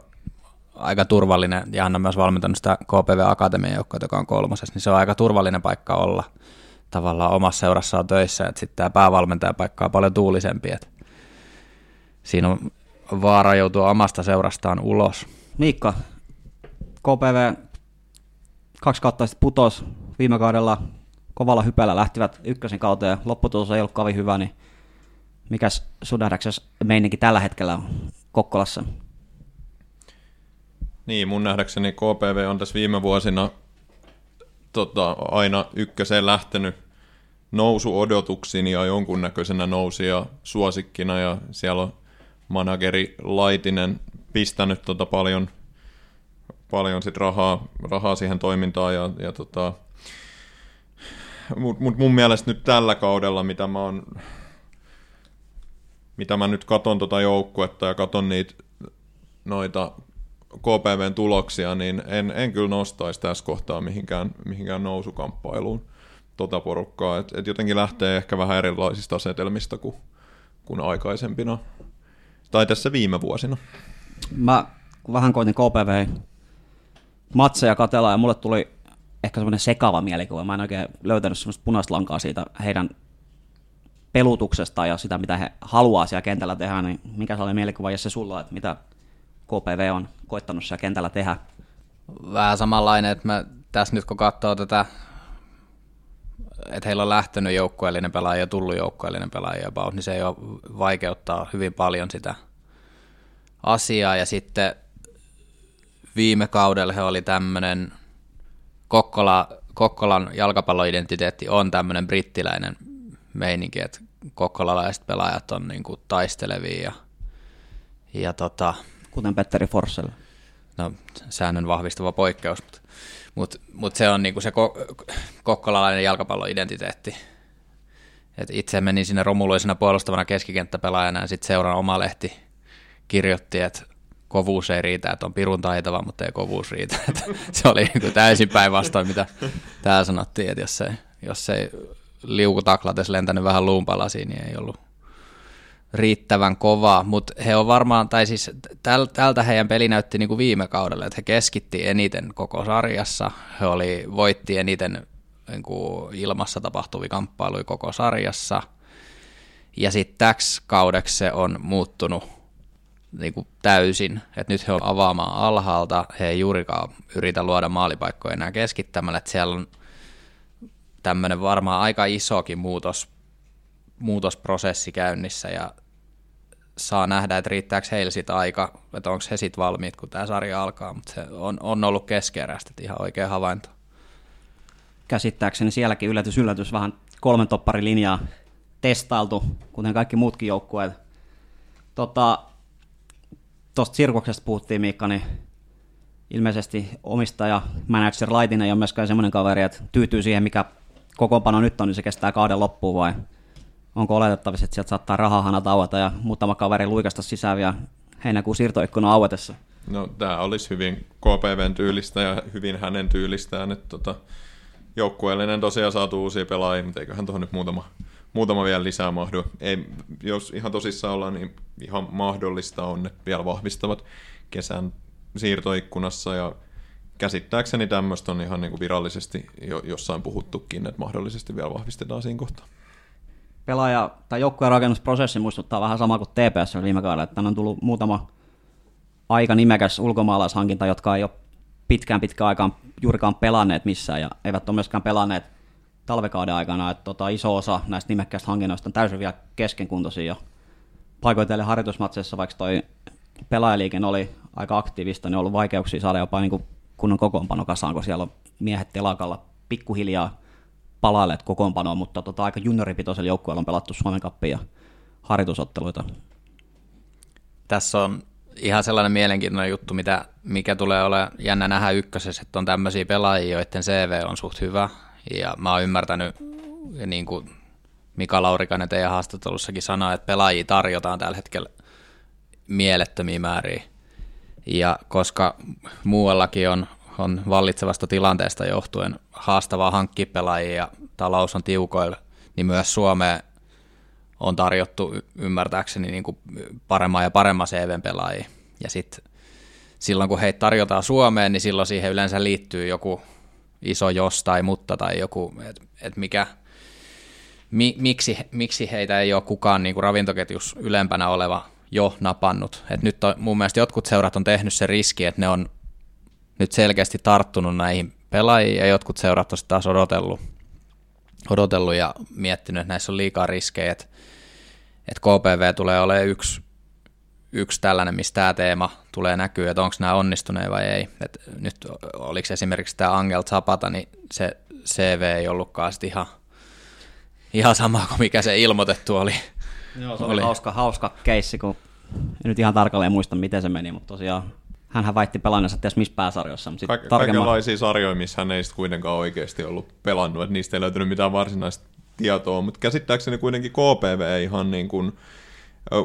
aika turvallinen, ja hän on myös valmentanut sitä KPV Akatemian joukkoa, joka on kolmosessa, niin se on aika turvallinen paikka olla tavallaan omassa seurassaan töissä, että sitten tämä päävalmentajapaikka on paljon tuulisempi, että siinä on vaara joutua omasta seurastaan ulos. Miikka, KPV kaksi kautta sitten putos viime kaudella kovalla hypällä lähtivät ykkösen kautta ja lopputulos ei ollut kovin hyvä, niin mikäs sun nähdäksesi meininki tällä hetkellä on Kokkolassa? Niin, mun nähdäkseni KPV on tässä viime vuosina tota, aina ykköseen lähtenyt nousuodotuksin ja jonkunnäköisenä nousia suosikkina ja siellä on manageri Laitinen pistänyt tota paljon, paljon sit rahaa, rahaa siihen toimintaan ja, ja tota, mut, mut mun mielestä nyt tällä kaudella, mitä mä oon mitä mä nyt katon tota joukkuetta ja katon niitä noita KPVn tuloksia, niin en, en kyllä nostaisi tässä kohtaa mihinkään, mihinkään nousukamppailuun tota porukkaa. Et, et jotenkin lähtee ehkä vähän erilaisista asetelmista kuin, kuin aikaisempina. Tai tässä viime vuosina. Mä vähän koitin KPV matseja katella ja mulle tuli ehkä semmoinen sekava mielikuva. Mä en oikein löytänyt semmoista punaista lankaa siitä heidän pelutuksesta ja sitä, mitä he haluaa siellä kentällä tehdä, niin mikä se oli mielikuva, jos se sulla, että mitä KPV on koittanut siellä kentällä tehdä? vähän samanlainen, että mä tässä nyt kun katsoo tätä, että heillä on lähtenyt joukkueellinen pelaaja ja tullut joukkueellinen pelaaja about, niin se jo vaikeuttaa hyvin paljon sitä asiaa. Ja sitten viime kaudella he oli tämmöinen, Kokkola, Kokkolan jalkapalloidentiteetti on tämmöinen brittiläinen meininki, että kokkolalaiset pelaajat on niin kuin taistelevia ja, ja tota, Kuten Petteri Forssell. no, säännön vahvistava poikkeus, mutta mut, mut se on niinku se ko- kokkolalainen jalkapalloidentiteetti. Et itse menin sinne romuluisena puolustavana keskikenttäpelaajana ja sitten seuran oma lehti kirjoitti, että kovuus ei riitä, että on pirun taitava, mutta ei kovuus riitä. Et se oli niinku täysin päinvastoin, mitä täällä sanottiin, että jos ei, jos ei liuku taklates lentänyt vähän luunpalasiin, niin ei ollut riittävän kovaa, mutta he on varmaan, tai siis täl, tältä heidän peli näytti niin kuin viime kaudella, että he keskitti eniten koko sarjassa, he oli, voitti eniten niin kuin ilmassa tapahtuvia kamppailuja koko sarjassa, ja sitten täksi kaudeksi se on muuttunut niin kuin täysin, että nyt he on avaamaan alhaalta, he ei juurikaan yritä luoda maalipaikkoja enää keskittämällä, että siellä on tämmöinen varmaan aika isokin muutos muutosprosessi käynnissä ja saa nähdä, että riittääkö heillä sitä aika, että onko he sitten valmiit, kun tämä sarja alkaa, mutta se on, on ollut keskeeräistä, että ihan oikea havainto. Käsittääkseni sielläkin yllätys, yllätys, vähän kolmen topparilinjaa testailtu, kuten kaikki muutkin joukkueet. Tota, sirkuksesta puhuttiin, Miikka, niin ilmeisesti omistaja, manager Laitinen ei ole myöskään semmoinen kaveri, että tyytyy siihen, mikä kokoonpano nyt on, niin se kestää kauden loppuun vai onko oletettavissa, että sieltä saattaa rahahanat aueta ja muutama kaveri luikasta sisään vielä heinäkuun siirtoikkuna auetessa. No tämä olisi hyvin KPVn tyylistä ja hyvin hänen tyylistään, että tota, joukkueellinen tosiaan saatu uusia pelaajia, mutta eiköhän tuohon nyt muutama, muutama vielä lisää mahdu. Ei, jos ihan tosissaan ollaan, niin ihan mahdollista on, että vielä vahvistavat kesän siirtoikkunassa ja käsittääkseni tämmöistä on ihan niin kuin virallisesti jo, jossain puhuttukin, että mahdollisesti vielä vahvistetaan siinä kohtaa pelaaja- tai joukkueen rakennusprosessi muistuttaa vähän sama kuin TPS viime kaudella, että on tullut muutama aika nimekäs ulkomaalaishankinta, jotka ei ole pitkään pitkään aikaan juurikaan pelanneet missään ja eivät ole myöskään pelanneet talvekauden aikana, että tota, iso osa näistä nimekkäistä hankinnoista on täysin vielä keskenkuntoisia ja paikoitellen harjoitusmatseissa, vaikka toi pelaajaliike oli aika aktiivista, niin on ollut vaikeuksia saada jopa niin kuin kunnon kokoonpano kasaan, kun siellä on miehet telakalla pikkuhiljaa palailleet kokoonpanoon, mutta tota, aika junioripitoisella joukkueella on pelattu Suomen kappia ja harjoitusotteluita. Tässä on ihan sellainen mielenkiintoinen juttu, mitä, mikä tulee ole jännä nähdä ykkösessä, että on tämmöisiä pelaajia, joiden CV on suht hyvä. Ja mä oon ymmärtänyt, niin kuin Mika Laurikainen teidän haastattelussakin sanoi, että pelaajia tarjotaan tällä hetkellä mielettömiä määriä. Ja koska muuallakin on on vallitsevasta tilanteesta johtuen haastavaa hankkia pelaajia ja talous on tiukoilla, niin myös Suomeen on tarjottu ymmärtääkseni niin kuin paremman ja paremman CV-pelaajia. Ja sitten silloin kun heitä tarjotaan Suomeen, niin silloin siihen yleensä liittyy joku iso jos tai mutta tai joku, että et mikä, mi, miksi, miksi heitä ei ole kukaan niin kuin ravintoketjus ylempänä oleva jo napannut. Et nyt on, mun mielestä jotkut seurat on tehnyt se riski, että ne on nyt selkeästi tarttunut näihin pelaajiin ja jotkut seurat on taas odotellut, odotellut ja miettinyt, että näissä on liikaa riskejä, että, että KPV tulee olemaan yksi, yksi tällainen, mistä tämä teema tulee näkyä, että onko nämä onnistuneet vai ei. Et nyt oliko esimerkiksi tämä Angel Zapata, niin se CV ei ollutkaan ihan, ihan sama kuin mikä se ilmoitettu oli. Joo, se oli, oli. hauska, hauska keissi, kun en nyt ihan tarkalleen muista, miten se meni, mutta tosiaan hän väitti pelanneensa ties missä pääsarjossa. Mutta Kaik- tarkemmin... Kaikenlaisia sarjoja, missä hän ei kuitenkaan oikeasti ollut pelannut, että niistä ei löytynyt mitään varsinaista tietoa, mutta käsittääkseni kuitenkin KPV ihan niin kuin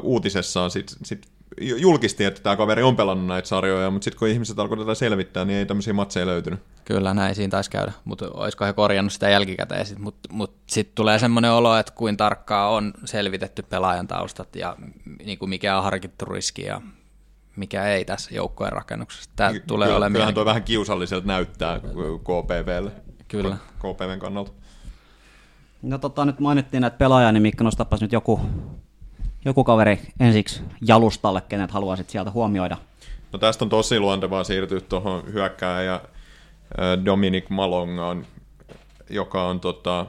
uutisessaan sit, sit julkisti, että tämä kaveri on pelannut näitä sarjoja, mutta sitten kun ihmiset alkoivat tätä selvittää, niin ei tämmöisiä matseja löytynyt. Kyllä, näin siinä taisi käydä, mutta olisiko he korjannut sitä jälkikäteen. Mutta mut sitten tulee semmoinen olo, että kuin tarkkaa on selvitetty pelaajan taustat ja niin kuin mikä on harkittu riski ja mikä ei tässä joukkojen rakennuksessa. Tämä Ky- tulee kyllä, olemaan Kyllähän tuo vähän kiusalliselta näyttää KPVlle. Kyllä. KPVn kannalta. No tota, nyt mainittiin näitä pelaajia, niin Mikko nostapas nyt joku, joku kaveri ensiksi jalustalle, kenet haluaisit sieltä huomioida. No tästä on tosi luontevaa siirtyä tuohon hyökkääjä äh, Dominic Malongaan, joka on tota,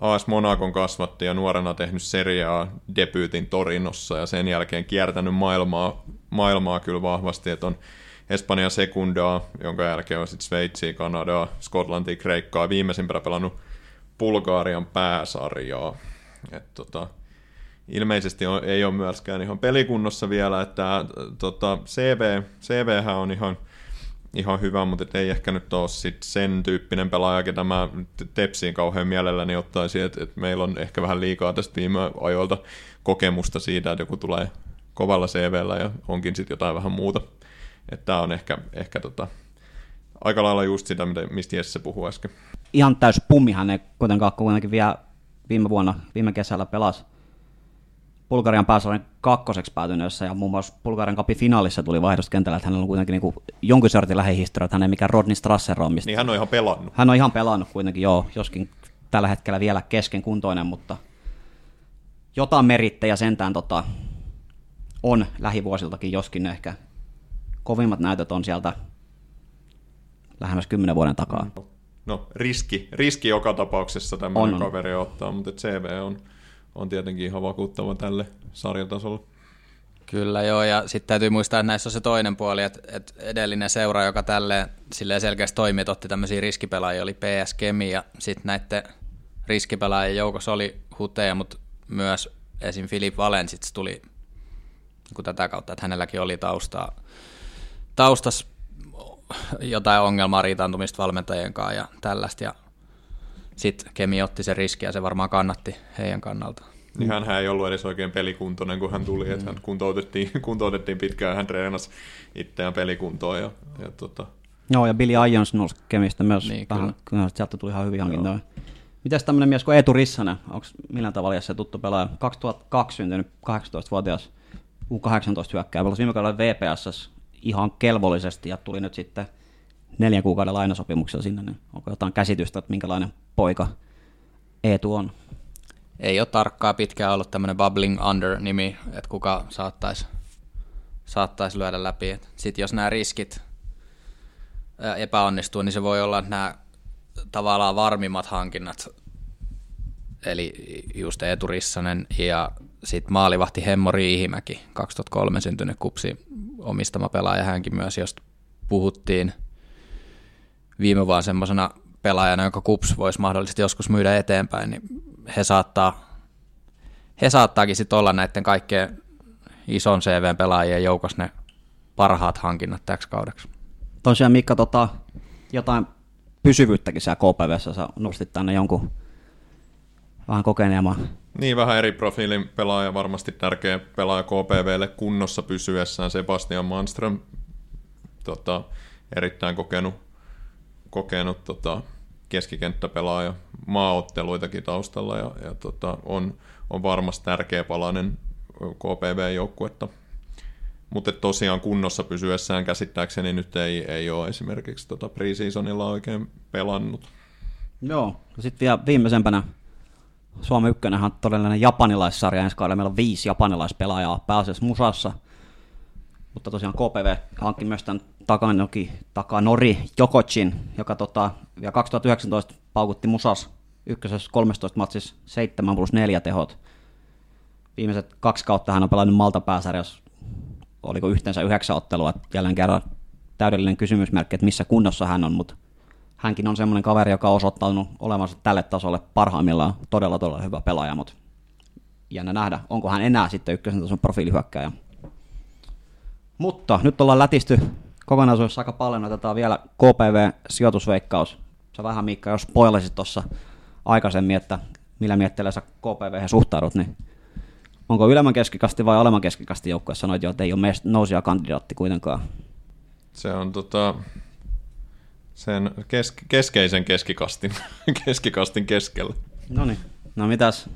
AS Monakon kasvatti ja nuorena tehnyt seriaa debyytin Torinossa ja sen jälkeen kiertänyt maailmaa, maailmaa kyllä vahvasti, että on Espanja sekundaa, jonka jälkeen on sitten Sveitsiä, Kanadaa, Skotlantia, Kreikkaa, viimeisimpänä pelannut Bulgarian pääsarjaa. Et tota, ilmeisesti on, ei ole myöskään ihan pelikunnossa vielä, että tota, CV, CV on ihan, ihan hyvä, mutta ei ehkä nyt ole sit sen tyyppinen pelaaja, ketä mä Tepsiin kauhean mielelläni ottaisi, että et meillä on ehkä vähän liikaa tästä viime ajoilta kokemusta siitä, että joku tulee kovalla CVllä ja onkin sitten jotain vähän muuta. Että tämä on ehkä, ehkä tota, aika lailla just sitä, mistä Jesse puhui äsken. Ihan täys pummihan ei kuitenkaan kuitenkin vielä viime vuonna, viime kesällä pelasi Bulgarian pääsarjan kakkoseksi päätyneessä ja muun muassa Bulgarian kapin finaalissa tuli vaihdosta kentällä, että hänellä on kuitenkin niin kuin jonkin sortin lähihistoria, että hän ei mikään Rodney Strasser on. Mistä... Niin hän on ihan pelannut. Hän on ihan pelannut kuitenkin, joo, joskin tällä hetkellä vielä kesken kuntoinen, mutta jotain merittejä sentään tota, on lähivuosiltakin, joskin ehkä kovimmat näytöt on sieltä lähemmäs kymmenen vuoden takaa. No riski, riski joka tapauksessa tämmöinen on, kaveri ottaa, mutta CV on, on tietenkin ihan vakuuttava tälle sarjatasolle. Kyllä joo, ja sitten täytyy muistaa, että näissä on se toinen puoli, että, että edellinen seura, joka tälle silleen selkeästi toimi, että otti tämmöisiä riskipelaajia, oli PS Kemi, ja sitten näiden riskipelaajien joukossa oli huteja, mutta myös esim. Filip Valensits tuli niin tätä kautta, että hänelläkin oli taustaa, taustas jotain ongelmaa riitaantumista valmentajien kanssa ja tällaista, ja sitten Kemi otti sen riski ja se varmaan kannatti heidän kannalta. Niin hän ei ollut edes oikein pelikuntoinen, kun hän tuli, mm. että hän kuntoutettiin, kuntoutettiin pitkään, hän treenasi itseään pelikuntoon. Ja, ja tota... Joo, ja Billy Irons nousi Kemistä myös niin, vähän, kyllä. sieltä tuli ihan hyvin hankintoja. Mitäs tämmöinen mies kuin Eetu Rissanen, onko millään tavalla se tuttu pelaaja? 2002 syntynyt 18-vuotias U18 hyökkää, pelasi viime kaudella VPS ihan kelvollisesti ja tuli nyt sitten neljän kuukauden lainasopimuksella sinne, niin onko jotain käsitystä, että minkälainen poika Eetu on? Ei ole tarkkaa pitkään ollut tämmöinen Bubbling Under-nimi, että kuka saattaisi saattaisi lyödä läpi. Sitten jos nämä riskit epäonnistuu, niin se voi olla, että nämä tavallaan varmimmat hankinnat, eli just Eetu Rissanen ja sitten maalivahti Hemmo Riihimäki, 2003 syntynyt kupsi omistama pelaaja hänkin myös, josta puhuttiin viime vuonna semmoisena pelaajana, joka kups voisi mahdollisesti joskus myydä eteenpäin, niin he saattaa he saattaakin sitten olla näiden kaikkien ison CV-pelaajien joukossa ne parhaat hankinnat täksi kaudeksi. Tosiaan Mikka, tota, jotain pysyvyyttäkin siellä KPVssä, sä nostit tänne jonkun vähän kokeneemman. Niin, vähän eri profiilin pelaaja, varmasti tärkeä pelaaja KPVlle kunnossa pysyessään, Sebastian Manström, tota, erittäin kokenut, kokenut tota, keskikenttäpelaaja, maaotteluitakin taustalla ja, ja tota, on, on varmasti tärkeä palanen KPV-joukkuetta. Mutta tosiaan kunnossa pysyessään käsittääkseni nyt ei, ei ole esimerkiksi tota preseasonilla oikein pelannut. Joo, sitten vielä viimeisempänä Suomi ykkönen on todellinen japanilaissarja ensi kaudella. Meillä on viisi japanilaispelaajaa pääasiassa musassa. Mutta tosiaan KPV hankki myös tämän Takanoki, Takanori Jokocin, joka tota, vielä 2019 paukutti musas ykkösessä 13 matsissa 7 plus 4 tehot. Viimeiset kaksi kautta hän on pelannut Malta pääsarjassa, oliko yhteensä yhdeksän ottelua. Jälleen kerran täydellinen kysymysmerkki, että missä kunnossa hän on, mutta hänkin on semmoinen kaveri, joka on osoittanut olevansa tälle tasolle parhaimmillaan todella todella hyvä pelaaja, mutta jännä nähdä, onko hän enää sitten ykkösen tason profiilihyökkäjä. Mutta nyt ollaan lätisty kokonaisuudessa aika paljon, otetaan vielä KPV-sijoitusveikkaus. Sä vähän Miikka, jos spoilasit tuossa aikaisemmin, että millä mietteellä sä KPV suhtaudut, niin onko ylemmän keskikasti vai alemman keskikasti joukkue? Sanoit jo, että ei ole nousia kandidaatti kuitenkaan. Se on tota, sen kes- keskeisen keskikastin, keskikastin keskellä. No niin, no mitäs?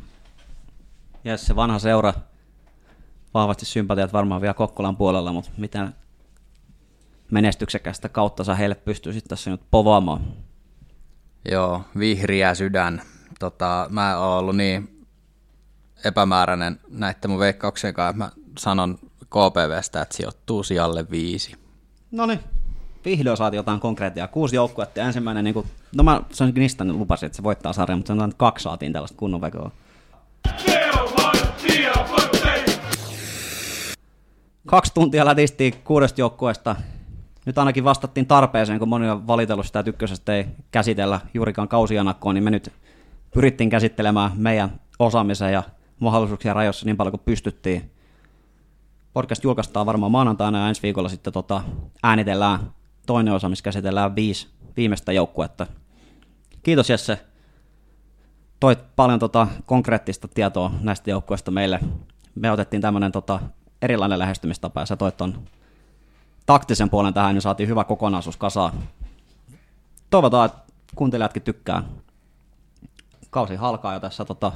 Jes, se vanha seura, vahvasti sympatiat varmaan vielä Kokkolan puolella, mutta miten menestyksekästä kautta sä heille pystyisit tässä nyt povaamaan? Joo, vihriä sydän. Tota, mä oon ollut niin epämääräinen näiden mun veikkauksien kanssa, että mä sanon KPVstä, että sijoittuu sijalle viisi. No niin, vihdoin saatiin jotain konkreettia. Kuusi joukkuetta ja ensimmäinen, niin kuin, no mä sen Gnistan lupasin, että se voittaa sarjan, mutta sanotaan, että kaksi saatiin tällaista kunnon vekoa. Kaksi tuntia lätistiin kuudesta joukkueesta. Nyt ainakin vastattiin tarpeeseen, kun moni on valitellut sitä, että ykkösestä ei käsitellä juurikaan kausianakkoon, niin me nyt pyrittiin käsittelemään meidän osaamisen ja mahdollisuuksia rajoissa niin paljon kuin pystyttiin. Podcast julkaistaan varmaan maanantaina ja ensi viikolla sitten tota, äänitellään toinen osa, missä käsitellään viisi viimeistä joukkuetta. Kiitos Jesse. Toit paljon tota, konkreettista tietoa näistä joukkueista meille. Me otettiin tämmöinen tota, erilainen lähestymistapa ja sä toit ton taktisen puolen tähän, niin saatiin hyvä kokonaisuus kasaan. Toivotaan, että kuuntelijatkin tykkää. Kausi halkaa jo tässä tota,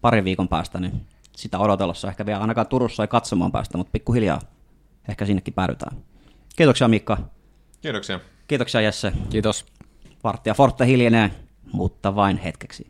parin viikon päästä, niin sitä odotelossa ehkä vielä ainakaan Turussa ei katsomaan päästä, mutta pikkuhiljaa ehkä sinnekin päädytään. Kiitoksia Mikka. Kiitoksia. Kiitoksia Jesse. Kiitos. Varttia Forte hiljenee, mutta vain hetkeksi.